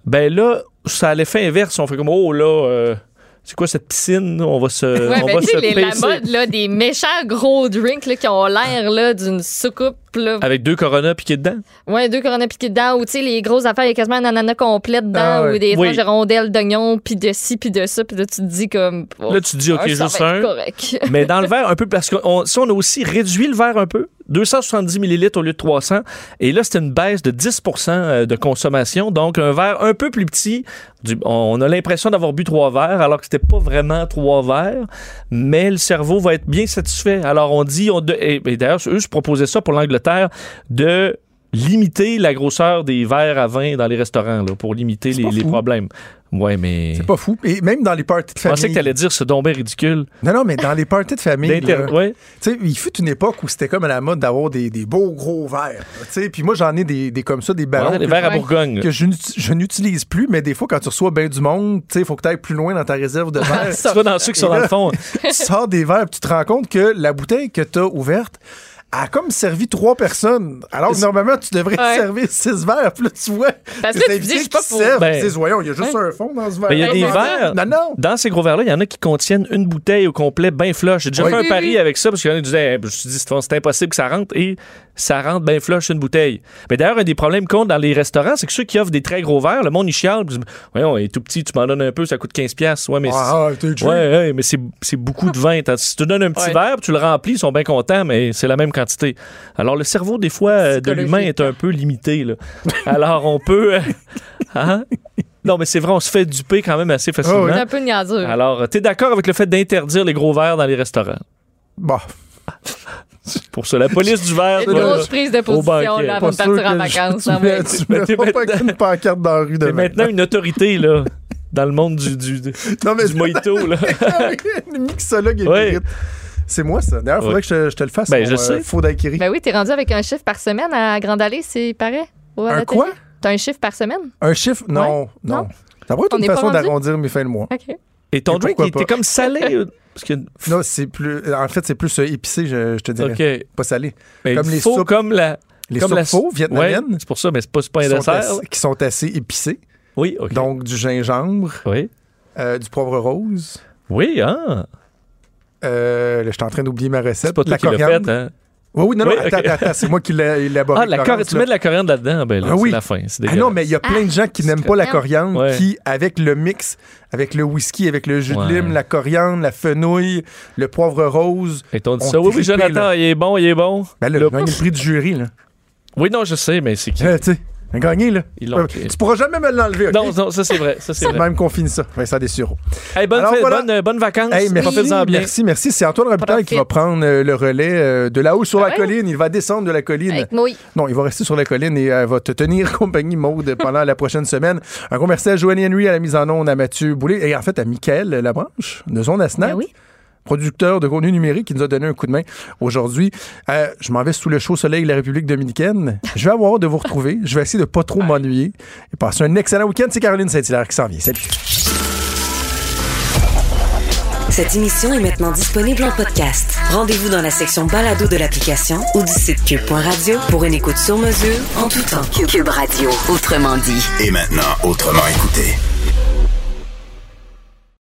ben là, ça a l'effet inverse. On fait comme, oh là, euh, c'est quoi cette piscine? On va se, Ouais, on ben, va se les- la mode là, des méchants gros drinks là, qui ont l'air là, d'une soucoupe. Là. Avec deux Corona piqués dedans? Ouais, deux coronas piqués dedans, ou tu sais, les grosses affaires, il y a quasiment un ananas complet dedans, Ah ouais. ou des Oui. rondelles d'oignons, puis de ci, puis de ça, puis là, tu te dis comme. oh, Là, tu te dis, OK, ah, juste un. correct. Mais dans le verre, un peu, parce que on, si on a aussi réduit le verre un peu, 270 millilitres au lieu de 300, et là, c'était une baisse de 10% euh, de consommation. Donc, un verre un peu plus petit. Du- on a l'impression d'avoir bu trois verres, alors que c'était pas vraiment trois verres, mais le cerveau va être bien satisfait. Alors, on dit, on et d'ailleurs, eux se proposaient ça pour l'Angleterre, de limiter la grosseur des verres à vin dans les restaurants, là, pour limiter les, problèmes. Ouais, mais. C'est pas fou. Et même dans les parties de Je pensais que famille. t'allais dire ce bien ridicule. Non, non, mais dans les parties de famille. Là, ouais. Il fut une époque où c'était comme à la mode d'avoir des, des beaux gros verres. là, Tu sais, puis moi, j'en ai des, des comme ça, des ballons. Ouais, que verres à Bourgogne. Que je, n'uti- je n'utilise plus, mais des fois, quand tu reçois bien du monde, il faut que tu ailles plus loin dans ta réserve de verres. Tu vas dans ceux qui sont dans le fond. tu sors des verres, puis tu te rends compte que la bouteille que tu as ouverte, a comme servi trois personnes. Alors que normalement, tu devrais Ouais. servir six verres. Puis là, tu vois. Parce les que tu dis, je pas pour- servent. Ben- Tu dis, voyons, il y a juste un fond dans ce verre. Ben, il y a des verres. Non, non. Dans ces gros verres-là, il y en a qui contiennent une bouteille au complet, bien flush. J'ai déjà Oui. fait un pari avec ça parce qu'il y en a qui disaient, je me suis dit, c'est c'est impossible que ça rentre et ça rentre bien flush une bouteille. Mais d'ailleurs, un des problèmes qu'on a dans les restaurants, c'est que ceux qui offrent des très gros verres, le monde, il chiale. puis ils disent, Voyons, il est tout petit, tu m'en donnes un peu, ça coûte 15$. piastres. Ouais, mais Ah, ah, t'es c'est- cheap. ouais, ouais, mais c'est c'est beaucoup de vin. Si tu donnes un petit Ouais. verre, tu le remplis, ils sont bien contents, mais c'est la même quantité. Alors, le cerveau, des fois, euh, de l'humain est un peu limité. là. Alors, on peut. euh, hein? Non, mais c'est vrai, on se fait duper quand même assez facilement. C'est un peu niaiseux. Alors, tu es d'accord avec le fait d'interdire les gros verres dans les restaurants? Bon. Pour ça, la police du verre. Une grosse prise de au position là, avant de partir en vacances. Tu t'es pas une pancarte dans la rue demain. maintenant une autorité, là, dans le monde du, du, du Non, mais mojito, là. le mixologue Ouais. C'est moi, ça. D'ailleurs, il faudrait Ouais. que je, je te le fasse. Ben, mon, je euh, sais. faux daiquiri. Ben oui, t'es rendu avec un chiffre par semaine à Grande Allée, c'est pareil? Un quoi? T'as un chiffre par semaine? Un chiffre? Non, non. Non? Ça pourrait être une façon d'arrondir mes fins de mois. OK. Et ton Et drink, il était comme salé. Parce que, Non, c'est plus. En fait, c'est plus euh, épicé, je, je te dirais. OK. Pas salé. Mais Comme les faut soupes- comme la. Les comme soupes la faux vietnamiennes. Ouais, c'est pour ça, mais c'est pas, pas un dessert. assez, qui sont assez épicés. Oui, OK. Donc, du gingembre, oui. euh, du poivre rose. Oui, hein? Euh, là, je suis en train d'oublier ma recette. C'est pas de la toi qui coriandre. fait, hein? Oui, oui, non, non, Oui, attends, attends, attends, c'est moi qui l'ai élaboré. Ah, la tu mets de la coriandre là-dedans, ben là, Ah oui. c'est la fin. C'est Ah non, mais il y a plein de gens qui n'aiment pas la coriandre, Ouais. qui, avec le mix, avec le whisky, avec le jus Ouais. de lime, la coriandre, la fenouil, le poivre rose. Et t'ont dit on ça? Oui, oui, Jonathan, là. il est bon, il est bon. Ben là, Là, il a le prix du jury, là. Oui, non, je sais, mais c'est qui? Euh, a gagné, là. Ils l'ont Euh, tu pourras jamais me l'enlever? Non, non, ça c'est vrai. Ça, c'est vrai. même qu'on finit ça. Vincent Dessureau. Hey, bonne, Alors, voilà. bonne, euh, bonne vacances. Hey, merci, merci, merci. C'est Antoine Robitaille qui va prendre euh, le relais euh, de là-haut sur Ah la ouais? colline. Il va descendre de la colline. Avec. Non, il va rester sur la colline et euh, va te tenir compagnie, Maude, pendant la prochaine semaine. Un gros merci à Joanie Henry à la mise en onde, à Mathieu Boulay et en fait à Michael Labranche de Zone à Snap. Ben oui. Producteur de contenu numérique qui nous a donné un coup de main aujourd'hui. Euh, je m'en vais sous le chaud soleil de la République dominicaine. Je vais avoir hâte de vous retrouver. Je vais essayer de pas trop m'ennuyer et passer un excellent week-end. C'est Caroline Saint-Hilaire qui s'en vient. Salut. Cette émission est maintenant disponible en podcast. Rendez-vous dans la section balado de l'application ou du site cube.radio pour une écoute sur mesure en tout temps. Cube Radio, autrement dit. Et maintenant, autrement écouté.